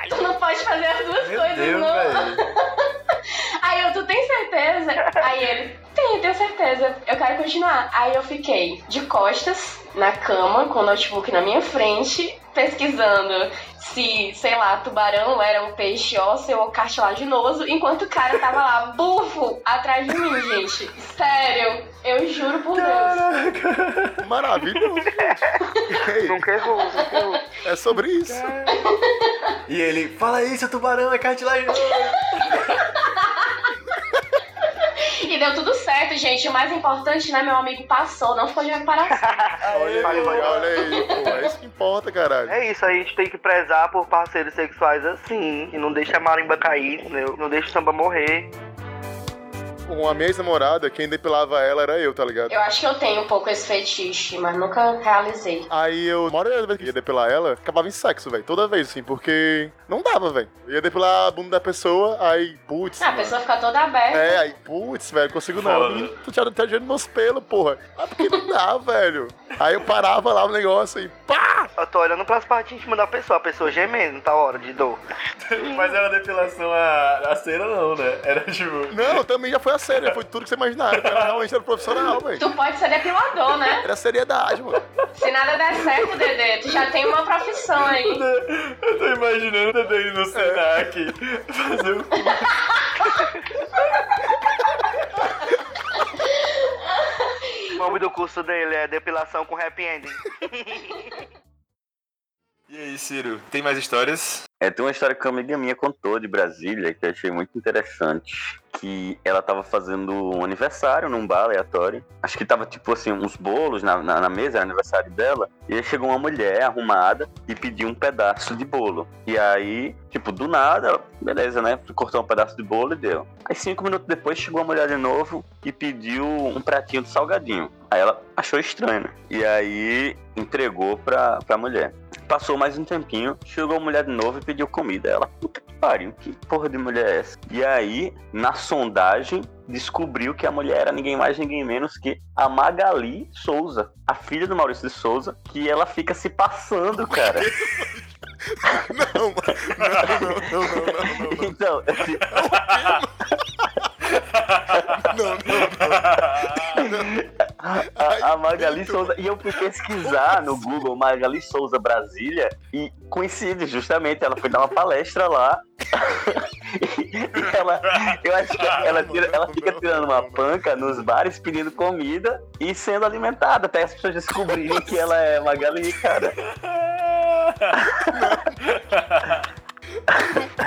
tu não pode fazer as duas Meu coisas, Deus, não. <laughs> Aí eu, tu tem certeza? Aí ele, tenho, tenho certeza. Eu quero continuar. Aí eu fiquei de costas na cama, com o notebook na minha frente, pesquisando se, sei lá, tubarão era um peixe ósseo ou cartilaginoso, enquanto o cara tava lá, <laughs> bufo, atrás de mim, gente. Sério, eu juro por Deus. Maravilhoso. Nunca errou, nunca errou. é sobre isso. E ele, fala aí, seu tubarão é cartilaginoso. <laughs> E deu tudo certo, gente. O mais importante, né, meu amigo passou, não ficou de reparação. <laughs> Olha aí, olha aí, pô. É isso que importa, caralho. É isso, a gente tem que prezar por parceiros sexuais assim, que não deixa a marimba cair, entendeu? Não deixa o samba morrer. Com a minha ex-namorada, quem depilava ela era eu, tá ligado? Eu acho que eu tenho um pouco esse fetiche, mas nunca realizei. Aí eu, uma hora vez que ia depilar ela, acabava em sexo, velho. Toda vez, assim, porque não dava, velho. Eu ia depilar a bunda da pessoa, aí, putz. Ah, a pessoa fica toda aberta. É, aí, putz, velho, não consigo não. Tu tinha tá dinheiro nos meus pelos, porra. Ah, porque não dá, <laughs> velho. Aí eu parava lá o negócio e pá! Eu tô olhando pras partes íntimas da pessoa, a pessoa gemendo, tá hora de dor. <laughs> Mas era depilação a, a cera, não, né? Era tipo. Não, também já foi a já foi tudo que você imaginar. Era realmente era profissional, velho. Tu pode ser depilador, né? Era seriedade, mano. Se nada der certo, Dedê, tu já tem uma profissão aí. <laughs> Eu tô imaginando o Dedê no Senac fazer um O nome do curso dele é depilação com happy ending. <laughs> E aí, Ciro, tem mais histórias? É, tem uma história que uma amiga minha contou de Brasília que eu achei muito interessante. Que ela tava fazendo um aniversário num bar aleatório. Acho que tava, tipo assim, uns bolos na, na, na mesa, era aniversário dela. E aí chegou uma mulher arrumada e pediu um pedaço de bolo. E aí, tipo, do nada, ela, beleza, né? Cortou um pedaço de bolo e deu. Aí cinco minutos depois chegou a mulher de novo e pediu um pratinho de salgadinho. Aí ela achou estranho, né? E aí entregou pra, pra mulher. Passou mais um tempinho, chegou a mulher de novo e pediu comida. Ela, puta que pariu, que porra de mulher é essa? E aí, na sondagem, descobriu que a mulher era ninguém mais, ninguém menos que a Magali Souza, a filha do Maurício de Souza, que ela fica se passando, cara. <laughs> Não, não, não, não, não, não. Então, <laughs> Não, não, não. a, a Magali Souza. E eu fui pesquisar no Google Magali Souza Brasília e coincide justamente. Ela foi dar uma palestra lá. <laughs> e ela, eu acho que ela, tira- ela fica tirando uma panca nos bares pedindo comida e sendo alimentada até as pessoas descobrirem que ela é Magali, cara. <laughs>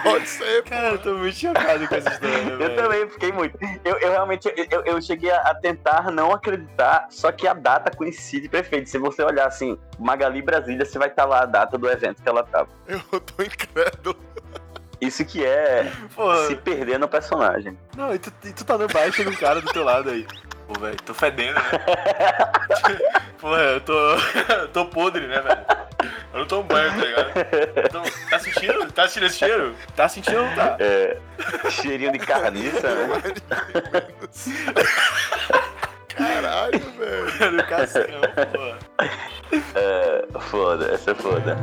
Pode ser, Cara, eu tô muito chocado com essa história, Eu velho. também fiquei muito. Eu, eu realmente eu, eu cheguei a, a tentar não acreditar, só que a data coincide perfeito. Se você olhar assim, Magali Brasília, você vai estar lá a data do evento que ela tava. Eu tô incrédulo. Isso que é Pô, se perder no personagem. não, e tu, e tu tá no chega um cara do teu lado aí. Pô, velho, tô fedendo, né? <laughs> Porra, eu tô. <laughs> tô podre, né, velho? Eu não tomo banho, tá ligado? Então, tá sentindo? Tá sentindo esse cheiro? Tá sentindo ou não tá? É, cheirinho de carniça, né? Caralho, velho. Educação, pô. É, foda, essa é foda.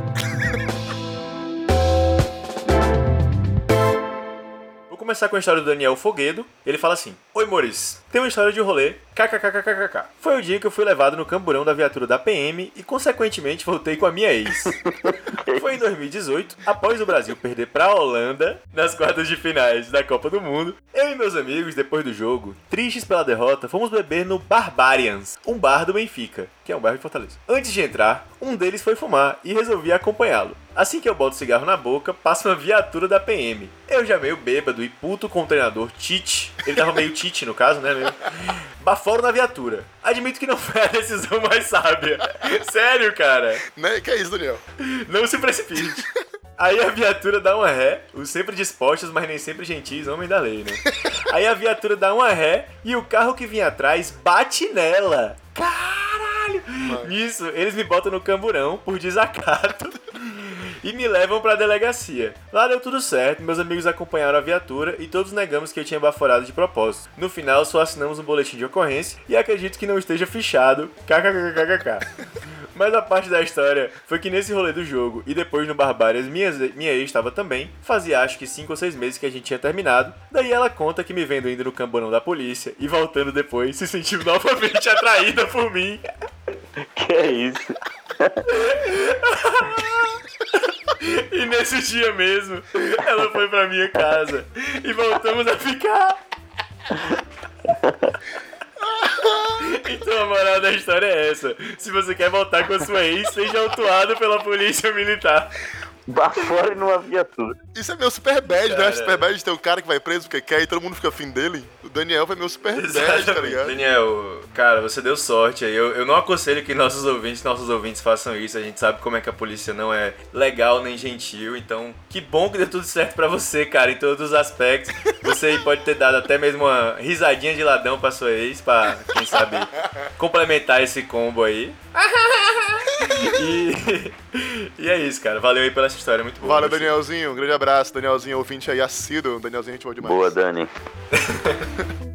Vou começar com a história do Daniel Foguedo. Ele fala assim: Oi, Mores. Tem uma história de rolê. KKKKKK. Foi o dia que eu fui levado no camburão da viatura da PM e, consequentemente, voltei com a minha ex. <laughs> Foi em 2018, após o Brasil perder pra Holanda nas quartas de finais da Copa do Mundo. Eu e meus amigos, depois do jogo, tristes pela derrota, fomos beber no Barbarians, um bar do Benfica, que é um bairro de Fortaleza. Antes de entrar, um deles foi fumar e resolvi acompanhá-lo. Assim que eu boto o cigarro na boca, passa uma viatura da PM. Eu já meio bêbado e puto com o treinador Tite. Ele tava meio Tite no caso, né? Meio... Baforo na viatura. Admito que não foi a decisão mais sábia. Sério, cara. Né? Que é isso, Daniel? Não se precipite. Aí a viatura dá uma ré, os sempre dispostos, mas nem sempre gentis, homem da lei, né? Aí a viatura dá uma ré e o carro que vinha atrás bate nela. Caralho! Nisso, eles me botam no camburão por desacato e me levam pra delegacia. Lá deu tudo certo, meus amigos acompanharam a viatura e todos negamos que eu tinha baforado de propósito. No final, só assinamos um boletim de ocorrência e acredito que não esteja fichado. KKKKK. Mas a parte da história foi que nesse rolê do jogo e depois no Barbárias, minha, minha ex estava também. Fazia acho que 5 ou 6 meses que a gente tinha terminado. Daí ela conta que me vendo indo no camburão da polícia e voltando depois se sentiu <laughs> novamente atraída por mim. Que é isso? <laughs> E nesse dia mesmo, ela foi pra minha casa e voltamos a ficar. <laughs> <laughs> Então a moral da história é essa. Se você quer voltar com a sua ex, seja autuado pela polícia militar. Bafora numa viatura. Isso é meu super bad, né? Cara. Super bad de ter um cara que vai preso porque quer e todo mundo fica afim dele. O Daniel foi meu super bad, tá Exatamente. ligado? Daniel, cara, você deu sorte aí. Eu, eu não aconselho que nossos ouvintes, nossos ouvintes façam isso. A gente sabe como é que a polícia não é legal nem gentil. Então, que bom que deu tudo certo pra você, cara, em todos os aspectos. Você pode ter dado até mesmo uma risadinha de ladrão pra sua ex, pra, quem sabe, complementar esse combo aí. <laughs> E, e é isso, cara. Valeu aí pela essa história, muito boa. Valeu, Danielzinho. Um grande abraço. Danielzinho, ouvinte aí, assíduo. Danielzinho, a gente boa demais. Boa, Dani. <laughs>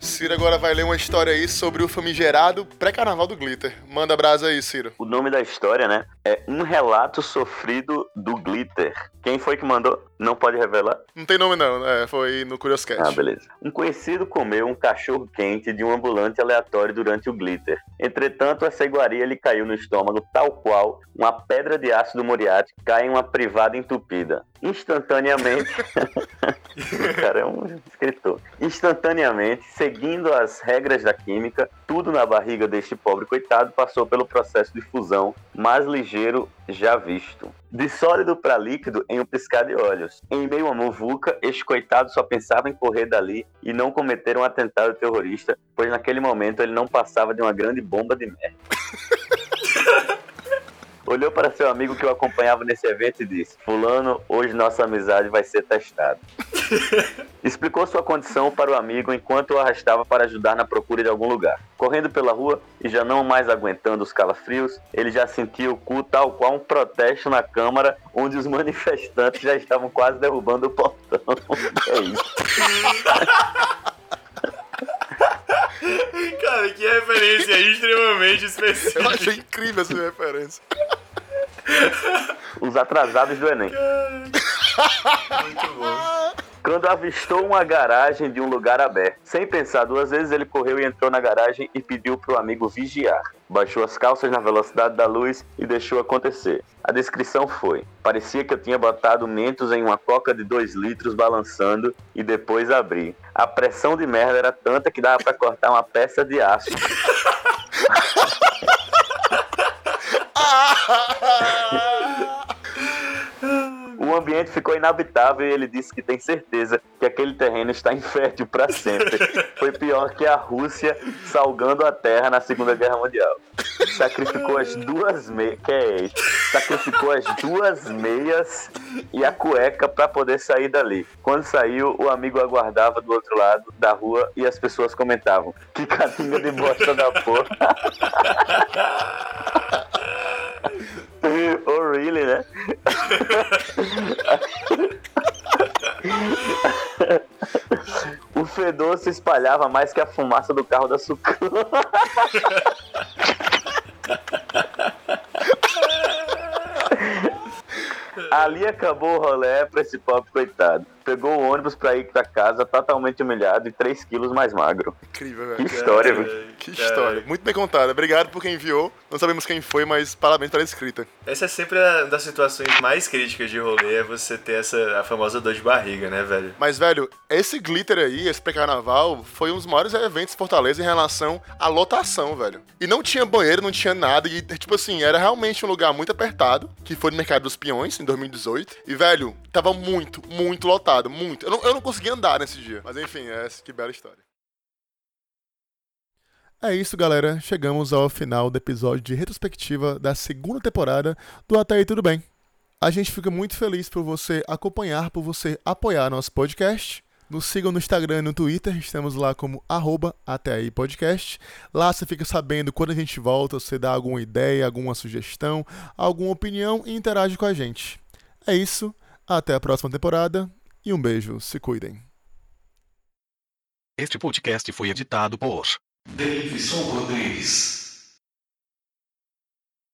Ciro agora vai ler uma história aí sobre o famigerado pré-carnaval do Glitter. Manda brasa aí, Ciro. O nome da história, né? É Um Relato Sofrido do Glitter. Quem foi que mandou? Não pode revelar? Não tem nome não, é, foi no Curioscat. Ah, beleza. Um conhecido comeu um cachorro quente de um ambulante aleatório durante o glitter. Entretanto, essa iguaria lhe caiu no estômago tal qual uma pedra de ácido muriático cai em uma privada entupida. Instantaneamente. <laughs> o cara é um escritor. Instantaneamente, seguindo as regras da química, tudo na barriga deste pobre coitado passou pelo processo de fusão mais ligeiro já visto. De sólido para líquido em um piscar de olhos. Em meio a muvuca, este coitado só pensava em correr dali e não cometer um atentado terrorista, pois naquele momento ele não passava de uma grande bomba de merda. <laughs> Olhou para seu amigo que o acompanhava nesse evento e disse: Fulano, hoje nossa amizade vai ser testada. Explicou sua condição para o amigo enquanto o arrastava para ajudar na procura de algum lugar. Correndo pela rua e já não mais aguentando os calafrios, ele já sentia o cu tal qual um protesto na Câmara, onde os manifestantes já estavam quase derrubando o portão. é isso. <laughs> Cara, que referência extremamente específica. Eu achei incrível essa referência. Os atrasados do Enem. Muito bom. <laughs> Quando avistou uma garagem de um lugar aberto. Sem pensar duas vezes, ele correu e entrou na garagem e pediu para o amigo vigiar. Baixou as calças na velocidade da luz e deixou acontecer. A descrição foi: parecia que eu tinha botado mentos em uma coca de 2 litros balançando e depois abri. A pressão de merda era tanta que dava para cortar uma peça de aço. <laughs> O ambiente ficou inabitável e ele disse que tem certeza que aquele terreno está <laughs> infértil para sempre. Foi pior que a Rússia salgando a terra na Segunda Guerra Mundial. Sacrificou as duas meias, que é isso? Sacrificou as duas meias e a cueca para poder sair dali. Quando saiu, o amigo aguardava do outro lado da rua e as pessoas comentavam: "Que catinga de bosta da porra". <laughs> oh, really, né? o fedor se espalhava mais que a fumaça do carro da Sucana. Ali acabou o rolê pra esse pobre coitado. Pegou o ônibus pra ir pra casa totalmente humilhado e 3 quilos mais magro. Incrível, velho. Que história, Cara, viu? Que história. Muito bem contada. Obrigado por quem enviou. Não sabemos quem foi, mas parabéns pela escrita. Essa é sempre a das situações mais críticas de rolê, é você ter essa a famosa dor de barriga, né, velho? Mas, velho, esse glitter aí, esse pré-carnaval, foi um dos maiores eventos em Fortaleza em relação à lotação, velho. E não tinha banheiro, não tinha nada. E, tipo assim, era realmente um lugar muito apertado, que foi no Mercado dos Peões, em 2018. E, velho, tava muito, muito lotado, muito. Eu não, eu não conseguia andar nesse dia. Mas, enfim, é, que bela história. É isso, galera. Chegamos ao final do episódio de retrospectiva da segunda temporada do Até aí Tudo Bem. A gente fica muito feliz por você acompanhar, por você apoiar nosso podcast. Nos sigam no Instagram e no Twitter, estamos lá como arroba até aí podcast. Lá você fica sabendo quando a gente volta, você dá alguma ideia, alguma sugestão, alguma opinião e interage com a gente. É isso, até a próxima temporada e um beijo, se cuidem. Este podcast foi editado por Davidson Rodrigues.